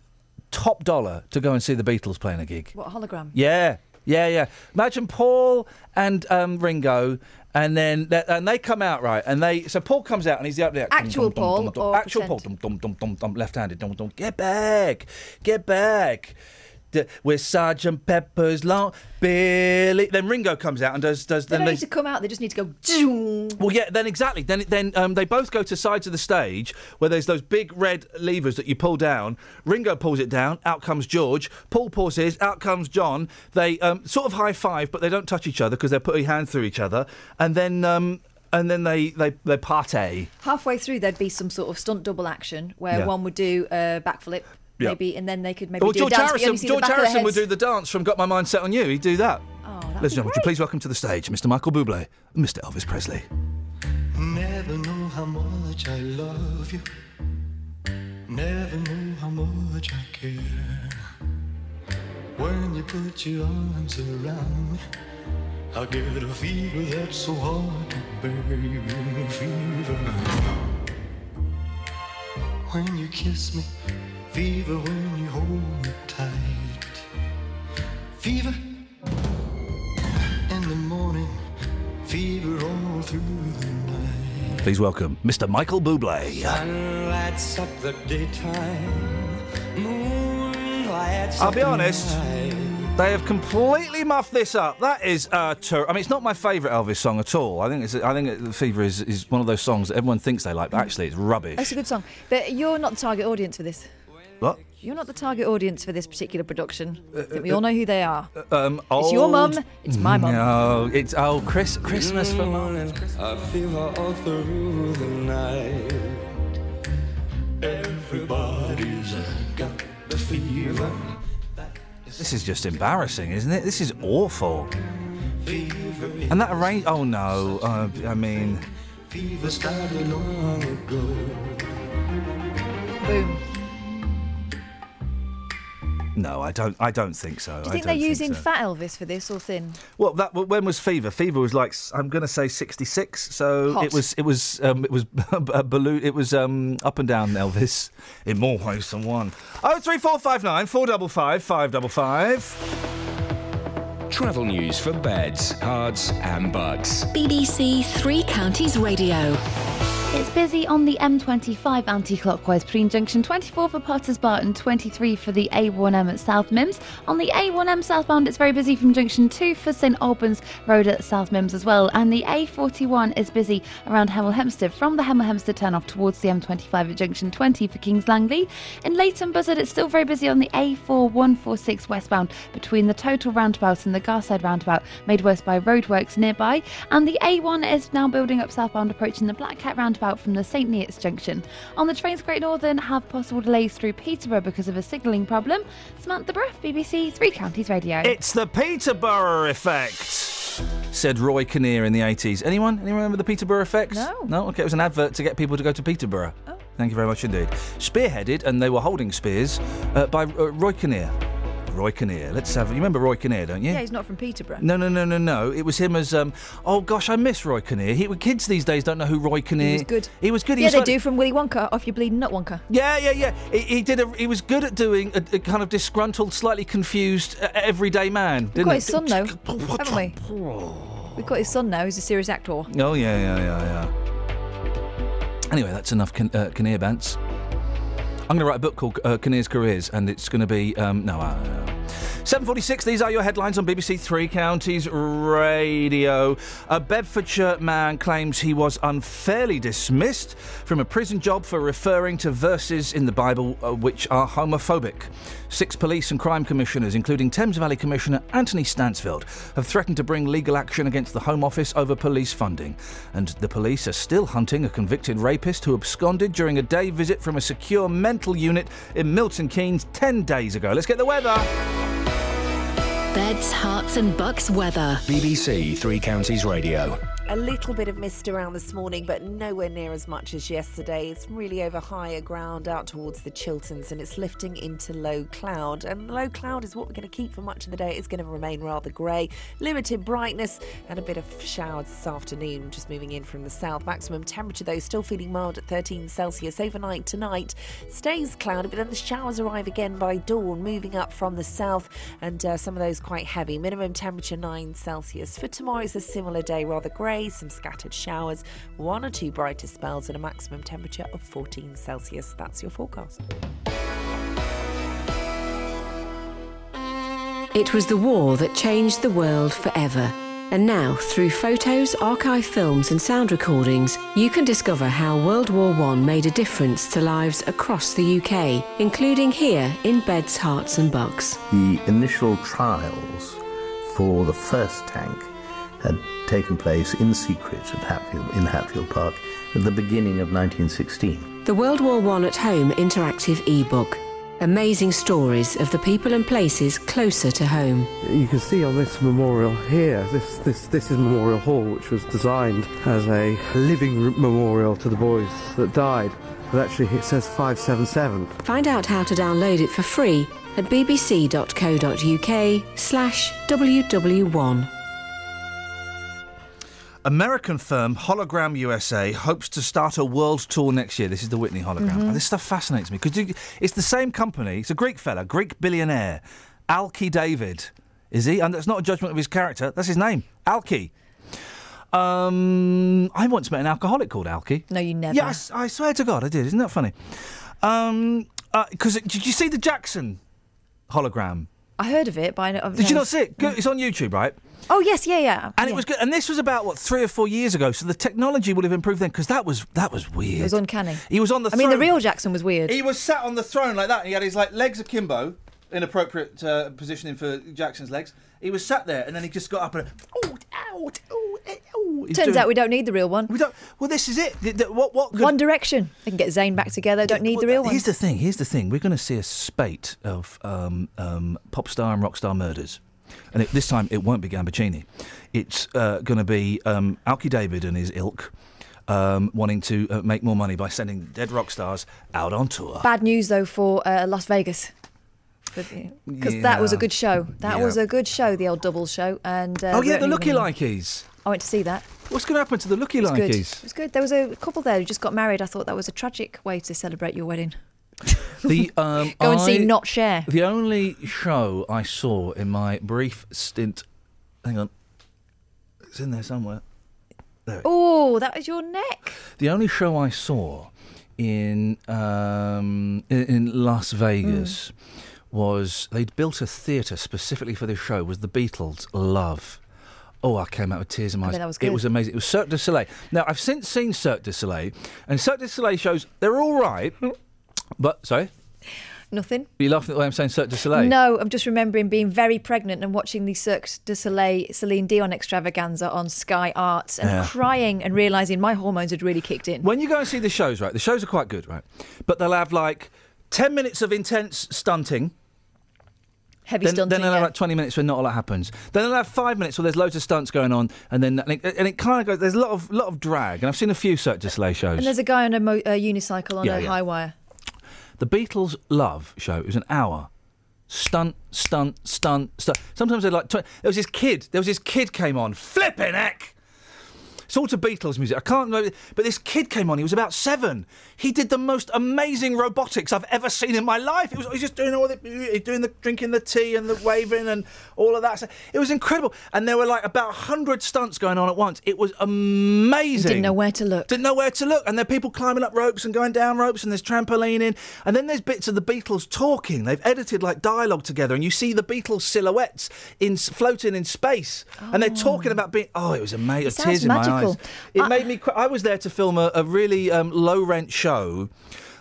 top dollar to go and see the Beatles playing a gig. what hologram? Yeah, yeah, yeah. Imagine Paul and um, Ringo, and then they, and they come out right, and they so Paul comes out and he's the up there. Actual Paul actual Paul, left-handed, dum, dum, get back, get back. D- With Sergeant Pepper's long Billy. Then Ringo comes out and does does. They then don't need to come out, they just need to go. "Zoom." well, yeah, then exactly. Then then um, they both go to sides of the stage where there's those big red levers that you pull down. Ringo pulls it down. Out comes George. Paul pulls his. Out comes John. They um, sort of high five, but they don't touch each other because they're putting hands through each other. And then um, and then they they they partay. Halfway through, there'd be some sort of stunt double action where Yeah. one would do a backflip, Yeah. maybe, and then they could maybe Well, do George a dance, but you Harrison, only see George back of their Harrison would do the dance from "Got My Mind Set on You." He'd do that. Oh, Ladies and gentlemen, would you please welcome to the stage Mr. Michael Bublé, and Mr. Elvis Presley. Never know how much I love you. Never know how much I care. When you put your arms around me, I get a fever that's so hard to bear. Fever. When you kiss me, fever when you hold me tight. Fever in the morning, fever all through the night. Please welcome Mr. Michael Bublé. Sun lights up the daytime, moon lights I'll be honest. They have completely muffed this up. That is uh, ter- I mean, it's not my favourite Elvis song at all. I think it's. I think it- Fever is, is one of those songs that everyone thinks they like, but actually it's rubbish. That's a good song. But you're not the target audience for this. What? You're not the target audience for this particular production. I think we all know who they are. Um, It's your old- mum, it's my mum. No, it's oh Chris Christmas for mum. I fever all through the night. Everybody's got the fever. This is just embarrassing, isn't it? This is awful. And that arrange. Oh no. Uh, I mean, fever started long ago. Boom. No, I don't. I don't think so. Do you I think they're don't using so. fat Elvis for this or thin? Well, that when was Fever? Fever was like I'm going to say 66. So Hot. it was it was um, it was a balloon. It was um, up and down Elvis in more ways than one. Oh three four five nine four double five five double five. Travel news for beds, cards, and Bucks. BBC Three Counties Radio. It's busy on the M25 anti-clockwise between junction 24 for Potters Bar and 23 for the A1M at South Mimms. On the A1M southbound, it's very busy from junction 2 for St Albans Road at South Mimms as well. And the A41 is busy around Hemel Hempstead from the Hemel Hempstead turn-off towards the M25 at junction 20 for Kings Langley. In Leighton Buzzard, it's still very busy on the A4146 westbound between the Total Roundabout and the Garside Roundabout, made worse by roadworks nearby. And the A1 is now building up southbound approaching the Black Cat Roundabout from the St Neots junction. On the trains, Great Northern have possible delays through Peterborough because of a signalling problem. Samantha Bruff, BBC Three Counties Radio. It's the Peterborough effect. Said Roy Kinnear in the 80s. Anyone? Anyone remember the Peterborough effect? No. No? Okay, it was an advert to get people to go to Peterborough. Oh. Thank you very much indeed. Spearheaded, and they were holding spears, uh, by uh, Roy Kinnear. Roy Kinnear. Let's have. You remember Roy Kinnear, don't you? Yeah, he's not from Peterborough. No, no, no, no, no. It was him as. Um, oh gosh, I miss Roy Kinnear. He, kids these days don't know who Roy Kinnear. He was good. He was good. He yeah, was they funny. do from Willy Wonka, off your bleeding nut Wonka. Yeah, yeah, yeah. He, he did. A, he was good at doing a, a kind of disgruntled, slightly confused, uh, everyday man. We've Didn't got his son though, haven't we? We've got his son now. He's a serious actor. Oh yeah, yeah, yeah, yeah. Anyway, that's enough uh, Kinnear bants. I'm going to write a book called uh, Kinnear's Careers, and it's going to be um, no. Uh, 7:46. These are your headlines on BBC Three Counties Radio. A Bedfordshire man claims he was unfairly dismissed from a prison job for referring to verses in the Bible uh, which are homophobic. Six police and crime commissioners, including Thames Valley Commissioner Anthony Stansfeld, have threatened to bring legal action against the Home Office over police funding. And the police are still hunting a convicted rapist who absconded during a day visit from a secure mental unit in Milton Keynes 10 days ago. Let's get the weather. Beds, Herts and Bucks weather. BBC Three Counties Radio. A little bit of mist around this morning, but nowhere near as much as yesterday. It's really over higher ground out towards the Chilterns and it's lifting into low cloud. And low cloud is what we're going to keep for much of the day. It's going to remain rather grey, limited brightness, and a bit of showers this afternoon, just moving in from the south. Maximum temperature, though, still feeling mild at 13 Celsius. Overnight tonight stays cloudy, but then the showers arrive again by dawn, moving up from the south, and uh, some of those quite heavy. Minimum temperature 9 Celsius. For tomorrow, it's a similar day, rather grey, some scattered showers, one or two brighter spells, and a maximum temperature of 14 Celsius. That's your forecast. It was the war that changed the world forever. And now, through photos, archive films, and sound recordings, you can discover how World War I made a difference to lives across the UK, including here in Beds, Herts and Bucks. The initial trials for the first tank had taken place in secret at Hatfield, in Hatfield Park at the beginning of 1916. The World War I at Home interactive ebook. Amazing stories of the people and places closer to home. You can see on this memorial here, this, this, this is Memorial Hall, which was designed as a living r- memorial to the boys that died. But actually, it says 577. Find out how to download it for free at bbc.co.uk slash ww1. American firm Hologram USA hopes to start a world tour next year. This is the Whitney hologram. Mm-hmm. Mhm. This stuff fascinates me because it's the same company. It's a Greek fella, Greek billionaire, Alki David. Is he? And that's not a judgment of his character. That's his name, Alki. Um, I once met an alcoholic called Alki. No, you never. Yeah, I swear to God, I did. Isn't that funny? Um, because did you see the Jackson hologram? I heard of it, but I know. Did you not see it? Go- It's on YouTube, right? Oh yes, yeah, yeah. And it was good. And this was about what three or four years ago. So the technology would have improved then because that was that was weird. It was uncanny. He was on the. I mean, the throne. real Jackson was weird. He was sat on the throne like that. And he had his like legs akimbo, inappropriate uh, positioning for Jackson's legs. He was sat there, and then he just got up and. Oh, ow. Turns doing- out we don't need the real one. We don't. Well, this is it. The- the- what? What? could- One Direction. They can get Zayn back together. Don't need the real one. Here's the thing. Here's the thing. We're going to see a spate of um, um, pop star and rock star murders, and it, this time it won't be Gambaccini. It's uh, going to be um, Alki David and his ilk. Um, wanting to uh, make more money by sending dead rock stars out on tour. Bad news though for uh, Las Vegas. Because that was a good show. That Yeah. was a good show, the old double show. And uh, oh yeah, the looky likeys. I went to see that. What's going to happen to the looky likeys? It was good. There was a couple there who just got married. I thought that was a tragic way to celebrate your wedding. The um, Go and see Not Share. The only show I saw in my brief stint. Hang on, it's in there somewhere. Oh, that was your neck. The only show I saw in um, in, in Las Vegas was they'd built a theatre specifically for this show. Was the Beatles' Love? Oh, I came out with tears in my I eyes. bet that was It was amazing. It was Cirque du Soleil. Now I've since seen Cirque du Soleil, and Cirque du Soleil shows they're all right, but sorry, Nothing. are you laughing at the way I'm saying Cirque du Soleil? No, I'm just remembering being very pregnant and watching the Cirque du Soleil Celine Dion extravaganza on Sky Arts and Yeah. crying and realising my hormones had really kicked in. When you go and see the shows, right, the shows are quite good, right? But they'll have like 10 minutes of intense stunting. Heavy then, stunting, Then they'll have like 20 minutes where not a lot happens. Then they'll have five minutes where there's loads of stunts going on, and then and it, and it kind of goes. There's a lot of lot of drag, and I've seen a few Cirque du Soleil shows. And there's a guy on a, mo- a unicycle on Yeah, a yeah. high wire. The Beatles' Love show. It was an hour. Stunt, stunt, stunt, stunt. Sometimes they're like. Tw- there was this kid. There was this kid came on. Flipping heck. Sort of Beatles music. I can't remember, but this kid came on. He was about seven. He did the most amazing robotics I've ever seen in my life. It was he was just doing all the doing the drinking the tea and the waving and all of that. It was incredible. And there were like about hundred stunts going on at once. It was amazing. Didn't know where to look. Didn't know where to look. And there are people climbing up ropes and going down ropes, and there's trampolining. And then there's bits of the Beatles talking. They've edited like dialogue together, and you see the Beatles silhouettes in floating in space, Oh. and they're talking oh. about being. Oh, it was amazing. It Tears in my eyes. It made me. Cry. I was there to film a, a really um, low rent show.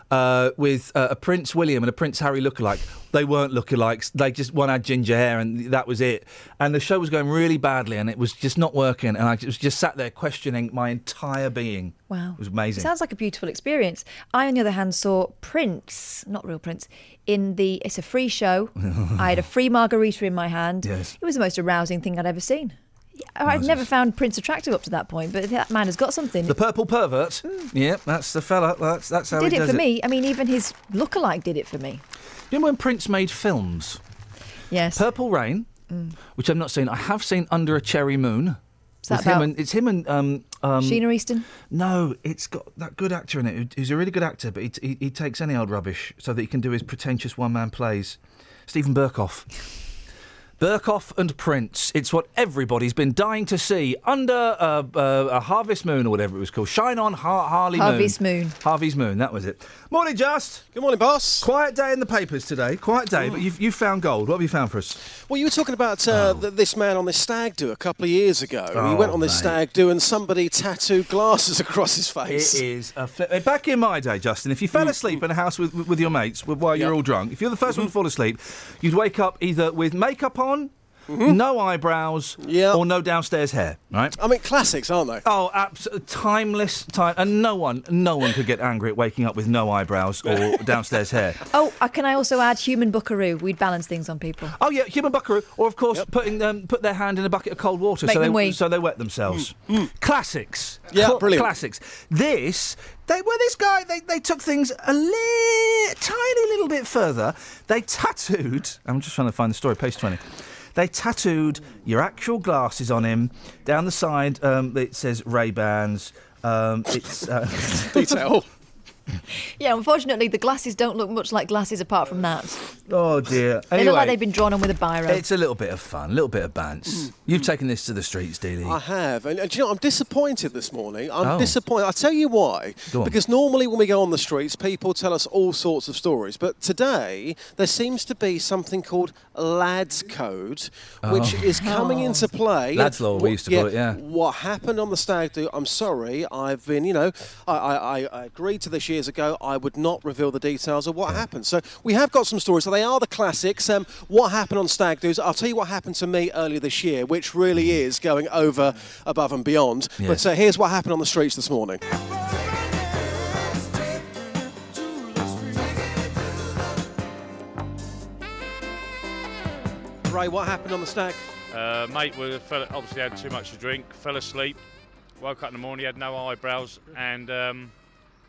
Uh, with uh, a Prince William and a Prince Harry lookalike. They weren't lookalikes. They just one had ginger hair and that was it. And the show was going really badly and it was just not working. And I was just sat there questioning my entire being. Wow. It was amazing. Sounds like a beautiful experience. I, on the other hand, saw Prince, not real Prince, in the. It's a free show. I had a free margarita in my hand. Yes. It was the most arousing thing I'd ever seen. I've never found Prince attractive up to that point, but that man has got something. The purple pervert. Yeah, that's the fella. That's that's how did he it for me. I mean, even his lookalike did it for me. You know when Prince made films? Yes. Purple Rain, Mm. which I've not seen. I have seen Under a Cherry Moon. Is that him and, it's him and um, um, Sheena Easton? No, it's got that good actor in it. He's a really good actor, but he, he, he takes any old rubbish so that he can do his pretentious one man plays. Steven Berkoff. Berkoff and Prince. It's what everybody's been dying to see under uh, uh, a Harvest Moon or whatever it was called. Shine on Har- Harley Harvey's Moon. Moon. Harvey's Moon. That was it. Morning, Just. Good morning, boss. Quiet day in the papers today. Quiet day, but you've, you found gold. What have you found for us? Well, you were talking about uh, th- this man on this stag do a couple of years ago. he Oh, went on this mate. stag do and somebody tattooed glasses across his face. It is a flip. uh, Back in my day, Justin, if you fell asleep in a house with, with your mates while you're all drunk, if you're the 1st one to fall asleep, you'd wake up either with makeup on, Mm-hmm. no eyebrows, or no downstairs hair. Right? I mean, classics, aren't they? Oh, abs- timeless time, and no one, no one could get angry at waking up with no eyebrows or downstairs hair. Oh, uh, can I also add human buckaroo? We'd balance things on people. Oh yeah, human buckaroo, or of course putting them put their hand in a bucket of cold water Make so them they wee. so they wet themselves. Mm, mm. Classics. Yeah, Cl- brilliant. Classics. This they well this guy they, they took things a li- tiny little bit further. They tattooed. I'm just trying to find the story. Page twenty. They tattooed your actual glasses on him. Down the side, um, it says Ray Bans. Um, it's uh, detail. Yeah, unfortunately, the glasses don't look much like glasses apart from that. Oh dear. They Anyway, look like they've been drawn on with a biro. it's a little bit of fun, a little bit of bants. Hmm. You've taken this to the streets, Dealey. I have, and, and do you know, I'm disappointed this morning. I'm Oh. disappointed. I'll tell you why. Go on. Because normally when we go on the streets, people tell us all sorts of stories. But today, there seems to be something called Lads Code, which Oh. is coming into oh. play. Lads Law, we What- used to call it, yeah. What happened on the stag do? I'm sorry. I've been, you know, I, I, I- I agreed to this years ago. I would not reveal the details of what happened. So we have got some stories. So they are the classics. Um, what happened on stag do's? I'll tell you what happened to me earlier this year, which really is going over, above, and beyond. Yes. But uh, here's what happened on the streets this morning. Ray, what happened on the stag? Uh, mate was fell, obviously had too much to drink, fell asleep, woke up in the morning, he had no eyebrows, and um,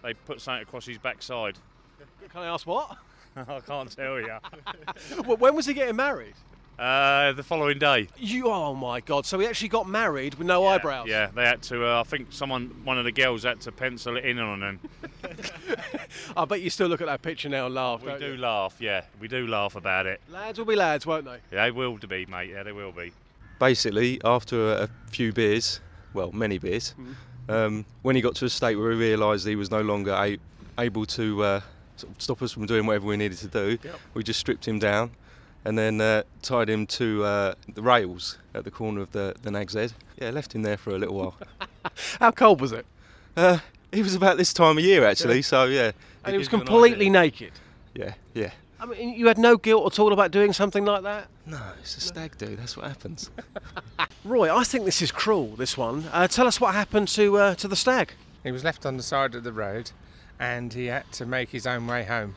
they put something across his backside. Can I ask what? I can't tell you. Well, when was he getting married? Uh, the following day. You, oh my God! So he actually got married with no eyebrows. Yeah, they had to. Uh, I think someone, one of the girls, had to pencil it in on him. I bet you still look at that picture now and laugh. We don't do you? laugh. Yeah, we do laugh about it. Lads will be lads, won't they? Yeah, they will be, mate. Yeah, they will be. Basically, after a, a few beers, well, many beers, um, when he got to a state where he realised he was no longer a- able to uh, sort of stop us from doing whatever we needed to do, Yep. we just stripped him down and then uh, tied him to uh, the rails at the corner of the, the Nag's Head. Yeah, left him there for a little while. How cold was it? Uh, it was about this time of year, actually, Yeah. so yeah. And he was gives you an completely naked. Yeah, yeah. I mean, you had no guilt at all about doing something like that. No, it's a stag do. That's what happens. Roy, I think this is cruel. This one. Uh, tell us what happened to uh, to the stag. He was left on the side of the road and he had to make his own way home,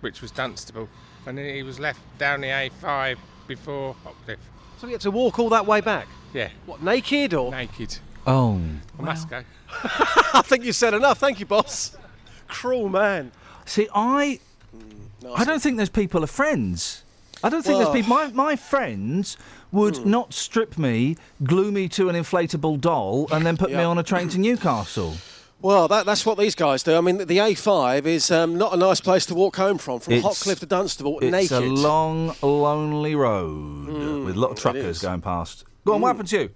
which was Dunstable. And then he was left down the A5 before Hockliffe. So he had to walk all that way back. Yeah. What, naked or? Naked. Oh. I must go. I think you said enough. Thank you, boss. Cruel man. See, I, I don't think those people are friends. I don't think Well- there's people. My, my friends would Hmm. not strip me, glue me to an inflatable doll, and then put me on a train to Newcastle. Well, that, that's what these guys do. I mean, the, the A5 is um, not a nice place to walk home from, from It's- Hockliffe to Dunstable, It's naked. a long, lonely road with a lot of truckers going past. Go on, what Mm. happened to you?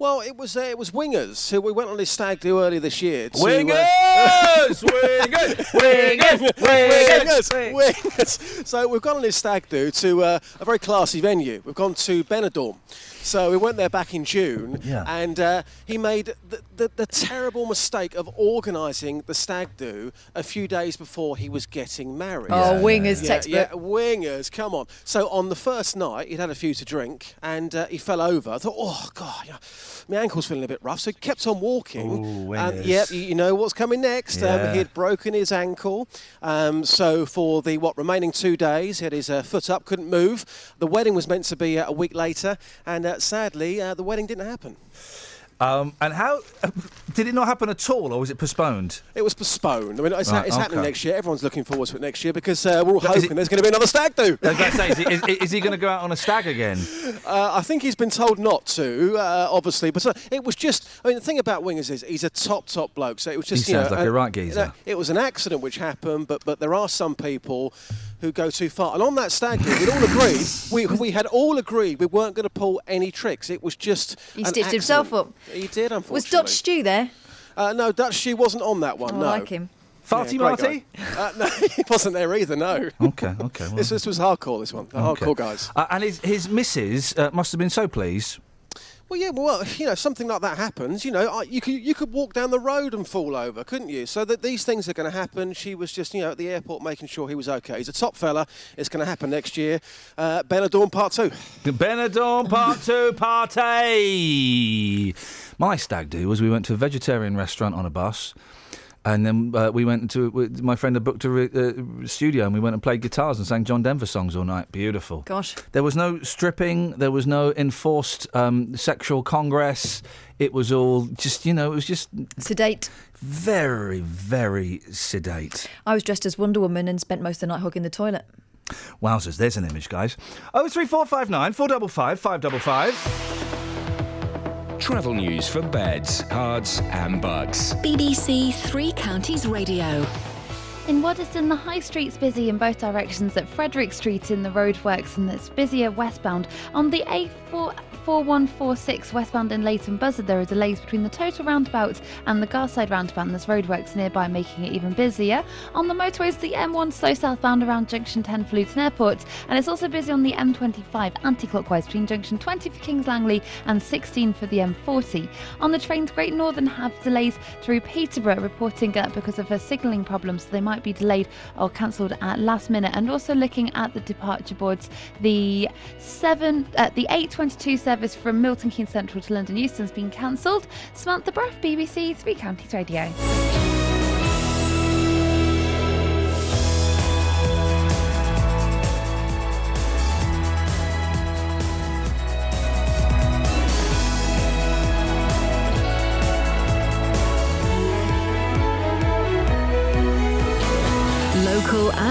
Well, it was uh, it was Wingers who we went on this stag do earlier this year. To, Wingers! Wingers! Wingers! Wingers! Wingers! So we've gone on this stag do to uh, a very classy venue. We've gone to Benidorm. So we went there back in June, Yeah. and uh, he made the, the, the terrible mistake of organising the stag do a few days before he was getting married. Oh, Yeah, wingers, yeah, textbook. Yeah, wingers, come on. So on the first night, he'd had a few to drink, and uh, he fell over. I thought, oh god, yeah, my ankle's feeling a bit rough. So he kept on walking. Ooh, and wingers. yeah, you, you know what's coming next. Yeah. Um, he had broken his ankle. Um, so for the what remaining two days, he had his uh, foot up, couldn't move. The wedding was meant to be uh, a week later, and uh, sadly, uh, the wedding didn't happen. Um, and how did it not happen at all, or was it postponed? It was postponed. I mean, it's, Right, it's happening next year. Everyone's looking forward to it next year because uh, we're all hoping there's going to be another stag do. I was about to say, is, he- is, is he going to go out on a stag again? Uh, I think he's been told not to, uh, obviously. But uh, it was just, I mean, the thing about Wingers is he's a top, top bloke. So it was just, He you sounds know, like a uh, right you know, geezer. it was an accident which happened, but but there are some people who go too far. And on that stag do, we'd all agreed, we, we had all agreed we weren't going to pull any tricks. It was just. He an stitched himself up. He did, unfortunately. Was Dutch Stew there? Uh, no, Dutch Stew wasn't on that one. Oh, I no. like him. Farty great Marty? guy. Uh, no, he wasn't there either. No. Okay, okay. well- This, this was hardcore. This one, the Okay. hardcore guys. Uh, and his, his missus uh, must have been so pleased. Well, yeah, well, you know, something like that happens. You know, you could you could walk down the road and fall over, couldn't you? So that these things are going to happen. She was just, you know, at the airport making sure he was okay. He's a top fella. It's going to happen next year. Uh, Part Two. Benidorm Part 2 party! My stag do was we went to a vegetarian restaurant on a bus. And then uh, we went to we- my friend had booked a re- uh, studio, and we went and played guitars and sang John Denver songs all night. Beautiful. Gosh. There was no stripping. There was no enforced um, sexual congress. It was all just, you know, it was just sedate. Very, very sedate. I was dressed as Wonder Woman and spent most of the night hugging the toilet. Wowzers, there's an image, guys. Oh three four five nine four double five five double five. Travel news for beds, cards, and Bucks. BBC Three Counties Radio. In Waddesdon, the high street's busy in both directions at Frederick Street in the roadworks and it's busier westbound. On the A4 4146 westbound in Leighton Buzzard, there are delays between the total roundabout and the Garside roundabout, and there's roadworks nearby making it even busier. On the motorways, the M1 slow southbound around Junction 10 for Luton Airport, and it's also busy on the M25 anti-clockwise between Junction 20 for Kings Langley and 16 for the M40. On the trains, Great Northern have delays through Peterborough, reporting uh, because of a signalling problem, so they might be delayed or cancelled at last minute. And also looking at the departure boards, the seven, uh, the 822 service from Milton Keynes Central to London Euston's been cancelled. Samantha Bruff, BBC Three Counties Radio.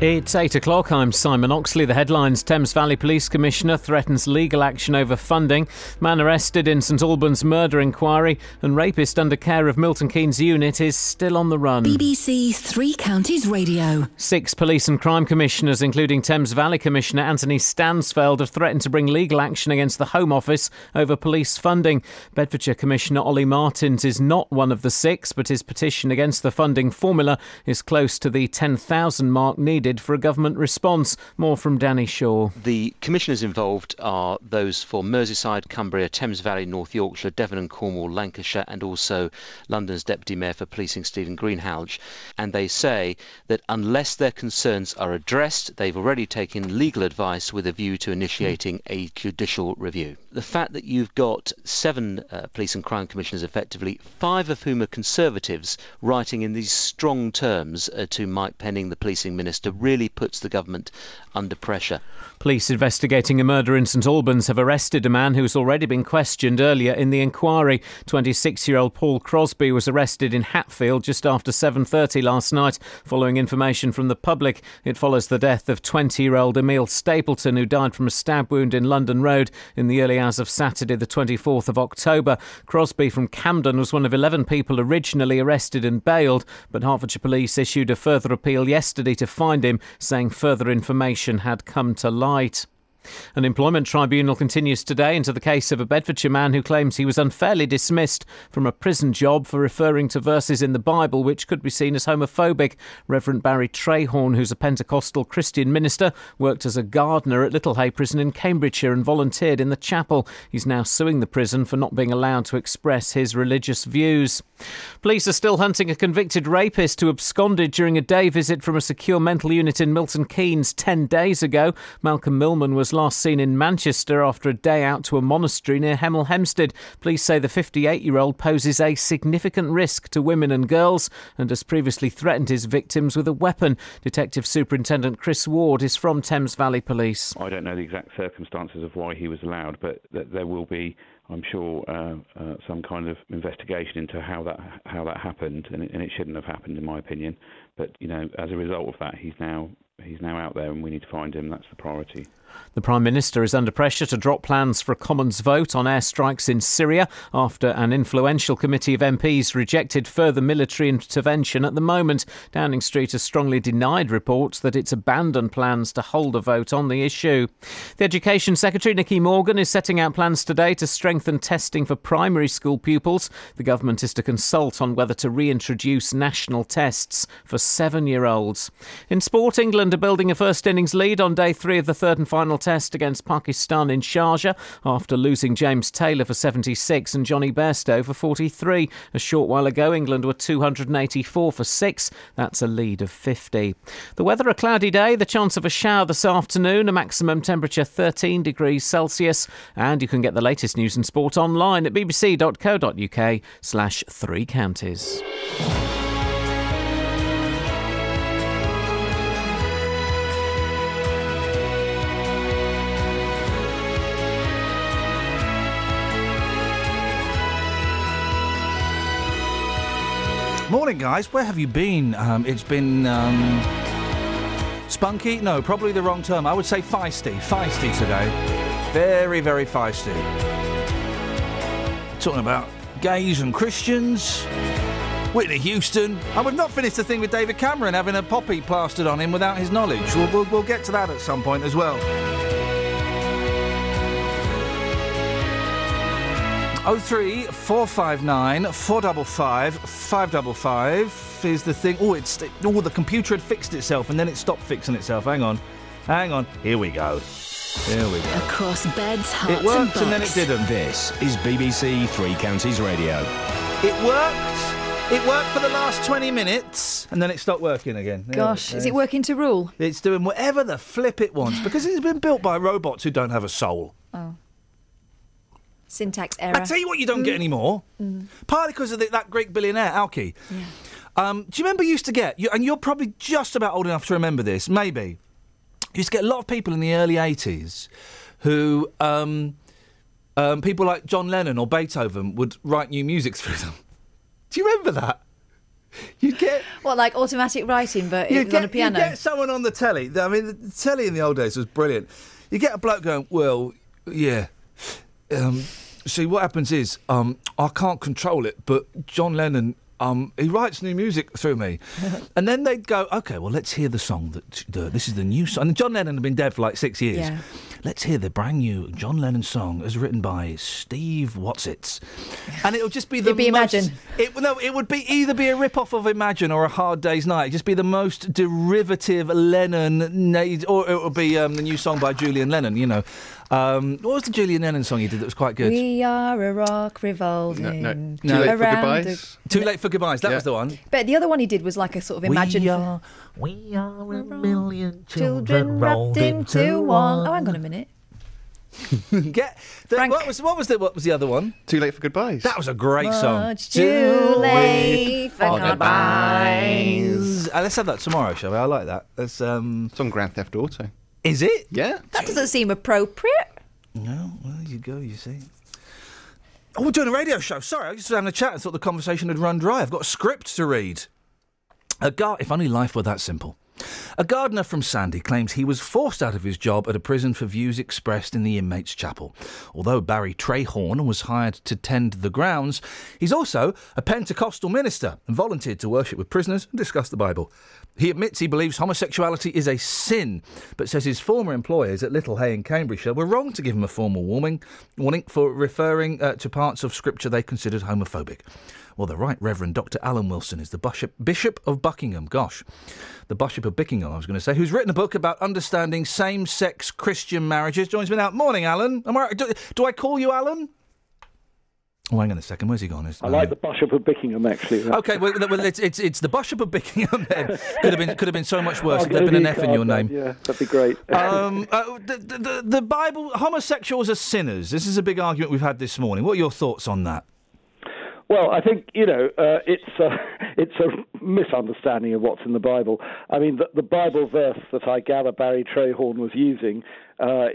It's 8 o'clock. I'm Simon Oxley. The headlines Thames Valley Police Commissioner threatens legal action over funding. Man arrested in St Albans murder inquiry. And rapist under care of Milton Keynes unit is still on the run. BBC Three Counties Radio. Six police and crime commissioners, including Thames Valley Commissioner Anthony Stansfeld, have threatened to bring legal action against the Home Office over police funding. Bedfordshire Commissioner Ollie Martins is not one of the six, but his petition against the funding formula is close to the 10,000 mark needed for a government response. More from Danny Shaw. The commissioners involved are those for Merseyside, Cumbria, Thames Valley, North Yorkshire, Devon and Cornwall, Lancashire, and also London's Deputy Mayor for Policing, Stephen Greenhalgh. And they say that unless their concerns are addressed, they've already taken legal advice with a view to initiating a judicial review. The fact that you've got seven uh, police and crime commissioners effectively, five of whom are Conservatives, writing in these strong terms uh, to Mike Penning, the policing minister, really puts the government under pressure. Police investigating a murder in St Albans have arrested a man who's already been questioned earlier in the inquiry. 26-year-old Paul Crosby was arrested in Hatfield just after 7:30 last night following information from the public. It follows the death of 20-year-old Emil Stapleton who died from a stab wound in London Road in the early hours of Saturday the 24th of October. Crosby from Camden was one of 11 people originally arrested and bailed, but Hertfordshire Police issued a further appeal yesterday to find him, saying further information had come to light. An employment tribunal continues today into the case of a Bedfordshire man who claims he was unfairly dismissed from a prison job for referring to verses in the Bible which could be seen as homophobic. Reverend Barry Trayhorn, who's a Pentecostal Christian minister, worked as a gardener at Littlehay Prison in Cambridgeshire and volunteered in the chapel. He's now suing the prison for not being allowed to express his religious views. Police are still hunting a convicted rapist who absconded during a day visit from a secure mental unit in Milton Keynes 10 days ago. Malcolm Millman was last seen in Manchester after a day out to a monastery near Hemel Hempstead. Police say the 58 year old poses a significant risk to women and girls and has previously threatened his victims with a weapon. Detective Superintendent Chris Ward is from Thames Valley Police. I don't know the exact circumstances of why he was allowed, but there will be, I'm sure, uh, uh, some kind of investigation into how that how that happened, and it, and it shouldn't have happened, in my opinion. But you know, as a result of that, he's now he's now out there, and we need to find him. That's the priority. The Prime Minister is under pressure to drop plans for a Commons vote on airstrikes in Syria after an influential committee of MPs rejected further military intervention at the moment. Downing Street has strongly denied reports that it's abandoned plans to hold a vote on the issue. The Education Secretary, Nicky Morgan, is setting out plans today to strengthen testing for primary school pupils. The government is to consult on whether to reintroduce national tests for seven year olds. In sport, England are building a first innings lead on day three of the third and final test against Pakistan in Sharjah after losing James Taylor for 76 and Jonny Bairstow for 43. A short while ago, England were 284 for 6. That's a lead of 50. The weather a cloudy day, the chance of a shower this afternoon, a maximum temperature 13 degrees Celsius. And you can get the latest news and sport online at bbc.co.uk slash three counties. Morning, guys. Where have you been? Um, it's been um, spunky. No, probably the wrong term. I would say feisty. Feisty today. Very, very feisty. Talking about gays and Christians. Whitney Houston. And we've not finished the thing with David Cameron having a poppy plastered on him without his knowledge. We'll, we'll, we'll get to that at some point as well. 03 459 455 555 is the thing. Oh, it's oh, the computer had fixed itself and then it stopped fixing itself. Hang on, hang on. Here we go. Here we go. Across beds, Herts, and worked bucks. and then it didn't. This is BBC Three Counties Radio. It worked. It worked for the last 20 minutes and then it stopped working again. There- Gosh, is it working to rule? It's doing whatever the flip it wants because it's been built by robots who don't have a soul. Oh. Syntax error. I tell you what, you don't get anymore. Mm. Partly because of the, that Greek billionaire, Alki. Um, do you remember you used to get, you, and you're probably just about old enough to remember this, maybe. You used to get a lot of people in the early 80s who, um, um, people like John Lennon or Beethoven would write new music through them. Do you remember that? You get What, like automatic writing, but you it was get, on a piano? You get someone on the telly. I mean, the telly in the old days was brilliant. You get a bloke going, well, yeah. Um, see, what happens is um, I can't control it, but John Lennon. Um, he writes new music through me, and then they'd go, "Okay, well, let's hear the song that the, this is the new song." And John Lennon had been dead for like six years. Yeah. Let's hear the brand new John Lennon song, as written by Steve Watsits, and it'll just be the It'd be most- Imagine. It no, it would be either be a rip off of Imagine or a Hard Day's Night. It'd just be the most derivative Lennon, or it would be um, the new song by Julian Lennon. You know, um, what was the Julian Lennon song he did that was quite good? We are a rock revolving No, no. Too Late for around Goodbyes? Too late for goodbyes. That was the one. But the other one he did was like a sort of imagine. We are, we are a million children wrapped into one. Oh, hang on a minute. Get the, what was what was the what was the other one? Too late for goodbyes. That was a great song. Too late for goodbyes. Uh, let's have that tomorrow, shall we? I like that. That's um. It's on Grand Theft Auto. Is it? Yeah. That doesn't seem appropriate. No, well, you go. You see. Oh, we're doing a radio show. Sorry, I was just having a chat and thought the conversation had run dry. I've got a script to read. A gar- if only life were that simple. A gardener from Sandy claims he was forced out of his job at a prison for views expressed in the inmates' chapel. Although Barry Trayhorn was hired to tend the grounds, he's also a Pentecostal minister and volunteered to worship with prisoners and discuss the Bible. He admits he believes homosexuality is a sin, but says his former employers at Littlehay in Cambridgeshire were wrong to give him a formal warning, warning for referring uh, to parts of Scripture they considered homophobic. Well, the Right Reverend Dr. Alan Wilson is the Bishop, Bishop of Buckingham. Gosh, the Bishop of Buckingham, I was going to say, who's written a book about understanding same sex Christian marriages. Joins me now. Morning, Alan. Am I, do, do I call you Alan? Oh, hang on a second. Where's he gone? Is- I like the Bishop of Buckingham, actually. Okay, well, well it's, it's it's the Bishop of Buckingham. Then could have been could have been so much worse if there'd been an F in your name. Yeah, that'd be great. Um, uh, the, the, the, the Bible, homosexuals are sinners. This is a big argument we've had this morning. What are your thoughts on that? Well, I think you know uh, it's a, it's a misunderstanding of what's in the Bible. I mean, the, the Bible verse that I gather Barry Trayhorn was using. Uh,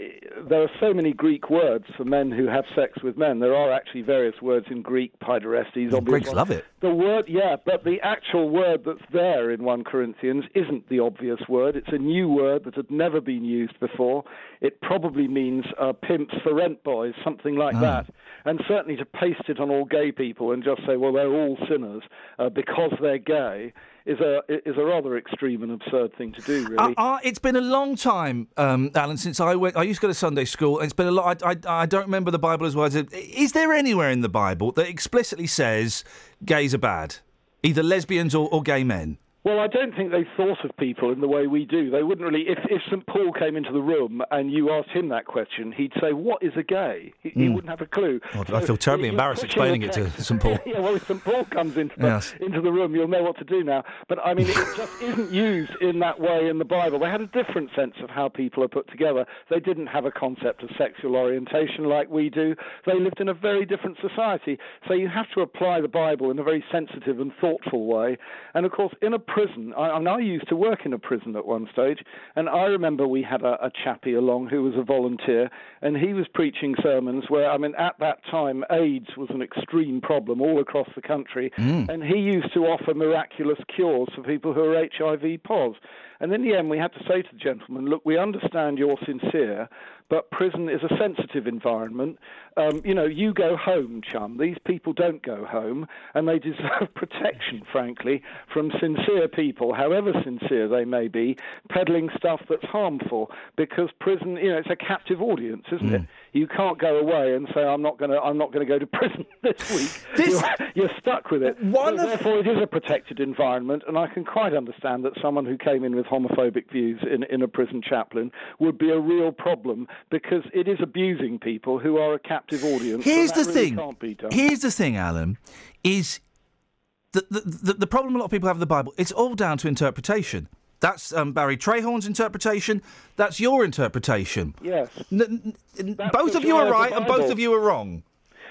there are so many Greek words for men who have sex with men. There are actually various words in Greek, paiderestes, obviously. Greeks love it. The word, yeah, but the actual word that's there in 1 Corinthians isn't the obvious word. It's a new word that had never been used before. It probably means uh, pimps for rent boys, something like Ah. that. And certainly to paste it on all gay people and just say, well, they're all sinners uh, because they're gay is a is a rather extreme and absurd thing to do, really. Uh, uh, it's been a long time, um, Alan, since I went. I used to go to Sunday school. and It's been a lot. I, I, I don't remember the Bible as well. Is there anywhere in the Bible that explicitly says gays are bad, either lesbians or, or gay men? Well, I don't think they thought of people in the way we do. They wouldn't really. If, if St. Paul came into the room and you asked him that question, he'd say, "What is a gay?" He, he Mm. wouldn't have a clue. Oh, I feel terribly embarrassed explaining it to. St. Paul. yeah, well, if St. Paul comes into Yes. into the room, you'll know what to do now. But I mean, it just isn't used in that way in the Bible. They had a different sense of how people are put together. They didn't have a concept of sexual orientation like we do. They lived in a very different society. So you have to apply the Bible in a very sensitive and thoughtful way. And of course, in a prison, I, I, mean, I used to work in a prison at one stage, and I remember we had a, a chappie along who was a volunteer, and he was preaching sermons where, I mean, at that time, AIDS was an extreme problem all across the country, Mm. and he used to offer miraculous cures for people who are HIV pos. And in the end, we had to say to the gentleman, look, we understand you're sincere, but prison is a sensitive environment. Um, you know, you go home, chum. These people don't go home, and they deserve protection, frankly, from sincere people, however sincere they may be, peddling stuff that's harmful. Because prison, you know, it's a captive audience, isn't it? You can't go away and say, "I'm not going to, I'm not going to go to prison this week." You're, you're stuck with it. One So therefore, it is a protected environment, and I can quite understand that someone who came in with homophobic views in, in a prison chaplain would be a real problem because it is abusing people who are a captive audience. Here's the really thing. Can't be done. Here's the thing, Alan, is the, the, the, the problem a lot of people have with the Bible, it's all down to interpretation. That's um, Barry Trayhorn's interpretation. That's your interpretation. Yes. N- n- both of you are right and both of you are wrong.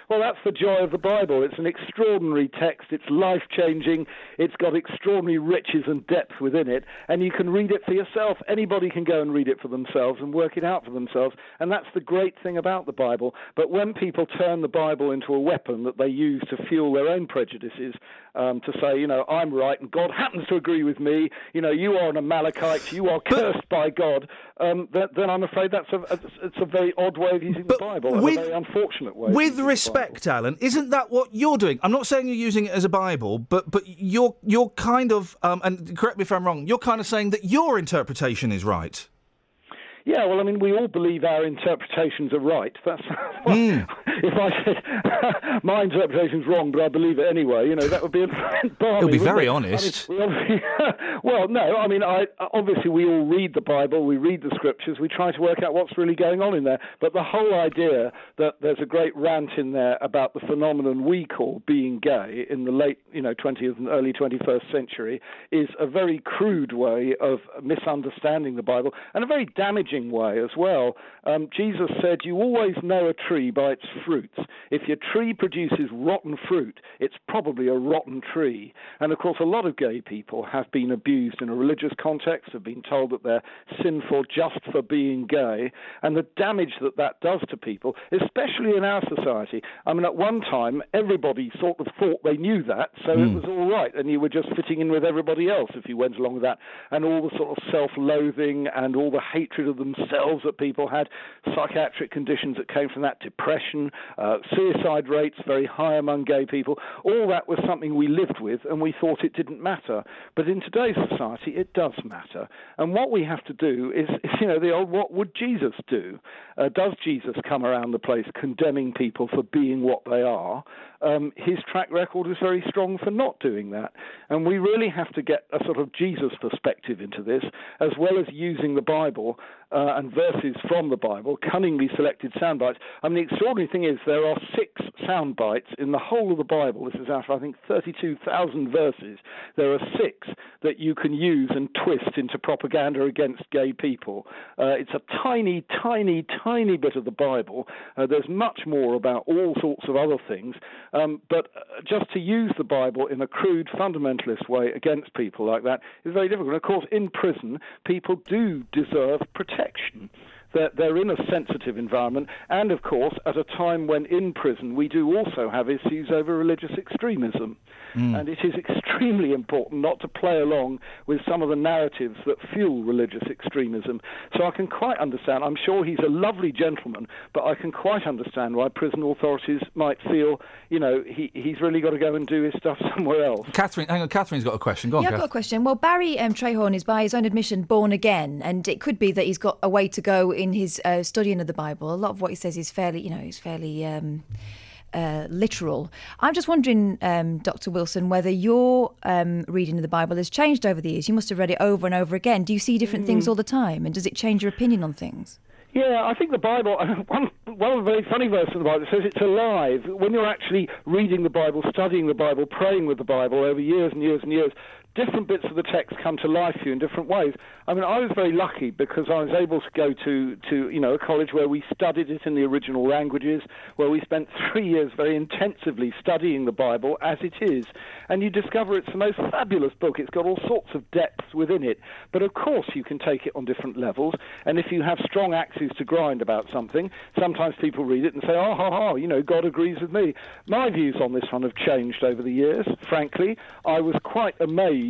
Well, that's the joy of the Bible. It's an extraordinary text. It's life changing. It's got extraordinary riches and depth within it, and you can read it for yourself. Anybody can go and read it for themselves and work it out for themselves, and that's the great thing about the Bible. But when people turn the Bible into a weapon that they use to fuel their own prejudices, um, to say, you know, I'm right and God happens to agree with me, you know, you are an Amalekite, you are cursed by God, um, then, then I'm afraid that's a, it's a very odd way of using the Bible, and with- a very unfortunate way. With Bible. Respect, Alan, isn't that what you're doing? I'm not saying you're using it as a Bible, but but you're you're kind of um, and correct me if I'm wrong. You're kind of saying that your interpretation is right. Yeah, well, I mean, we all believe our interpretations are right. That's Hmm. if I said my interpretation's wrong, but I believe it anyway. You know, that would be a balmy, be very it? I honest. mean, we well, no, I mean, I obviously we all read the Bible, we read the scriptures, we try to work out what's really going on in there. But the whole idea that there's a great rant in there about the phenomenon we call being gay in the late, you know, 20th and early 21st century is a very crude way of misunderstanding the Bible and a very damaging way as well. Um, Jesus said, "You always know a tree by its fruits. If your tree produces rotten fruit, it's probably a rotten tree." And of course, a lot of gay people have been abused in a religious context, have been told that they're sinful just for being gay, and the damage that that does to people, especially in our society. I mean, at one time, everybody sort of thought they knew that, so it Hmm. was all right, and you were just fitting in with everybody else if you went along with that, and all the sort of self-loathing and all the hatred of themselves that people had, psychiatric conditions that came from that, depression, uh, suicide rates very high among gay people. All that was something we lived with, and we thought it didn't matter. But in today's society, it does matter. And what we have to do is, is you know, the old "What would Jesus do?" Uh, does Jesus come around the place condemning people for being what they are? Um, his track record is very strong for not doing that. And we really have to get a sort of Jesus perspective into this, as well as using the Bible uh, and verses from the Bible, cunningly selected sound bites. I mean, the extraordinary thing is there are six sound bites in the whole of the Bible. This is after, I think, 32,000 verses. There are six that you can use and twist into propaganda against gay people. Uh, it's a tiny, tiny, tiny bit of the Bible. Uh, there's much more about all sorts of other things. Um, but uh, just to use the Bible in a crude, fundamentalist way against people like that is very difficult. And of course, in prison, people do deserve protection. Protection. They're, they're in a sensitive environment, and of course, at a time when in prison we do also have issues over religious extremism. Mm. And it is extremely important not to play along with some of the narratives that fuel religious extremism. So I can quite understand. I'm sure he's a lovely gentleman, but I can quite understand why prison authorities might feel, you know, he, he's really got to go and do his stuff somewhere else. Catherine, hang on. Catherine's got a question. Go on, yeah, I've Kath. got a question. Well, Barry um, Trayhorn is, by his own admission, born again, and it could be that he's got a way to go in his uh, studying of the Bible. A lot of what he says is fairly, you know, is fairly um, uh, literal. I'm just wondering, um, Dr. Wilson, whether your um, reading of the Bible has changed over the years. You must have read it over and over again. Do you see different things Mm. all the time, and does it change your opinion on things? Yeah, I think the Bible, one, one very funny verse in the Bible says it's alive. When you're actually reading the Bible, studying the Bible, praying with the Bible over years and years and years, different bits of the text come to life for you in different ways. I mean, I was very lucky because I was able to go to, to you know, a college where we studied it in the original languages, where we spent three years very intensively studying the Bible as it is. And you discover it's the most fabulous book. It's got all sorts of depths within it. But of course, you can take it on different levels. And if you have strong axes to grind about something, sometimes people read it and say, oh, ha, ha, you know, God agrees with me. My views on this one have changed over the years, frankly. I was quite amazed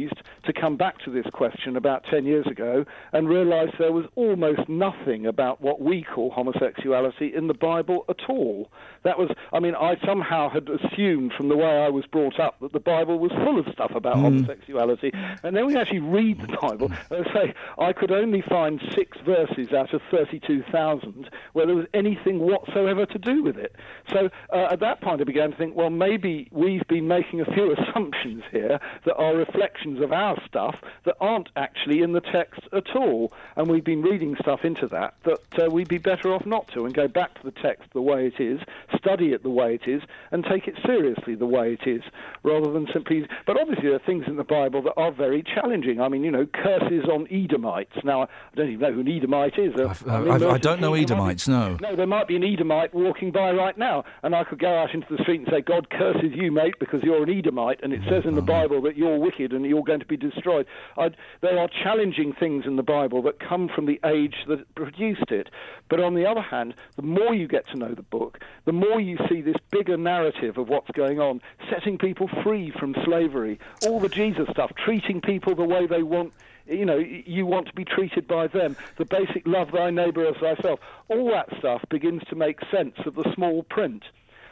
to come back to this question about 10 years ago and realize there was almost nothing about what we call homosexuality in the Bible at all. That was, I mean, I somehow had assumed from the way I was brought up that the Bible was full of stuff about Mm. homosexuality. And then we actually read the Bible and say, I could only find six verses out of 32,000 where there was anything whatsoever to do with it. So uh, at that point, I began to think, well, maybe we've been making a few assumptions here that are reflections quotations of our stuff that aren't actually in the text at all. And we've been reading stuff into that that uh, we'd be better off not to and go back to the text the way it is, study it the way it is, and take it seriously the way it is, rather than simply. But obviously, there are things in the Bible that are very challenging. I mean, you know, curses on Edomites. Now, I don't even know who an Edomite is. Uh, I, I'm I, I don't know Edomites, no. No, there might be an Edomite walking by right now, and I could go out into the street and say, God curses you, mate, because you're an Edomite, and it says in the Bible that you're wicked and you're going to be destroyed. i there are challenging things in the Bible that come from the age that produced it. But on the other hand, the more you get to know the book, the more you see this bigger narrative of what's going on, setting people free from slavery, all the Jesus stuff, treating people the way they want you know, you want to be treated by them. The basic love thy neighbour as thyself. All that stuff begins to make sense of the small print.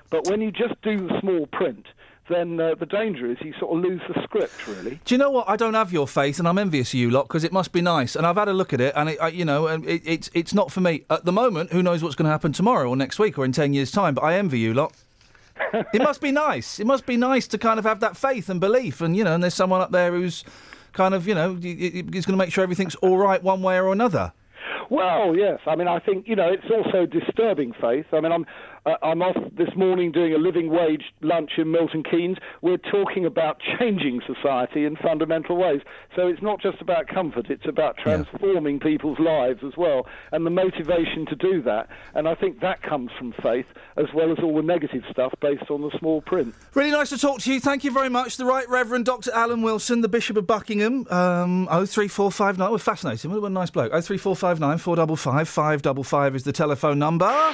But when you just do the small print, then uh, the danger is you sort of lose the script, really. Do you know what? I don't have your faith, and I'm envious of you lot because it must be nice. And I've had a look at it, and it, I, you know, and it, it's it's not for me at the moment. Who knows what's going to happen tomorrow or next week or in ten years' time? But I envy you lot. it must be nice. It must be nice to kind of have that faith and belief, and you know, and there's someone up there who's kind of, you know, is going to make sure everything's all right one way or another. Well, yes. I mean, I think you know it's also disturbing faith. I mean, I'm uh, I'm off this morning doing a living wage lunch in Milton Keynes. We're talking about changing society in fundamental ways. So it's not just about comfort; it's about transforming people's lives as well, and the motivation to do that. And I think that comes from faith as well as all the negative stuff based on the small print. Really nice to talk to you. Thank you very much. The Right Reverend Dr. Alan Wilson, the Bishop of Buckingham. Um, 03459. We're fascinating. What a nice bloke. 03459 455 555 is the telephone number.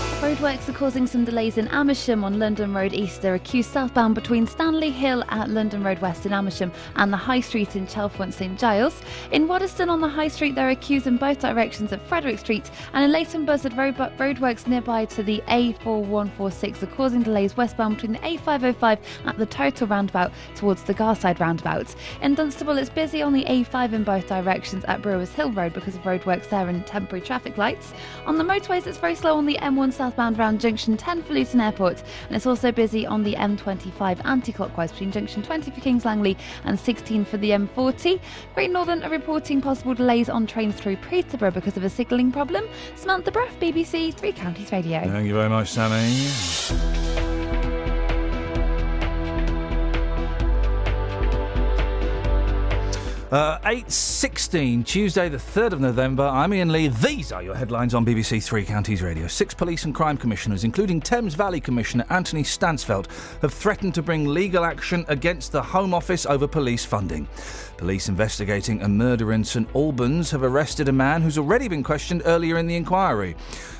Roadworks are causing some delays in Amersham on London Road East. There are queues southbound between Stanley Hill at London Road West in Amersham and the High Street in Chalfont St Giles. In Waddesdon on the High Street, there are queues in both directions at Frederick Street. And in Leighton Buzzard, road, roadworks nearby to the A4146 are causing delays westbound between the A505 at the Total Roundabout towards the Garside Roundabout. In Dunstable, it's busy on the A5 in both directions at Brewers Hill Road because of roadworks there and temporary traffic lights. On the motorways, it's very slow on the M1 southbound round junction 10 for Luton Airport, and it's also busy on the M25 anti-clockwise between junction 20 for Kings Langley and 16 for the M40. Great Northern are reporting possible delays on trains through Peterborough because of a signalling problem. Samantha Bruff, BBC Three Counties Radio. Thank you very much, Sammy. Uh, 8.16, Tuesday the 3rd of November. I'm Iain Lee. These are your headlines on BBC Three Counties Radio. Six police and crime commissioners, including Thames Valley Commissioner Anthony Stansfeld, have threatened to bring legal action against the Home Office over police funding. Police investigating a murder in St Albans have arrested a man who's already been questioned earlier in the inquiry.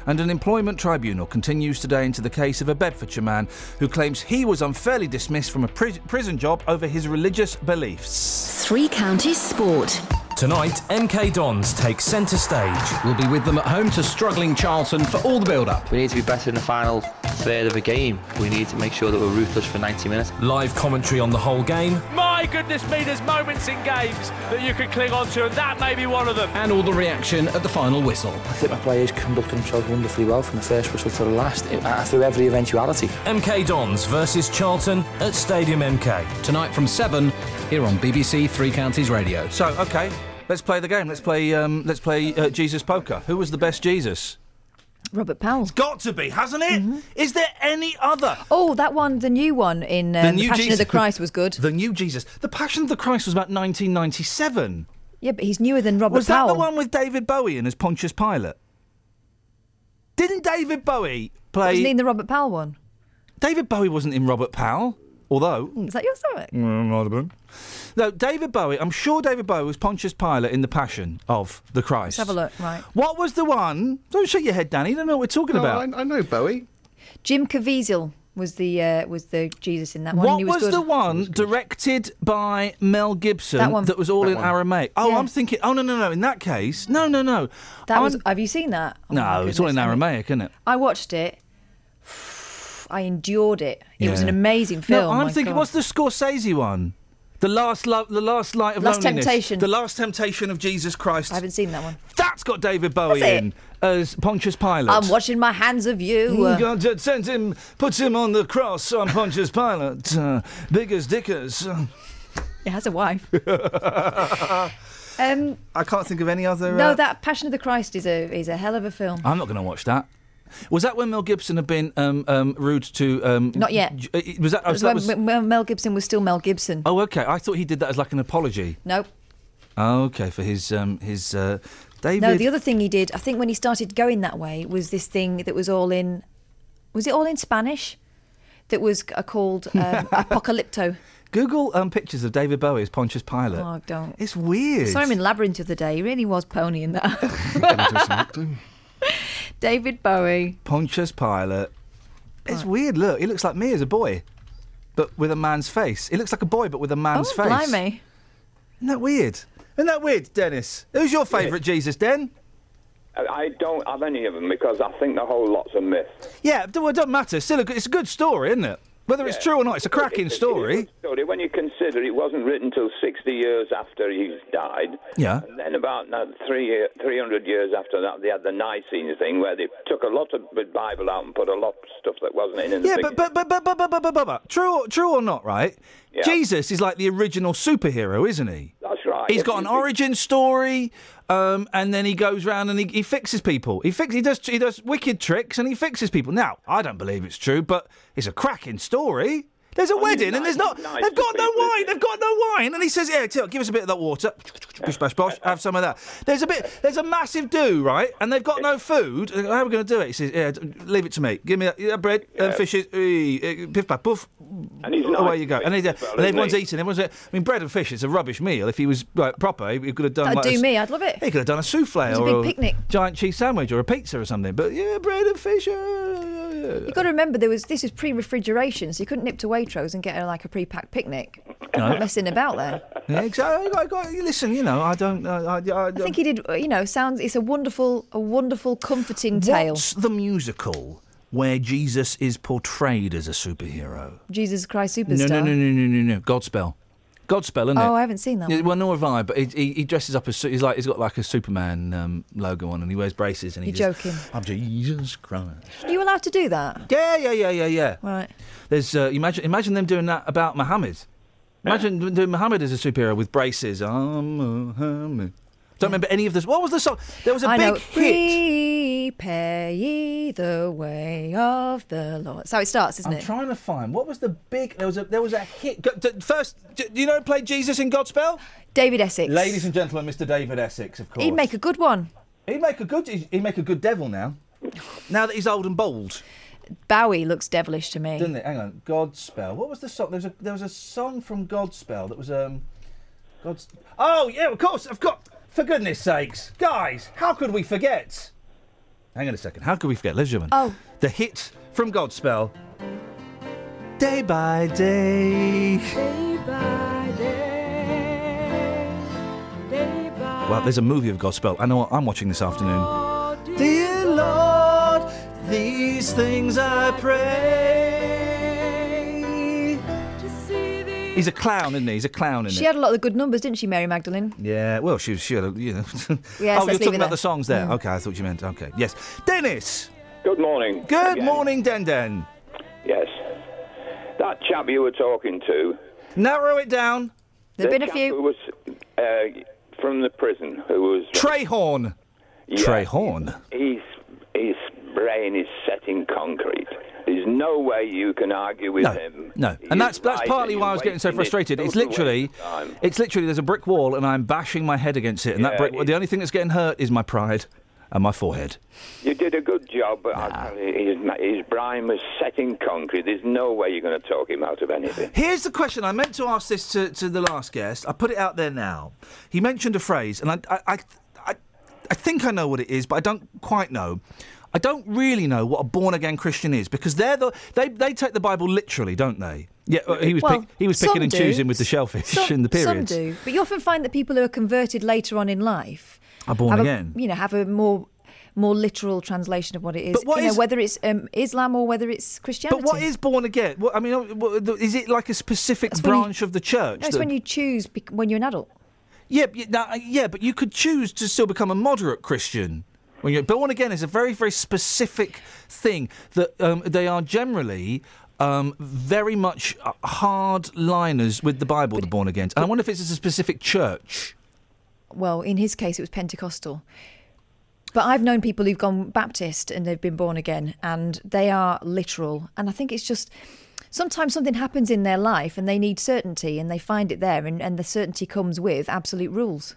And an employment tribunal continues today into the case of a Bedfordshire man who claims he was unfairly dismissed from a pri- prison job over his religious beliefs. Three Counties Sport. Tonight, MK Dons take centre stage. We'll be with them at home to struggling Charlton for all the build-up. We need to be better in the final third of a game. We need to make sure that we're ruthless for 90 minutes. Live commentary on the whole game. My goodness me, there's moments in games that you can cling on to, and that may be one of them. And all the reaction at the final whistle. I think my players conducted themselves wonderfully well from the first whistle to the last, uh, through every eventuality. MK Dons versus Charlton at Stadium MK. Tonight from 7 here on BBC Three Counties Radio. So, okay, let's play the game. Let's play. Um, let's play uh, Jesus Poker. Who was the best Jesus? Robert Powell. It's got to be, hasn't it? Is there any other? Oh, that one, the new one in um, the Passion of the Christ was good. The new Jesus. The Passion of the Christ was about 1997. Yeah, but he's newer than Robert was Powell. Was that the one with David Bowie in as Pontius Pilate? Didn't David Bowie play? Wasn't he in the Robert Powell one? David Bowie wasn't in Robert Powell, although. Is that your stomach? Mm, might have been. No, David Bowie. I'm sure David Bowie was Pontius Pilate in the Passion of the Christ. Let's have a look. Right. What was the one? Don't shake your head, Danny. You don't know what we're talking No, about. I, I know Bowie. Jim Caviezel was the uh, was the Jesus in that one. What he was, was, good. the one directed by Mel Gibson That one. That was all That in one. Aramaic? Oh, Yeah. I'm thinking. Oh no, no, no. In that case, no, no, no. That was. I'm- Have you seen that? Oh, no, it's all in goodness. I mean, Aramaic, isn't it? I watched it. I endured it. It was an amazing film. No, I'm my thinking. God. What's the Scorsese one? The last love, the last light of Last loneliness. Temptation. The last temptation of Jesus Christ. I haven't seen that one. That's got David Bowie Has it? in as Pontius Pilate. I'm washing my hands of you. Mm, God just sends him, puts him on the cross on Pontius Pilate. Uh, big as dickers. He has a wife. um, I can't think of any other. no, uh, that Passion of the Christ is a is a hell of a film. I'm not going to watch that. Was that when Mel Gibson had been um, um, rude to? Um, Not yet. j- uh, Was that? Oh, was that when was, Mel Gibson was still Mel Gibson. oh, okay. I thought he did that as like an apology. Nope. Oh, okay, for his um, his uh, David. No, the other thing he did, I think, when he started going that way, was this thing that was all in. Was it all in Spanish? That was uh, called um, Apocalypto. Google um, pictures of David Bowie as Pontius Pilate. Oh, don't. It's weird. I saw him in Labyrinth of the other day. He really was ponying that. David Bowie. Pontius Pilate. It's weird. Look, he looks like me as a boy, but with a man's face. He looks like a boy, but with a man's oh, face. blimey. Isn't that weird? Isn't that weird, Dennis? Who's your favourite Jesus, Den? I- I don't have any of them because I think the whole lot's a myth. Yeah, but it doesn't matter. Still, a good, it's a good story, isn't it? Whether it's true or not, it's a cracking It's story. good story. When you consider it wasn't written till 60 years after he died. Yeah. And then about uh, three, year- 300 years after that, they had the Nicene thing where they took a lot of the Bible out and put a lot of stuff that wasn't in. the Yeah, but but but but but but but but, but true true or not, right? Yeah. Jesus is like the original superhero, isn't he? That's right. He's got an origin story, um, and then he goes around and he, he fixes people. He fix he does he does wicked tricks and he fixes people. Now, I don't believe it's true, but it's a cracking story. There's a wedding and there's not. nice they've got no wine. They've got no wine, and he says, "Yeah, tell, give us a bit of that water. Bish bash bosh. Have some of that." There's a bit. There's a massive do, right? And they've got no food. How are we going to do it? He says, "Yeah, leave it to me. Give me that yeah, bread and fishes. Piff paff poof. And he's away nice you go. And, well, and everyone's eating. Everyone's. I mean, bread and fish is a rubbish meal. If he was like, proper, he could have done. That'd like do a me. I'd love it. He could have done a souffle It's a or big picnic. giant cheese sandwich or a pizza or something. But yeah, bread and fish. uh, You've got to remember there was this is pre-refrigeration, so you couldn't nip to Waitrose and get a, like a pre-packed picnic. No. Not messing about there. Yeah, exactly. I, I, I, listen, you know, I don't. I, think he did. You know, sounds. It's a wonderful, a wonderful, comforting tale. What's the musical where Jesus is portrayed as a superhero? Jesus Christ No, Superstar. no, no, no, no, no, no. Godspell. Godspell, isn't it? Oh, I haven't seen that Yeah, one. well, nor have I. But he, he, he dresses up as su- he's like he's got like a Superman um, logo on, and he wears braces, and he's joking. I'm Jesus Christ. Are you allowed to do that? Yeah, yeah, yeah, yeah, yeah. Right. There's uh, imagine imagine them doing that about Muhammad. Imagine them doing Muhammad as a superhero with braces. I'm Muhammad. Don't remember any of this. What was the song? There was a I big know. hit. Prepare ye the way of the Lord. That's how it starts, isn't it? I'm trying to find what was the big. There was a there was a hit. First, do you know who played Jesus in Godspell? David Essex. Ladies and gentlemen, Mr. David Essex, of course. He'd make a good one. He'd make a good. He'd make a good devil now. Now that he's old and bald, Bowie looks devilish to me. doesn't it? Hang on, Godspell. What was the song? There was a there was a song from Godspell that was um, God's. Oh yeah, of course. I've got. For goodness sakes, guys, how could we forget? Hang on a second. How could we forget, ladies and gentlemen? Oh. The hit from Godspell. Day by day. Well, there's a movie of Godspell. I know what I'm watching this afternoon. Dear Lord, these things I pray. He's a clown, isn't he? He's a clown, isn't She he? had a lot of the good numbers, didn't she, Mary Magdalene? Yeah, well, she, she had a, you know. Yes, oh, you're talking about there. the songs there. Mm. Okay, I thought you meant, okay. Yes. Dennis! Good morning. Good Again. morning, Den Den. Yes. That chap you were talking to. Narrow it down. There've the been a chap few. Who was uh, from the prison? Who was Trey Horn. Yeah. Trayhorn. His his brain is set in concrete. There's no way you can argue with No, him. no, He and that's that's partly why I was getting so frustrated. It's literally, waste of time. it's literally there's a brick wall and I'm bashing my head against it, and that brick. The only thing that's getting hurt is my pride and my forehead. You did a good job, but you, his, his brain was set in concrete. There's no way you're going to talk him out of anything. Here's the question. I meant to ask this to, to the last guest. I put it out there now. He mentioned a phrase, and I, I, I, I, I think I know what it is, but I don't quite know. I don't really know what a born again Christian is because they're the they, they take the Bible literally, don't they? Yeah, uh, he was Well, pick, he was picking and do. choosing with the shellfish Some, in the period. some do, but you often find that people who are converted later on in life Are born again. A, you know, have a more more literal translation of what it is. But what you know, is- whether it's um, Islam or whether it's Christianity. But what is born again? What, I mean, is it like a specific you- branch of the church? No, it's that- when you choose when you're an adult. Yeah, yeah, but you could choose to still become a moderate Christian. When you're born again is a very, very specific thing that um, they are generally um, very much uh, hard liners with the Bible, the born again. And I wonder if it's a specific church. Well, in his case, it was Pentecostal. But I've known people who've gone Baptist and they've been born again, and they are literal. And I think it's just sometimes something happens in their life and they need certainty and they find it there, and, and the certainty comes with absolute rules.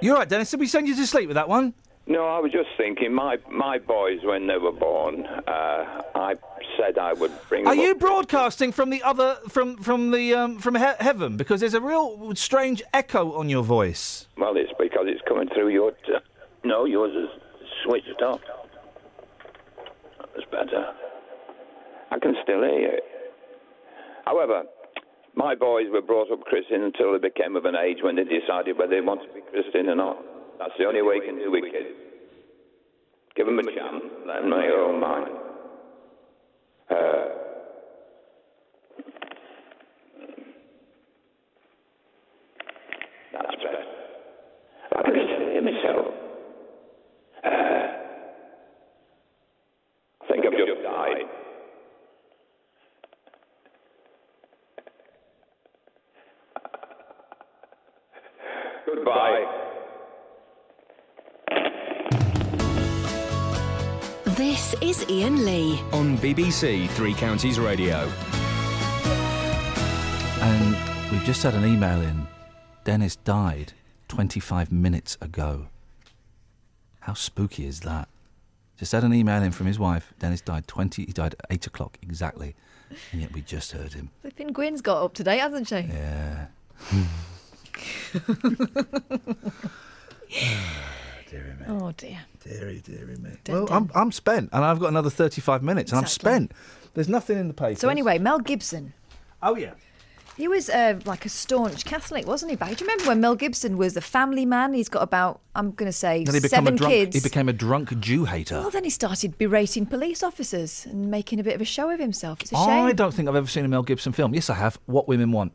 You're right, Dennis. Did we send you to sleep with that one? No, I was just thinking, my my boys, when they were born, uh, I said I would bring Are you broadcasting from the other from from the um, from he- heaven? Because there's a real strange echo on your voice. Well, it's because it's coming through your. T- no, yours is switched off. That's better. I can still hear you. However, my boys were brought up Christian until they became of an age when they decided whether they wanted to be Christian or not. That's the only way you can do it, kid. Give them a chance, let them make their own mind. Uh, that's better. I can still hear myself. Uh, I think I've just died. Goodbye. This is Iain Lee. On BBC Three Counties Radio. And we've just had an email in. Dennis died 25 minutes ago. How spooky is that? Just had an email in from his wife. Dennis died 20. He died at 8 o'clock exactly. And yet we just heard him. Flipping Gwyn's got up today, hasn't she? Yeah. Oh dear. Deary, deary me. Dun, well, dun. I'm, I'm spent, and I've got another 35 minutes, and Exactly. I'm spent. There's nothing in the paper. So anyway, Mel Gibson. Oh yeah. He was uh, like a staunch Catholic, wasn't he? Back? Do you remember when Mel Gibson was a family man? He's got about, I'm going to say, seven drunk. kids. He became a drunk Jew hater. Well, then he started berating police officers and making a bit of a show of himself. It's a shame. I don't think I've ever seen a Mel Gibson film. Yes, I have. What Women Want.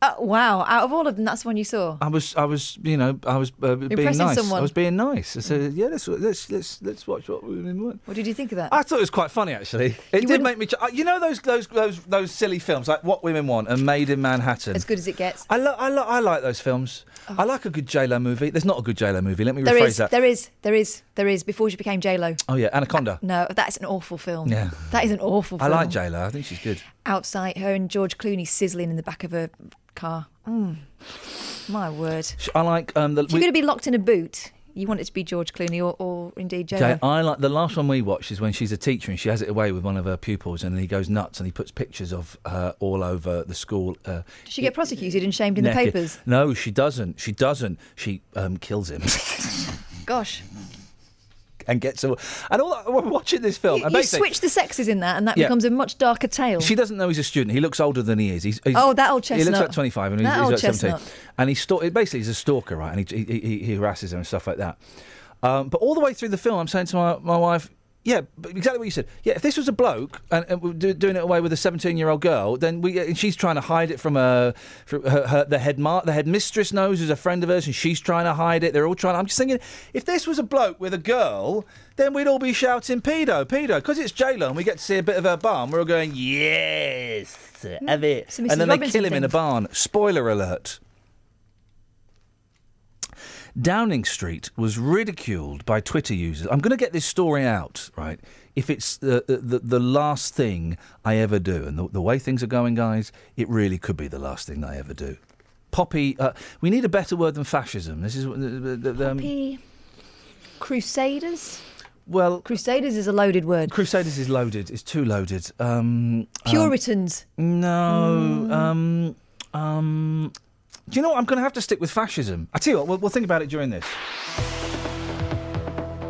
Uh, wow, out of all of them, that's the one you saw. I was, I was, you know, I was uh, being nice. someone. I was being nice. I said, yeah, let's let's let's let's watch what women want. What did you think of that? I thought it was quite funny actually. It did make me. Ch- uh, you know those those those those silly films like What Women Want and Made in Manhattan. As good as it gets. I lo- I, lo- I like those films. I like a good J Lo movie. There's not a good J Lo movie. Let me There rephrase is, that. there is, there is, there is. Before she became J Lo. Oh yeah, Anaconda. No, that's an awful film. Yeah. That is an awful film. I like J Lo. I think she's good. Outside, her and George Clooney sizzling in the back of a car. Mm. My word. I like um the. If you're going to be locked in a boot, you want it to be George Clooney or, or indeed J Okay, I like the last one we watched is when she's a teacher and she has it away with one of her pupils and he goes nuts and he puts pictures of her all over the school. Uh, Does she get prosecuted and shamed in the papers? No, she doesn't. She doesn't. She um, kills him Gosh. And gets away. And all that, we're watching this film. You, and you switch the sexes in that, and that Yeah. becomes a much darker tale. She doesn't know he's a student. He looks older than he is. He's, he's- Oh, that old He looks chestnut. like 25 and he's, That he's old like 17. chestnut. And he's basically he's a stalker, right? And he, he, he, he harasses her and stuff like that. Um, but all the way through the film, I'm saying to my, my wife, yeah, exactly what you said. Yeah, if this was a bloke and, and we're do, doing it away with a 17 year old girl, then we and she's trying to hide it from uh, her, from her, her the head mar- the headmistress knows who's a friend of hers, and she's trying to hide it. They're all trying. I'm just thinking, if this was a bloke with a girl, then we'd all be shouting pedo, pedo, because it's J Lo and we get to see a bit of her barn. We're all going yes, have it, It's and then they kill him in a barn. Spoiler alert. Downing Street was ridiculed by Twitter users. I'm going to get this story out, right? If it's the, the, the last thing I ever do, and the, the way things are going, guys, it really could be the last thing I ever do. Poppy, uh, we need a better word than fascism. This is uh, um, Poppy Crusaders. well, Crusaders is a loaded word. Crusaders is loaded. It's too loaded. Um, um, Puritans. no. Um, um, do you know what? I'm going to have to stick with fascism. I tell you what, we'll, we'll think about it during this.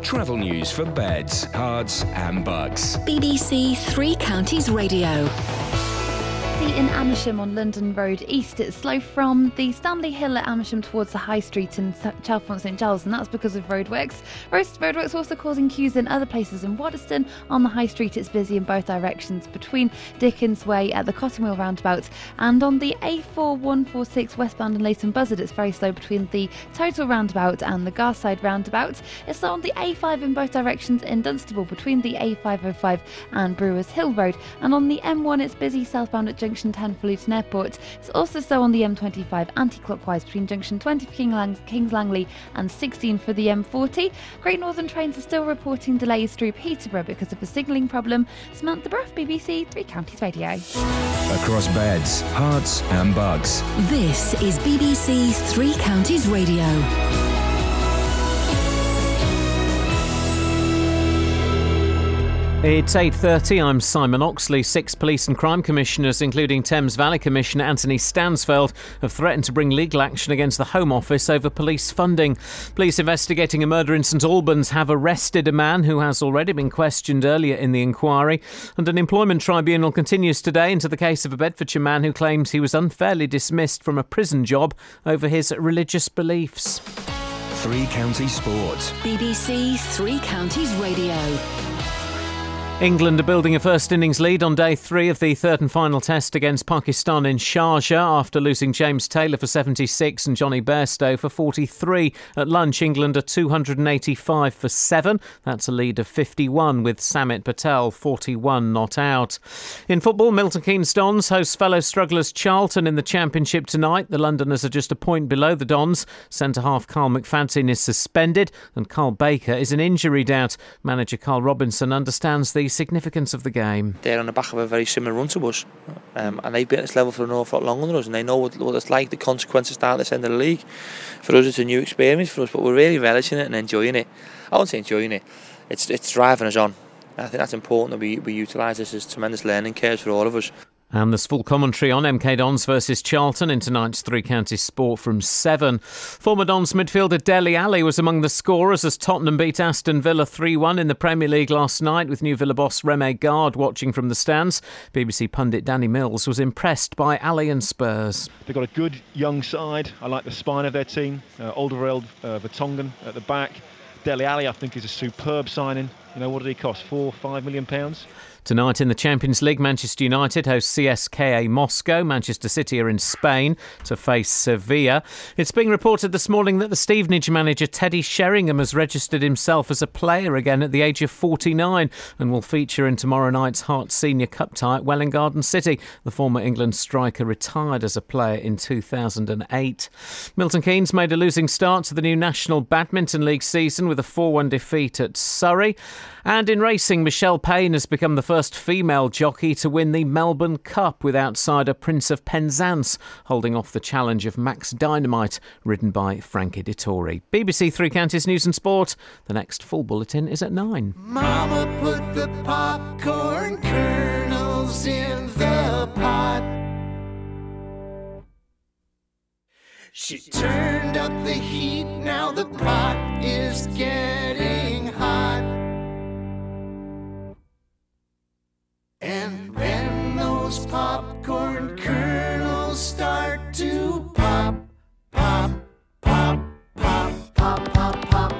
Travel news for beds, cards, and Bucks. BBC Three Counties Radio. In Amersham on London Road East. It's slow from the Stanley Hill at Amersham towards the High Street in Chalfont St Giles, and that's because of roadworks. Roadworks also causing queues in other places in Waddesdon. On the High Street, it's busy in both directions between Dickens Way at the Cottonwheel roundabout and on the A4146 westbound in Leighton Buzzard, it's very slow between the Total roundabout and the Garside roundabout. It's slow on the A5 in both directions in Dunstable between the A505 and Brewers Hill Road, and on the M1, it's busy southbound at junction 10 for Luton Airport. It's also so on the M25 anti clockwise between junction 20 for King Lang- Kings Langley and 16 for the M40. Great Northern trains are still reporting delays through Peterborough because of a signalling problem. Samantha Bruff, BBC Three Counties Radio. Across beds, Herts, and Bucks. This is BBC Three Counties Radio. It's 8.30, I'm Simon Oxley. Six police and crime commissioners, including Thames Valley Commissioner Anthony Stansfeld, have threatened to bring legal action against the Home Office over police funding. Police investigating a murder in St Albans have arrested a man who has already been questioned earlier in the inquiry. And an employment tribunal continues today into the case of a Bedfordshire man who claims he was unfairly dismissed from a prison job over his religious beliefs. Three Counties Sports. BBC Three Counties Radio. England are building a first innings lead on day three of the third and final test against Pakistan in Sharjah after losing James Taylor for 76 and Jonny Bairstow for 43. At lunch, England are 285 for 7. That's a lead of 51 with Samit Patel 41 not out. In football, Milton Keynes Dons host fellow strugglers Charlton in the Championship tonight. The Londoners are just a point below the Dons. Centre half Carl McFadden is suspended and Carl Baker is an injury doubt. Manager Karl Robinson understands significance of the game. They're on the back of a very similar run to us, um, and they've been at this level for an awful lot longer than us, and they know what, what it's like, the consequences start at this end of the league. For us, it's a new experience for us, but we're really relishing it and enjoying it. I won't say enjoying it, it's, it's driving us on. I think that's important that we, we utilise this as tremendous learning curves for all of us. And there's full commentary on MK Dons versus Charlton in tonight's Three Counties Sport from 7. Former Dons midfielder Dele Alli was among the scorers as Tottenham beat Aston Villa 3 1 in the Premier League last night, with new Villa boss Rémi Garde watching from the stands. BBC pundit Danny Mills was impressed by Alli and Spurs. They've got a good young side. I like the spine of their team. Uh, Alderweireld uh, Vertonghen at the back. Dele Alli, I think, is a superb signing. You know, what did he cost? Four, five million pounds? Tonight in the Champions League, Manchester United host CSKA Moscow. Manchester City are in Spain to face Sevilla. It's being reported this morning that the Stevenage manager Teddy Sheringham has registered himself as a player again at the age of 49 and will feature in tomorrow night's Herts Senior Cup tie at Welwyn Garden City. The former England striker retired as a player in 2008. Milton Keynes made a losing start to the new National Badminton League season with a 4 1 defeat at Surrey. And in racing, Michelle Payne has become the first female jockey to win the Melbourne Cup with outsider Prince of Penzance, holding off the challenge of Max Dynamite, ridden by Frankie Dettori. BBC Three Counties News and Sport. The next full bulletin is at 9. Mama put the popcorn kernels in the pot. She turned up the heat, now the pot is getting hot. And when those popcorn kernels start to pop, pop, pop, pop, pop, pop, pop.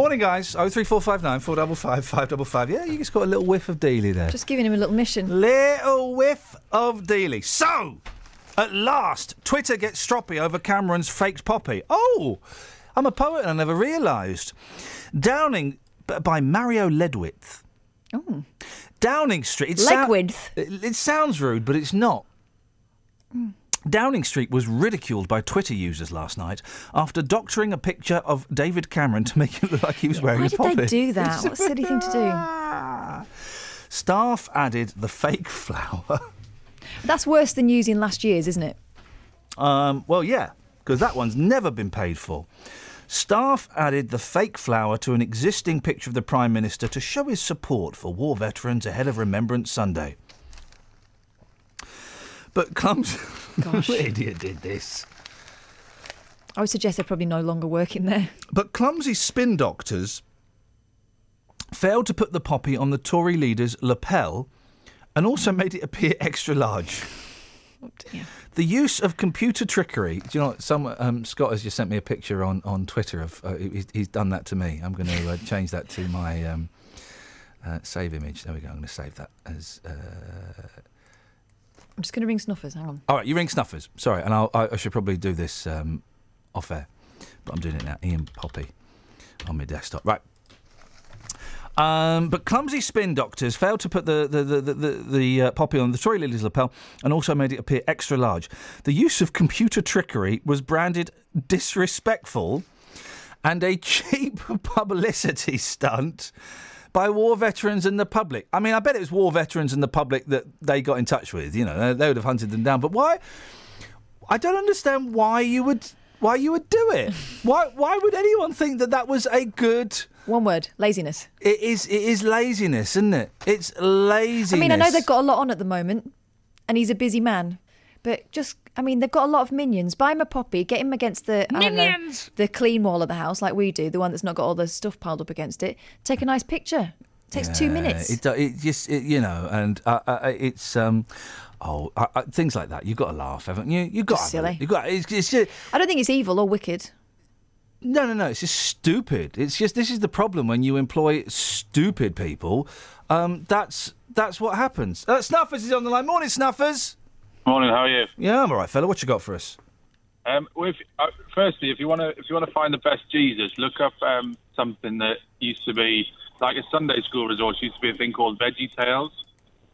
Morning, guys. Oh three four five nine four double five five double five. Yeah, you just got a little whiff of Dealey there. Just giving him a little mission. Little whiff of Dealey. So, at last, Twitter gets stroppy over Cameron's faked poppy. Oh, I'm a poet and I never realised. Downing by Mario Ledwith. Oh. Downing Street. It sou- It, it sounds rude, but it's not. Hmm. Downing Street was ridiculed by Twitter users last night after doctoring a picture of David Cameron to make it look like he was wearing Why a did poppy. they do that? What a silly thing to do. Staff added the fake flower. That's worse than using last year's, isn't it? Um, well, yeah, because that one's never been paid for. Staff added the fake flower to an existing picture of the Prime Minister to show his support for war veterans ahead of Remembrance Sunday. But Clumsy. Gosh. what idiot did this? I would suggest they're probably no longer working there. But clumsy spin doctors failed to put the poppy on the Tory leader's lapel and also made it appear extra large. The use of computer trickery. Do you know what? Some um, Scott has just sent me a picture on, on Twitter of uh, he's, he's done that to me. I'm going to uh, change that to my um, uh, save image. There we go. I'm going to save that as. I'm just going to ring Snuffers. Hang on. All right, you ring snuffers. Sorry, and I'll, I, I should probably do this um, off air, but I'm doing it now. Iain Poppy on my desktop. Right. Um, but clumsy spin doctors failed to put the the the, the, the, the uh, poppy on the Tory Lily's lapel and also made it appear extra large. The use of computer trickery was branded disrespectful and a cheap publicity stunt by war veterans and the public. I mean, I bet it was war veterans and the public that they got in touch with. You know, they, they would have hunted them down. But why? I don't understand why you would why you would do it. why why would anyone think that that was a good? One word: laziness. It is. It is laziness, isn't it? It's laziness. I mean, I know they've got a lot on at the moment, and he's a busy man. But just, I mean, they've got a lot of minions. Buy him a poppy, get him against the I don't know, the clean wall of the house, like we do, the one that's not got all the stuff piled up against it. Take a nice picture. takes two minutes. It, do- it just, it, you know, and uh, uh, it's um, oh, uh, uh, things like that. You've got to laugh, haven't you? You got Just to have a- silly. You've got. It's, it's just, I don't think it's evil or wicked. no, no, no. It's just stupid. It's just this is the problem when you employ stupid people. Um, that's that's what happens. Uh, Snuffers is on the line. Morning, Snuffers. Morning, how are you? Yeah, I'm all right, fella. What you got for us? Um, well, if, uh, firstly, if you want to if you want to find the best Jesus, look up um, something that used to be like a Sunday school resource. Used to be a thing called Veggie Tales,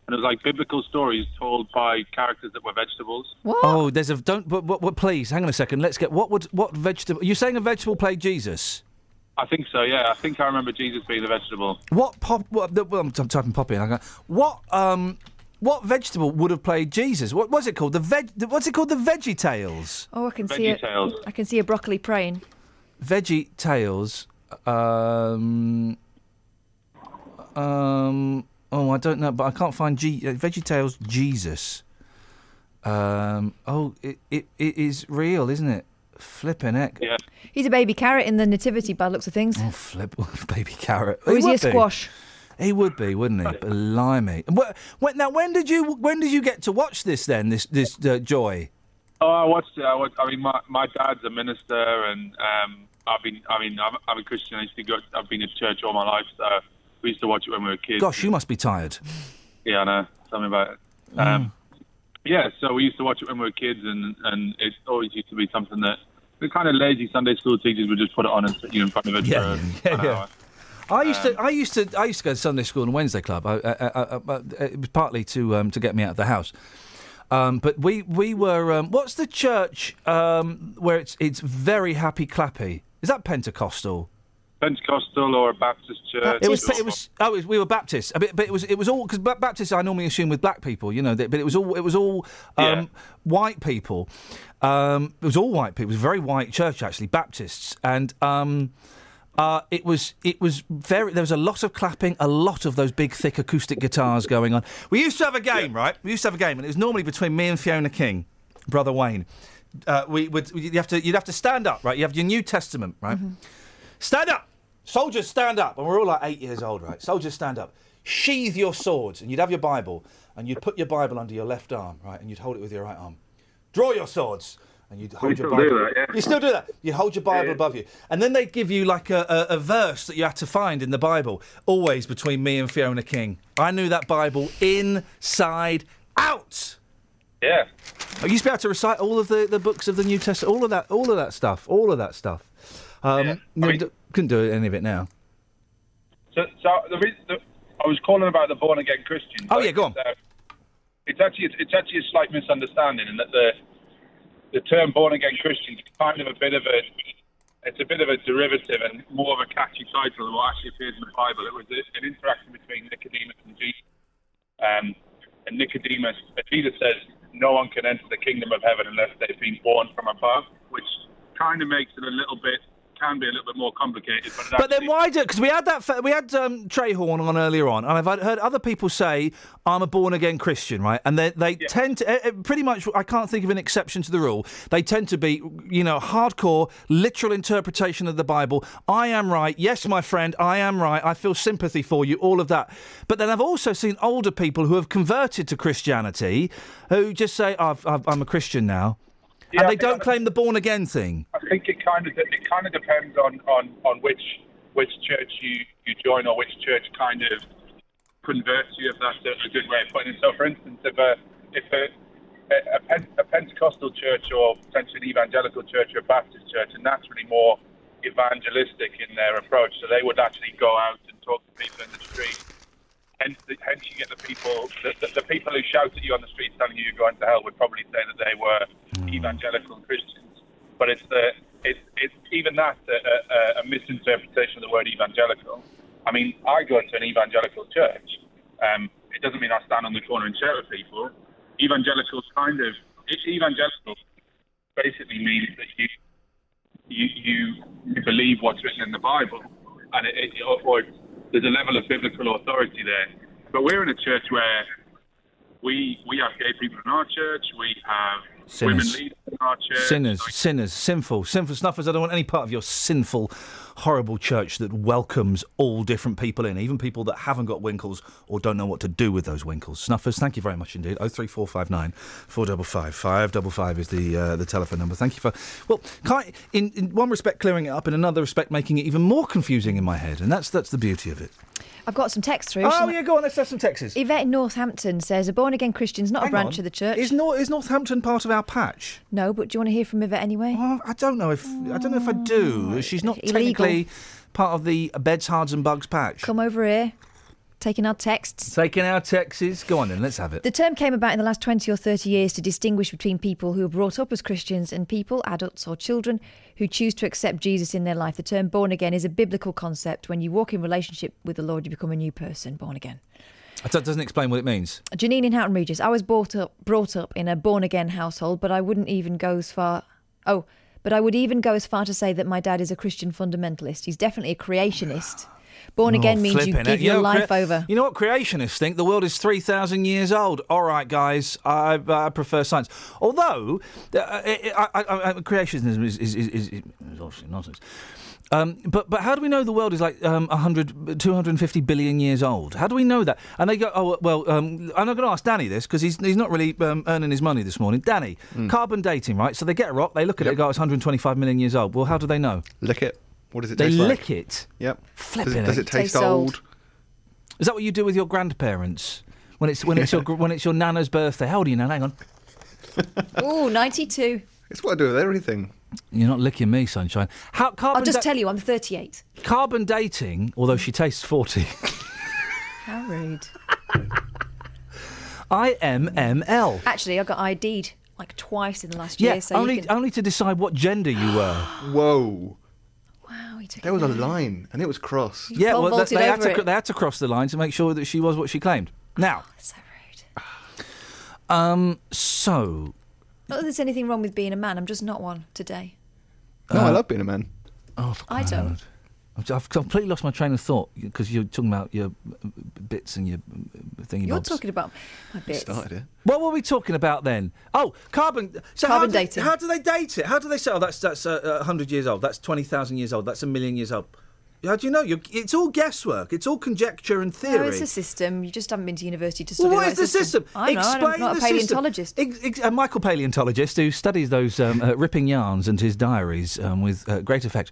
and it was like biblical stories told by characters that were vegetables. What? Oh, there's a don't. But, but, but please, hang on a second. Let's get what would what vegetable? You're saying a vegetable played Jesus? I think so. Yeah, I think I remember Jesus being the vegetable. What pop? What, well, I'm, I'm typing poppy. And I go, what um, what vegetable would have played Jesus? What was it called? The veg. the- What's it called? The Veggie Tales. Oh, I can see it. VeggieTales. I can see a broccoli praying. Veggie Tales. Um. Um. Oh, I don't know, but I can't find G. Uh, Veggie Tales Jesus. Um. Oh, it, it it is real, isn't it? Flipping heck. Yeah. He's a baby carrot in the nativity by the looks of things. Oh, flip, baby carrot. Or is he a would be. He would be, wouldn't he? Blimey. When, now, when did you when did you get to watch this then? This this uh, joy. Oh, I watched it. I, watched, I mean, my, my dad's a minister, and um, I've been. I mean, I'm, I'm a Christian. I used to go. I've been to church all my life, so we used to watch it when we were kids. Gosh, you must be tired. Yeah, I know. Tell me about it. Um, yeah, so we used to watch it when we were kids, and and it always used to be something that the kind of lazy Sunday school teachers would just put it on and sit you in front of it Yeah, for yeah, an yeah. hour. I used to, I used to, I used to go to Sunday school and Wednesday club. I, I, I, it was partly to um, to get me out of the house. Um, but we we were. Um, what's the church um, where it's it's very happy clappy? Is that Pentecostal? Pentecostal or a Baptist church. It was. It was. Oh, it was, we were Baptists. A bit- But it was. It was all because Baptists. I normally assume with black people, you know. But it was all. It was all um, white people. Um, it was all white people. It was a very white church actually, Baptists, and. Um, uh, it was it was very there was a lot of clapping, a lot of those big thick acoustic guitars going on. We used to have a game, right? We used to have a game, and it was normally between me and Fiona King, brother Wayne. Uh, we would you have to you'd have to stand up, right? You have your New Testament, right? Stand up, soldiers, stand up, and we're all like eight years old, right? Soldiers, stand up. Sheathe your swords, and you'd have your Bible, and you'd put your Bible under your left arm, right, and you'd hold it with your right arm. Draw your swords. And you'd hold your still Bible. do that, yeah. You still do that. You hold your Bible above you, and then they'd give you like a, a, a verse that you had to find in the Bible. Always between me and Fiona King. I knew that Bible inside out. Yeah. I used to be able to recite all of the, the books of the New Testament, all of that, all of that stuff, all of that stuff. Um, no, d- couldn't do any of it now. So, so the the, I was calling about the born again Christians. Oh, yeah, go on. It's, uh, it's actually it's, it's actually a slight misunderstanding in that the the term born again Christian is kind of a bit of a it's a bit of a derivative and more of a catchy title than what actually appears in the Bible. It was an interaction between Nicodemus and Jesus. Um, and Nicodemus, Jesus says, no one can enter the kingdom of heaven unless they've been born from above, which kind of makes it a little bit, can be a little bit more complicated. But, But then why do? Because we had that. We had um, Trayhorn on earlier on, and I've heard other people say, "I'm a born again Christian," right? And they they tend to uh, uh, pretty much. I can't think of an exception to the rule. They tend to be, you know, hardcore, literal interpretation of the Bible. I am right. Yes, my friend, I am right. I feel sympathy for you. All of that. But then I've also seen older people who have converted to Christianity, who just say, I've, I've, "I'm a Christian now," Yeah, and they don't claim the born again thing. I think it kind of it kind of depends on, on, on which which church you, you join or which church kind of converts you, if that's a, a good way of putting it. So, for instance, if a if a, a, a Pentecostal church or potentially an evangelical church or a Baptist church are naturally more evangelistic in their approach, so they would actually go out and talk to people in the street. Hence, the, hence you get the people, the, the, the people who shout at you on the street telling you you're going to hell would probably say that they were hmm. evangelical Christians. But it's the it's it's even that a, a, a misinterpretation of the word evangelical. I mean, I go to an evangelical church. Um, it doesn't mean I stand on the corner and shout at people. Evangelicals kind of it's evangelical basically means that you you you, you believe what's written in the Bible, and it, it, or, or there's a level of biblical authority there. But we're in a church where we we have gay people in our church, we have women leaders our church. Sinners, sinners, sinful, sinful snuffers. I don't want any part of your sinful, horrible church that welcomes all different people in, even people that haven't got winkles or don't know what to do with those winkles. Snuffers, thank you very much indeed. Oh three four five nine four double five five double five is the uh, the telephone number. Thank you for well, in in one respect clearing it up, in another respect making it even more confusing in my head, and that's that's the beauty of it. I've got some texts through. Oh yeah, go on. Let's have some texts. Yvette in Northampton says a born again Christian's not Hang a branch on. of the church. Is, Nor- is Northampton part of our patch? No, but do you want to hear from Yvette anyway? Oh, I don't know if I don't know if I do. Oh, She's not Illegal. technically part of the Beds, Herts and Bucks patch. Come over here, taking our texts. Taking our texts. Go on then, let's have it. The term came about in the last 20 or 30 years to distinguish between people who are brought up as Christians and people, adults or children, who choose to accept Jesus in their life. The term born again is a biblical concept. When you walk in relationship with the Lord, you become a new person, born again. That doesn't explain what it means. Janine in Houghton Regis. I was brought up brought up in a born again household, but I wouldn't even go as far. Oh, but I would even go as far to say that my dad is a Christian fundamentalist. He's definitely a creationist. Born Oh, again means you flipping give it. your know, life crea- over. You know what creationists think? The world is 3,000 years old. All right, guys, I, I prefer science. Although, uh, I, I, I, I- creationism is, is, is, is, is obviously nonsense. Um, but but how do we know the world is like um, 100, 250 billion years old? How do we know that? And they go, oh well, um, I'm not going to ask Danny this because he's he's not really um, earning his money this morning. Danny, carbon dating, right? So they get a rock, they look at it, Yep. go, it's 125 million years old. Well, how do they know? Lick it. What does it They taste like? lick it. Yep. Flipping does it, does it. it taste old. old? Is that what you do with your grandparents when it's when it's your when it's your nana's birthday? How old are you now? Hang on. Ooh, 92. It's what I do with everything. You're not licking me, sunshine. How carbon I'll just da- tell you, I'm 38. carbon dating, although she tastes forty. How rude. IMML. Actually, I got ID'd like twice in the last year. Yeah, so only you can... only to decide what gender you were. Whoa. Wow, he took There was a line, and it was crossed. yeah, well, they, they had to they had to cross the line to make sure that she was what she claimed. Now, So rude. um, so Not that there's anything wrong with being a man. I'm just not one today. No, I Uh, love being a man. oh, for I crying don't. Loud. I've- I've completely lost my train of thought because you're talking about your uh, bits and your uh, thingy You're bobs. talking about my bits. Started it. What were we talking about then? Oh, carbon. So Carbon how do, dating. How do they date it? How do they say, oh, that's that's uh, uh, hundred years old. That's twenty thousand years old. That's a million years old. How do you know? You're, it's all guesswork. It's all conjecture and No, theory. it's a system. You just haven't been to university to Well, study what that is the system? I know, Explain I'm not a paleontologist. Ex- ex- a Michael paleontologist who studies those um, uh, ripping yarns and his diaries um, with uh, great effect.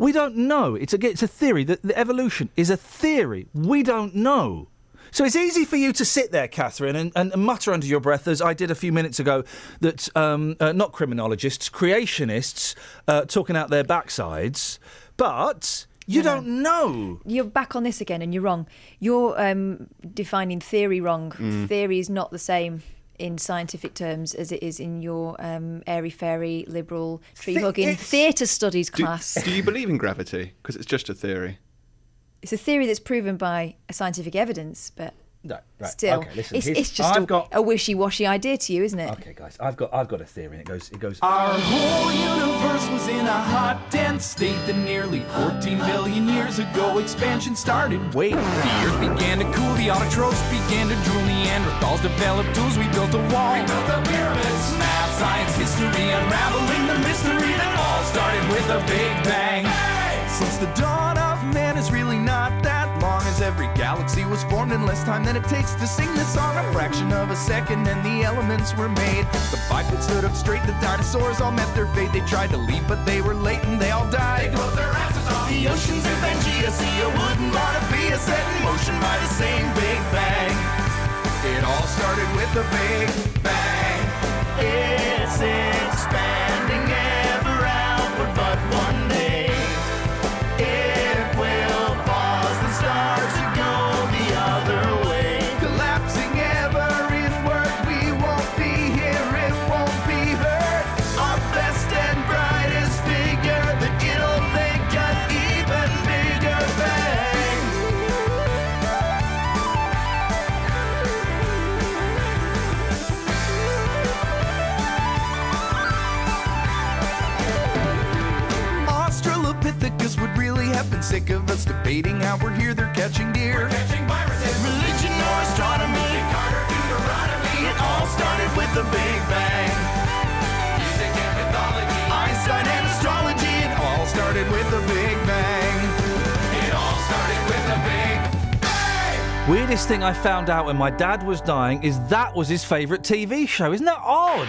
We don't know. It's a it's a theory. that the evolution is a theory. We don't know. So it's easy for you to sit there, Catherine, and, and mutter under your breath, as I did a few minutes ago, that um, uh, not criminologists, creationists, uh, talking out their backsides, but You don't know. You're back on this again, and you're wrong. You're um, defining theory wrong. Mm. Theory is not the same in scientific terms as it is in your um, airy fairy liberal tree hugging it's- theatre studies Do, class. do you believe in gravity? Because it's just a theory. It's a theory that's proven by scientific evidence, but No, right. still, Okay, listen, it's, it's just I've a, got- a wishy-washy idea to you, isn't it? Okay, guys, I've got I've got a theory, and it goes it goes. Our whole universe was in a hot, dense state that nearly 14 billion years ago expansion started. Wait, the earth began to cool, the autotrophs began to drool, Neanderthals developed tools, we built a wall. We built the pyramids. Math, science, history, unraveling the mystery that all started with a big bang. Since the dawn was formed in less time than it takes to sing this song. A fraction of a second, and the elements were made. The bipeds stood up straight, the dinosaurs all met their fate. They tried to leave, but they were late and they all died. They closed their asses off the oceans, and Pangea, see a wooden Monopia set in motion by the same Big Bang. It all started with the Big Bang. Really sick of us debating how we're here, they're catching deer. Religion or astronomy, Carter, Deuteronomy, it all started with the Big Bang. Music and mythology, Einstein and astrology, it all started with the Big Bang. It all started with the Big Weirdest thing I found out when my dad was dying is that was his favourite TV show. Isn't that odd?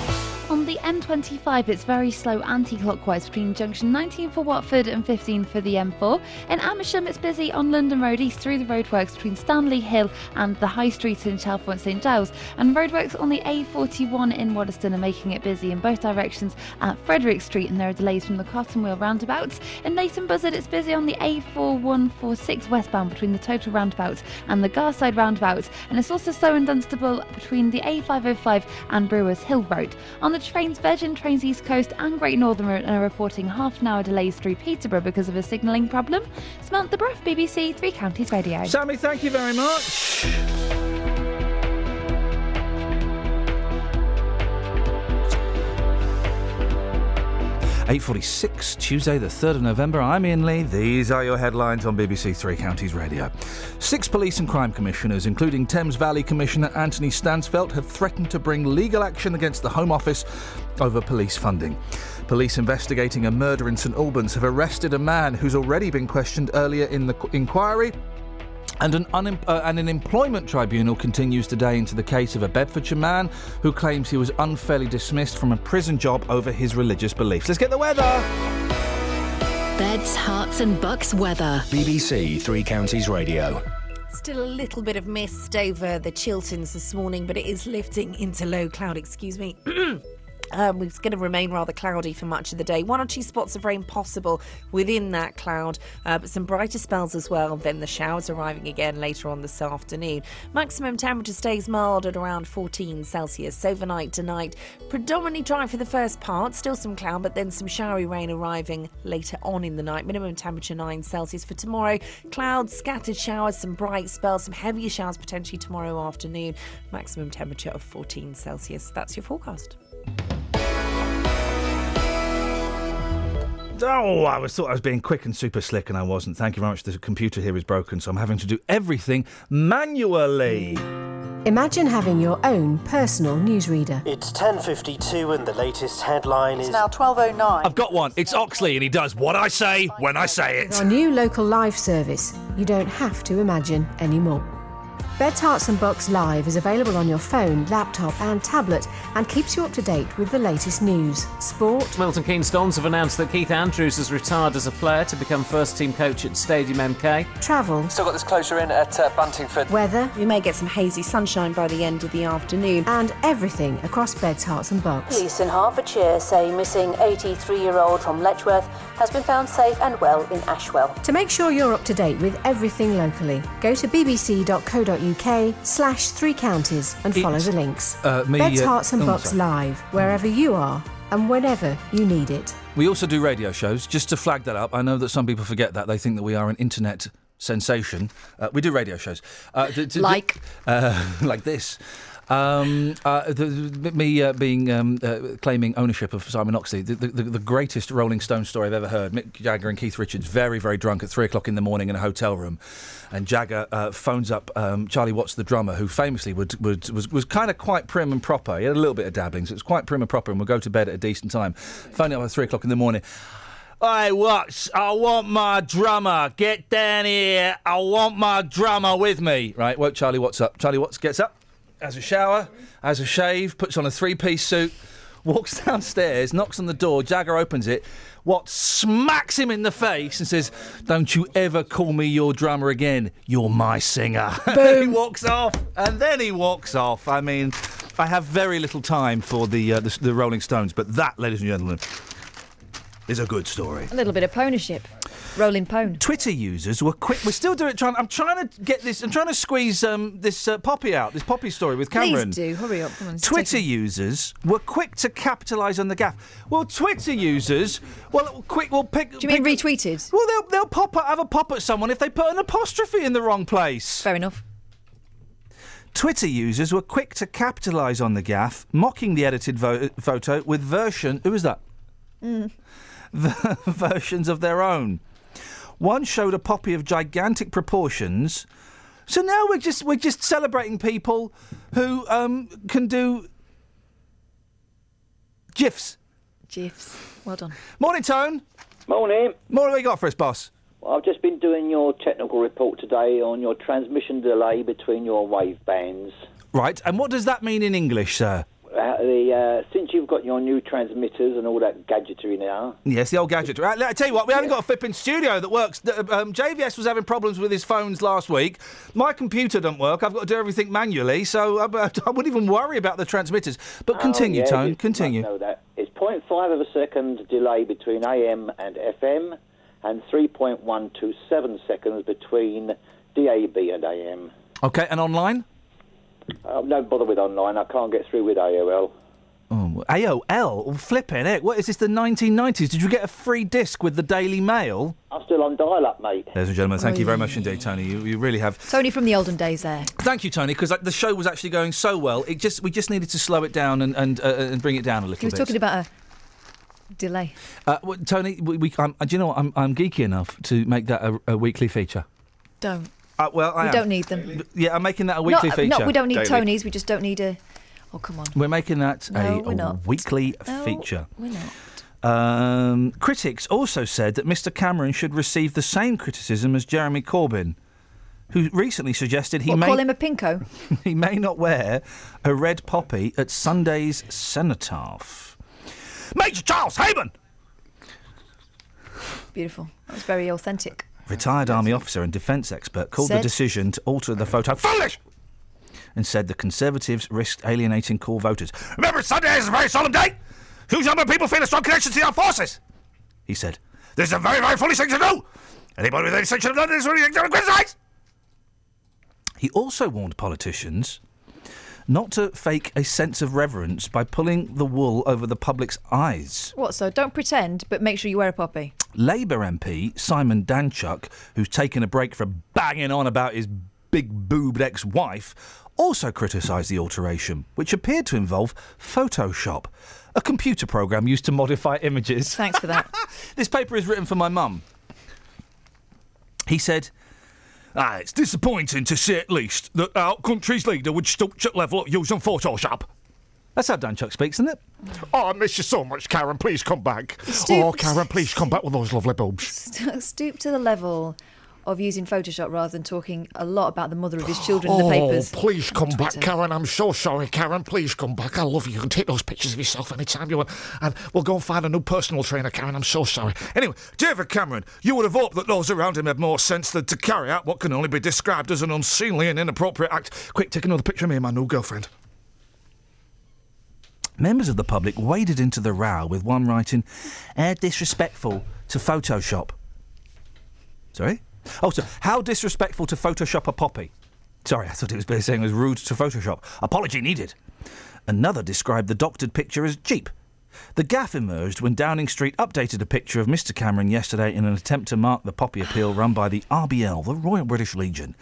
On the M25, it's very slow anti-clockwise between junction 19 for Watford and 15 for the M4. In Amersham, it's busy on London Road East through the roadworks between Stanley Hill and the High Street in Chalfont St Giles. And roadworks on the A41 in Waddesdon are making it busy in both directions at Frederick Street, and there are delays from the Cotton Wheel roundabouts. In Leighton Buzzard, it's busy on the A4146 westbound between the Total roundabout and the Garside roundabout, and it's also slow in Dunstable between the A505 and Brewers Hill Road. On the trains, Virgin Trains East Coast and Great Northern are reporting half an hour delays through Peterborough because of a signalling problem. Samantha Bruff, BBC Three Counties Radio. Sammy, thank you very much. Eight forty-six, Tuesday, the third of November. I'm Iain Lee. These are your headlines on BBC Three Counties Radio. Six police and crime commissioners, including Thames Valley Commissioner Anthony Stansfeld, have threatened to bring legal action against the Home Office over police funding. Police investigating a murder in St Albans have arrested a man who's already been questioned earlier in the qu- inquiry. And an, unem- uh, and an employment tribunal continues today into the case of a Bedfordshire man who claims he was unfairly dismissed from a prison job over his religious beliefs. Let's get the weather. Beds, herts, and bucks weather. BBC Three Counties Radio. Still a little bit of mist over the Chilterns this morning, but it is lifting into low cloud. Excuse me. Um, it's going to remain rather cloudy for much of the day. One or two spots of rain possible within that cloud, uh, but some brighter spells as well. Then the showers arriving again later on this afternoon. Maximum temperature stays mild at around 14 Celsius. Overnight tonight, predominantly dry for the first part. Still some cloud, but then some showery rain arriving later on in the night. Minimum temperature 9 Celsius for tomorrow. Clouds, scattered showers, some bright spells, some heavier showers potentially tomorrow afternoon. Maximum temperature of 14 Celsius. That's your forecast. Oh, I was thought I was being quick and super slick, and I wasn't. Thank you very much. The computer here is broken, so I'm having to do everything manually. Imagine having your own personal newsreader. It's 10.52 and the latest headline It's is... now 12.09. I've got one. It's Oxley, and he does what I say when I say With it. our new local live service, you don't have to imagine anymore. Beds, Herts and Bucks Live is available on your phone, laptop and tablet and keeps you up to date with the latest news, sport, Milton Keynes Dons have announced that Keith Andrews has retired as a player to become first team coach at Stadium MK. travel, Still got this closure in at uh, Buntingford. weather, We may get some hazy sunshine by the end of the afternoon. and everything across Beds, Herts and Bucks. Police in Hertfordshire say missing 83-year-old from Letchworth has been found safe and well in Ashwell. To make sure you're up to date with everything locally, go to bbc.co.uk slash three counties and follow the links. uh, me, Beds, uh, Herts and oh, Bucks sorry. Live, wherever you are and whenever you need it. We also do radio shows. Just to flag that up, I know that some people forget that. They think that we are an internet sensation. Uh, we do radio shows. Uh, d- d- d- Like? Uh, like this. Um, uh, the, me uh, being um, uh, claiming ownership of Simon Oxley, the, the, the greatest Rolling Stone story I've ever heard. Mick Jagger and Keith Richards very, very drunk at three o'clock in the morning in a hotel room, and Jagger uh, phones up um, Charlie Watts, the drummer, who famously would, would was was kind of quite prim and proper. He had a little bit of dabbling, so it was quite prim and proper, and would go to bed at a decent time. Phone up at three o'clock in the morning. Hey, Watts, I want my drummer. Get down here. I want my drummer with me. Right, woke Charlie Watts up. Charlie Watts gets up, has a shower, has a shave, puts on a three piece suit, walks downstairs, knocks on the door. Jagger opens it. Watts smacks him in the face and says, Don't you ever call me your drummer again. You're my singer. And then he walks off. And then he walks off. I mean, I have very little time for the, uh, the, the Rolling Stones, but that, ladies and gentlemen, is a good story. A little bit of ponyship. Rolling pone. Twitter users were quick. We're still doing. Trying. I'm trying to get this. I'm trying to squeeze um, this uh, poppy out. This poppy story with Cameron. Please do. Hurry up. Come on. Twitter users were quick to capitalise on the gaff. Well, Twitter users, well, quick, will pick. Do you mean retweeted? Well, they'll they'll pop up, have a pop at someone if they put an apostrophe in the wrong place. Fair enough. Twitter users were quick to capitalise on the gaff, mocking the edited vo- photo with version. Who was that? Mm. versions of their own. One showed a poppy of gigantic proportions. So now we're just we're just celebrating people who um, can do gifs. GIFs. Well done. Morning, Tone. Morning. Morning. What you got for us, boss? Well, I've just been doing your technical report today on your transmission delay between your wave bands. Right. And what does that mean in English, sir? Uh, the, uh, since you've got your new transmitters and all that gadgetry now, Yes, the old gadgetry. Right, I tell you what, we haven't got a flipping studio that works. Um, JVS was having problems with his phones last week. My computer doesn't work. I've got to do everything manually, so I, I wouldn't even worry about the transmitters. But continue, Oh, yeah, Tone. Continue. know that. It's 0.5 of a second delay between AM and FM, and 3.127 seconds between DAB and AM. Okay, and online? Uh, don't bother with online. I can't get through with AOL. Oh, AOL? Flipping it. What is this, the 1990s? Did you get a free disc with the Daily Mail? I'm still on dial-up, mate. Ladies and gentlemen, thank you very much indeed, Tony. You, you really have. Tony from the olden days there. Thank you, Tony, because like, the show was actually going so well. It just we just needed to slow it down and and, uh, and bring it down a little bit. He was bit. talking about a delay. Uh, well, Tony, we, we, I'm, do you know what? I'm, I'm geeky enough to make that a, a weekly feature. Don't. Uh, well, I we am. don't need them. Yeah, I'm making that a weekly no, feature. No, we don't need Daily. Tonys. We just don't need a. Oh, come on. We're making that No, a, we're a not. weekly No, feature. We're not. Um, critics also said that Mr. Cameron should receive the same criticism as Jeremy Corbyn, who recently suggested he What, may call him a pinko? he may not wear a red poppy at Sunday's cenotaph. Major Charles Heyman, Beautiful. That was very authentic. Retired army officer and defence expert, called the decision to alter the photo foolish, and said the Conservatives risked alienating core voters. Remember, Sunday is a very solemn day. Huge number of people feel a strong connection to our forces. He said, "This is a very, very foolish thing to do. Anybody with any section of London is really ignorant criticise." He also warned politicians not to fake a sense of reverence by pulling the wool over the public's eyes. What? So don't pretend, but make sure you wear a poppy. Labour MP Simon Danczuk, who's taken a break from banging on about his big boobed ex wife, also criticised the alteration, which appeared to involve Photoshop, a computer program used to modify images. Thanks for that. this paper is written for my mum. He said, ah, It's disappointing to see at least that our country's leader would stoop at level at using Photoshop. That's how Danczuk speaks, isn't it? Oh, I miss you so much, Karen. Please come back. Stoop- Oh, Karen, please come back with those lovely boobs. Stoop to the level of using Photoshop rather than talking a lot about the mother of his children oh, in the oh, papers. please come back, Karen. I'm so sorry, Karen. Please come back. I love you. You can take those pictures of yourself anytime you want. And we'll go and find a new personal trainer, Karen. I'm so sorry. Anyway, David Cameron, you would have hoped that those around him had more sense than to carry out what can only be described as an unseemly and inappropriate act. Quick, take another picture of me and my new girlfriend. Members of the public waded into the row with one writing, "Air disrespectful to Photoshop." Sorry. Oh, also, how disrespectful to Photoshop a poppy? Sorry, I thought it was saying it was rude to Photoshop. Apology needed. Another described the doctored picture as cheap. The gaff emerged when Downing Street updated a picture of Mr. Cameron yesterday in an attempt to mark the poppy appeal run by the RBL, the Royal British Legion,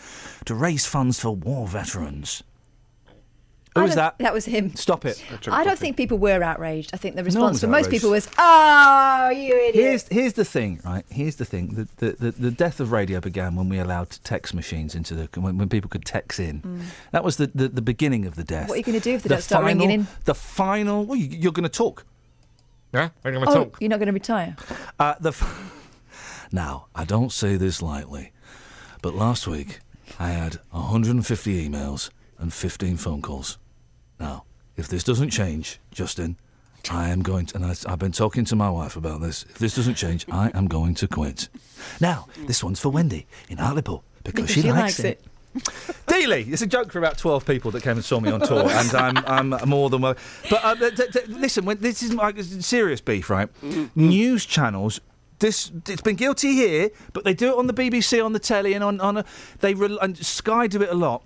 to raise funds for war veterans. Who was that? That was him. Stop it. I don't think people were outraged. I think the response was from most people was, "Oh, you idiot!" Here's here's the thing, right? Here's the thing. The, the, the, the death of radio began when we allowed text machines into the when, when people could text in. Mm. That was the, the, the beginning of the death. What are you going to do if they the don't start final, ringing in? The final. Well, you, you're going to talk. Yeah, I'm going to Oh, you're not going to retire. Uh, the f- now, I don't say this lightly, but last week I had 150 emails and 15 phone calls. Now, if this doesn't change, Justin, I am going to, and I, I've been talking to my wife about this. If this doesn't change, I am going to quit. Now, this one's for Wendy in Hartlepool because, Because she, she likes, likes it. Dealey, it's a joke for about 12 people that came and saw me on tour, and I'm, I'm more than well. But uh, th- th- th- listen, when, this is like serious beef, right? News channels. This it's been guilty here, but they do it on the BBC, on the telly, and on on a, they re- and Sky do it a lot.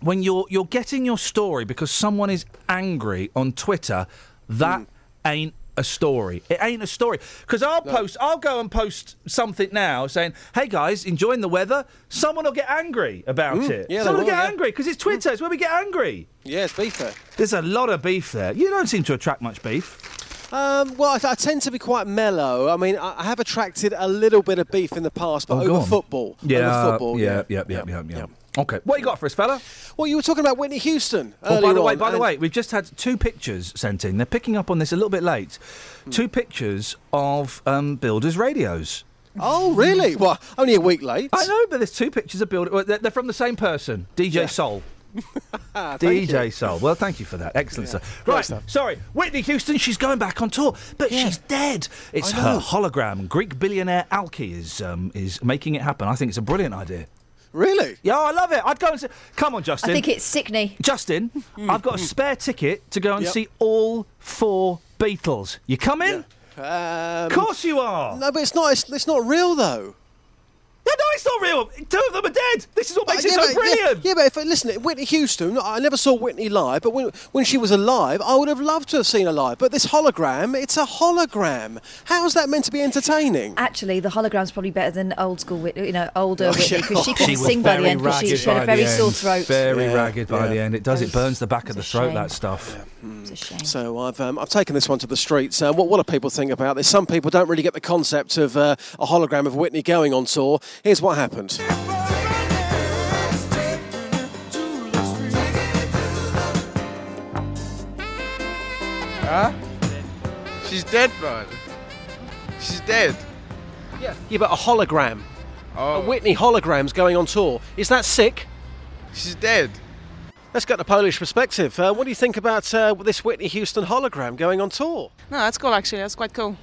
When you're you're getting your story because someone is angry on Twitter, that ain't a story. It ain't a story. Because I'll post, I'll go and post something now saying, "Hey guys, enjoying the weather." Someone will get angry about Mm, it. yeah, Someone will will, get yeah. angry because it's Twitter. It's where we get angry. Yeah, it's beef there. There's a lot of beef there. You don't seem to attract much beef. Um, well, I, I tend to be quite mellow. I mean, I, I have attracted a little bit of beef in the past, but Oh, over football. Yeah, over football. yeah, yeah, yeah, yeah, yeah. Okay, what you got for us, fella? Well, you were talking about Whitney Houston. Oh, by earlier the way, on, by the way, we've just had two pictures sent in. They're picking up on this a little bit late. Hmm. Two pictures of um, builders' radios. Oh, really? Well, only a week late. I know, but there's two pictures of builder. Well, they're, they're from the same person, DJ Soul. Ah, DJ you. Soul. Well, thank you for that. Excellent stuff. great Right, stuff. sorry. Whitney Houston, she's going back on tour, but she's dead. It's her hologram. Greek billionaire Alki is um, is making it happen. I think it's a brilliant idea. Really? Yeah, I love it. I'd go and see. Come on, Justin. I think it's sickney. Justin, I've got a spare ticket to go and Yep. see all four Beatles. You coming? Um, Of course you are. No, but it's not. It's, it's not real though. Yeah, no, it's not real. Two of them are dead. This is what makes Uh, it so but- yeah, brilliant. Yeah, but if listen, Whitney Houston, I never saw Whitney live, but when when she was alive, I would have loved to have seen her live. But this hologram, it's a hologram. How is that meant to be entertaining? Actually, the hologram's probably better than old school Whitney, you know, older Oh, Whitney, because she She couldn't sing by the end because she, she had a very the sore throat. Very Yeah, ragged by yeah. the end. It does. It burns the back of the throat. shame. That stuff. It's a shame. So I've um, I've taken this one to the streets. Uh, what what do people think about this? Some people don't really get the concept of uh, a hologram of Whitney going on tour. Here's what happened. Huh? She's dead, man. She's dead. Yeah, yeah, but a hologram. Oh. A Whitney hologram's going on tour. Is that sick? She's dead. Let's get the Polish perspective. Uh, what do you think about uh, this Whitney Houston hologram going on tour? No, that's cool actually. That's quite cool.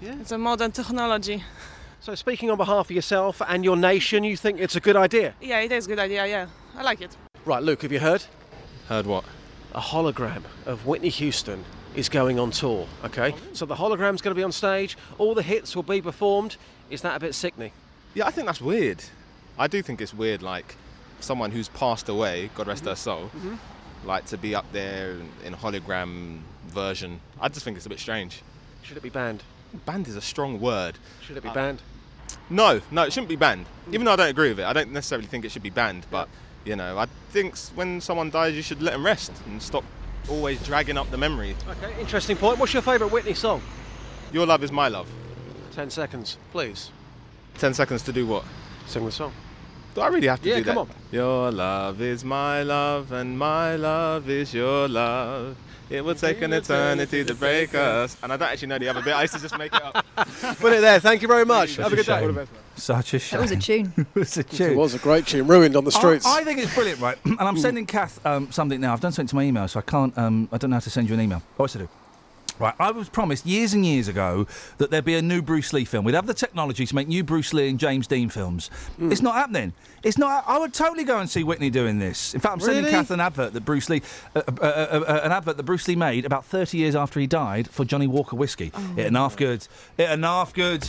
Yeah. It's a modern technology. So, speaking on behalf of yourself and your nation, you think it's a good idea? Yeah, it is a good idea. Yeah, I like it. Right, Luke, have you heard? Heard what? A hologram of Whitney Houston is going on tour. Okay, so the hologram's going to be on stage. All the hits will be performed. Is that a bit sickening? Yeah, I think that's weird. I do think it's weird, like someone who's passed away, God rest her soul, Mhm. like to be up there in, in hologram version. I just think it's a bit strange. Should it be banned? Banned is a strong word. Should it be Uh, banned? No, no, it shouldn't be banned. Even though I don't agree with it, I don't necessarily think it should be banned. But you know, I think when someone dies, you should let them rest and stop always dragging up the memory. Okay, interesting point. What's your favourite Whitney song? Your love is my love. Ten seconds, please. Ten seconds to do what? Sing the song. Do I really have to Yeah, do come that? on. Your love is my love, and my love is your love. It will take an eternity to break us. And I don't actually know the other bit. I used to just make it up. Put it there. Thank you very much. Such Have a a good day. shame. All the best. Such a shame. That was a tune. it was a tune. It was a great tune, ruined on the streets. I, I think it's brilliant, right? and I'm sending Kath um, something now. I've done something to my email, so I can't. Um, I don't know how to send you an email. Oh, yes, I do. Right, I was promised years and years ago that there'd be a new Bruce Lee film. We'd have the technology to make new Bruce Lee and James Dean films. Hmm. It's not happening. It's not. I would totally go and see Whitney doing this. In fact, I'm sending Really? Kath an advert that Bruce Lee, uh, uh, uh, uh, an advert that Bruce Lee made about 30 years after he died for Johnnie Walker whiskey. Oh. It enough good. It enough good.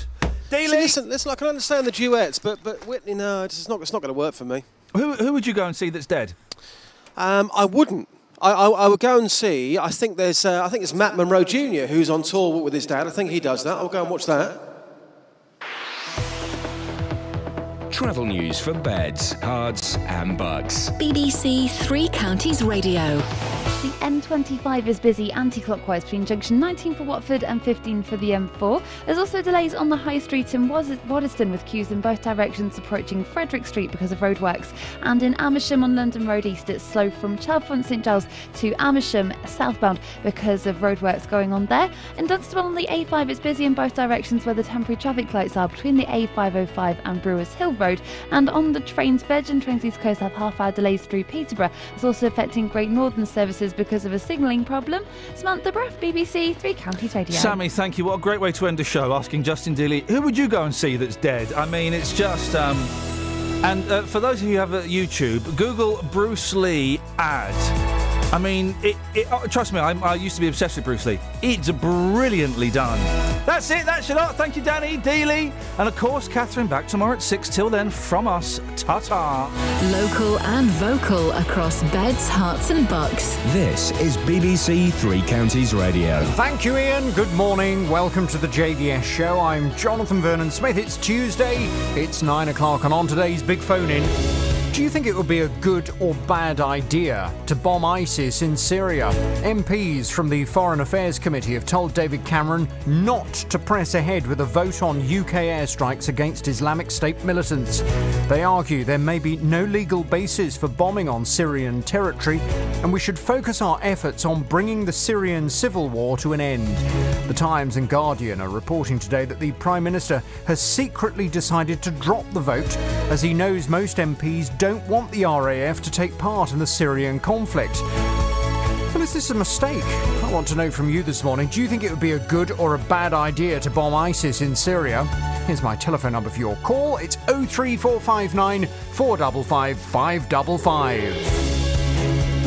See, listen, listen, I can understand the duets, but but Whitney, no, it's not. It's not going to work for me. Who who would you go and see that's dead? Um, I wouldn't. I, I, I would go and see. I think there's. Uh, I think it's Matt Monro Jr. who's on tour with his dad. I think he does that. I'll go and watch that. Travel news for beds, cards, and bucks. BBC Three Counties Radio. The M25 is busy anti-clockwise between junction 19 for Watford and 15 for the M4. There's also delays on the High Street in Waz- Waddesdon with queues in both directions approaching Frederick Street because of roadworks. And in Amersham on London Road East, it's slow from Chalfont St Giles to Amersham southbound because of roadworks going on there. In Dunstable on the A5, it's busy in both directions where the temporary traffic lights are between the A505 and Brewers Hill Road. And on the trains, Virgin Trains East Coast have half-hour delays through Peterborough. It's also affecting Great Northern services because of a signalling problem. Samantha Bruff, BBC Three Counties Radio. Sammy, thank you. What a great way to end the show, asking Justin Dealey, who would you go and see that's dead? I mean, it's just. Um, and uh, for those of you who have a YouTube, Google Bruce Lee ad. I mean, it, it, oh, trust me, I'm, I used to be obsessed with Bruce Lee. It's brilliantly done. That's it, that's your lot. Thank you, Danny, Dealey, and of course, Catherine back tomorrow at 6. Till then, from us, ta ta. Local and vocal across beds, herts, and bucks. This is BBC Three Counties Radio. Thank you, Iain. Good morning. Welcome to the JVS show. I'm Jonathan Vernon Smith. It's Tuesday. It's nine o'clock, and on today's big phone in. Do you think it would be a good or bad idea to bomb ISIS in Syria? MPs from the Foreign Affairs Committee have told David Cameron not to press ahead with a vote on UK airstrikes against Islamic State militants. They argue there may be no legal basis for bombing on Syrian territory, and we should focus our efforts on bringing the Syrian civil war to an end. The Times and Guardian are reporting today that the Prime Minister has secretly decided to drop the vote as he knows most MPs don't want the RAF to take part in the Syrian conflict. Well, is this a mistake? I want to know from you this morning. Do you think it would be a good or a bad idea to bomb ISIS in Syria? Here's my telephone number for your call. It's 03459 455 555.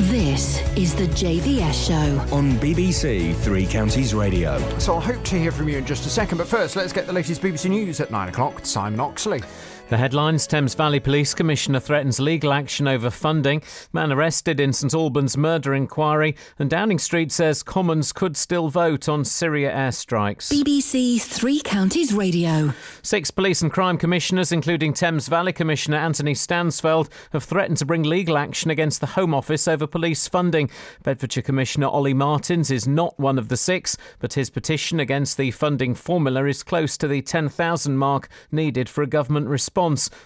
This is the JVS show. On BBC Three Counties Radio. So I hope to hear from you in just a second, but first let's get the latest BBC News at 9 o'clock with Simon Oxley. The headlines Thames Valley Police Commissioner threatens legal action over funding, man arrested in St Albans murder inquiry, and Downing Street says Commons could still vote on Syria airstrikes. BBC Three Counties Radio. Six police and crime commissioners, including Thames Valley Commissioner Anthony Stansfeld, have threatened to bring legal action against the Home Office over police funding. Bedfordshire Commissioner Olly Martins is not one of the six, but his petition against the funding formula is close to the 10,000 mark needed for a government response.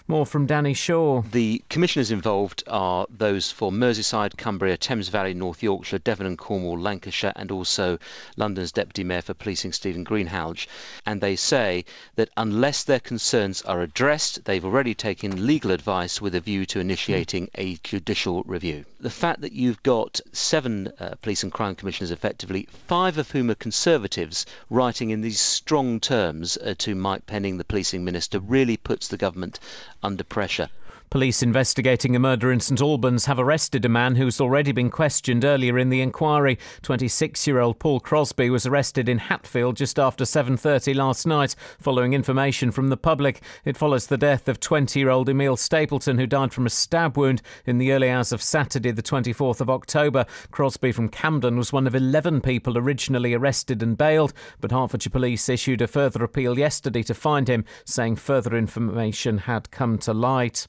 More from Danny Shaw. The commissioners involved are those for Merseyside, Cumbria, Thames Valley, North Yorkshire, Devon and Cornwall, Lancashire, and also London's Deputy Mayor for Policing, Stephen Greenhalgh. And they say that unless their concerns are addressed, they've already taken legal advice with a view to initiating a judicial review. The fact that you've got seven uh, police and crime commissioners effectively, five of whom are Conservatives, writing in these strong terms uh, to Mike Penning, the policing minister, really puts the government under pressure. Police investigating a murder in St Albans have arrested a man who's already been questioned earlier in the inquiry. 26-year-old Paul Crosby was arrested in Hatfield just after 7:30 last night following information from the public. It follows the death of 20-year-old Emil Stapleton who died from a stab wound in the early hours of Saturday the 24th of October. Crosby from Camden was one of 11 people originally arrested and bailed, but Hertfordshire Police issued a further appeal yesterday to find him, saying further information had come to light.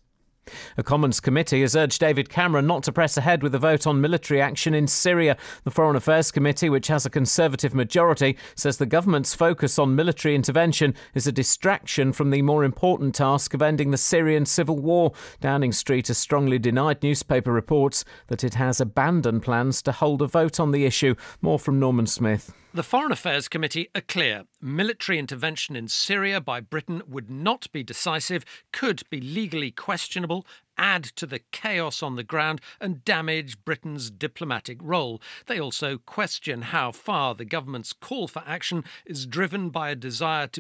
A Commons committee has urged David Cameron not to press ahead with a vote on military action in Syria. The Foreign Affairs Committee, which has a Conservative majority, says the government's focus on military intervention is a distraction from the more important task of ending the Syrian civil war. Downing Street has strongly denied newspaper reports that it has abandoned plans to hold a vote on the issue. More from Norman Smith. The Foreign Affairs Committee are clear. Military intervention in Syria by Britain would not be decisive, could be legally questionable, add to the chaos on the ground, and damage Britain's diplomatic role. They also question how far the government's call for action is driven by a desire to be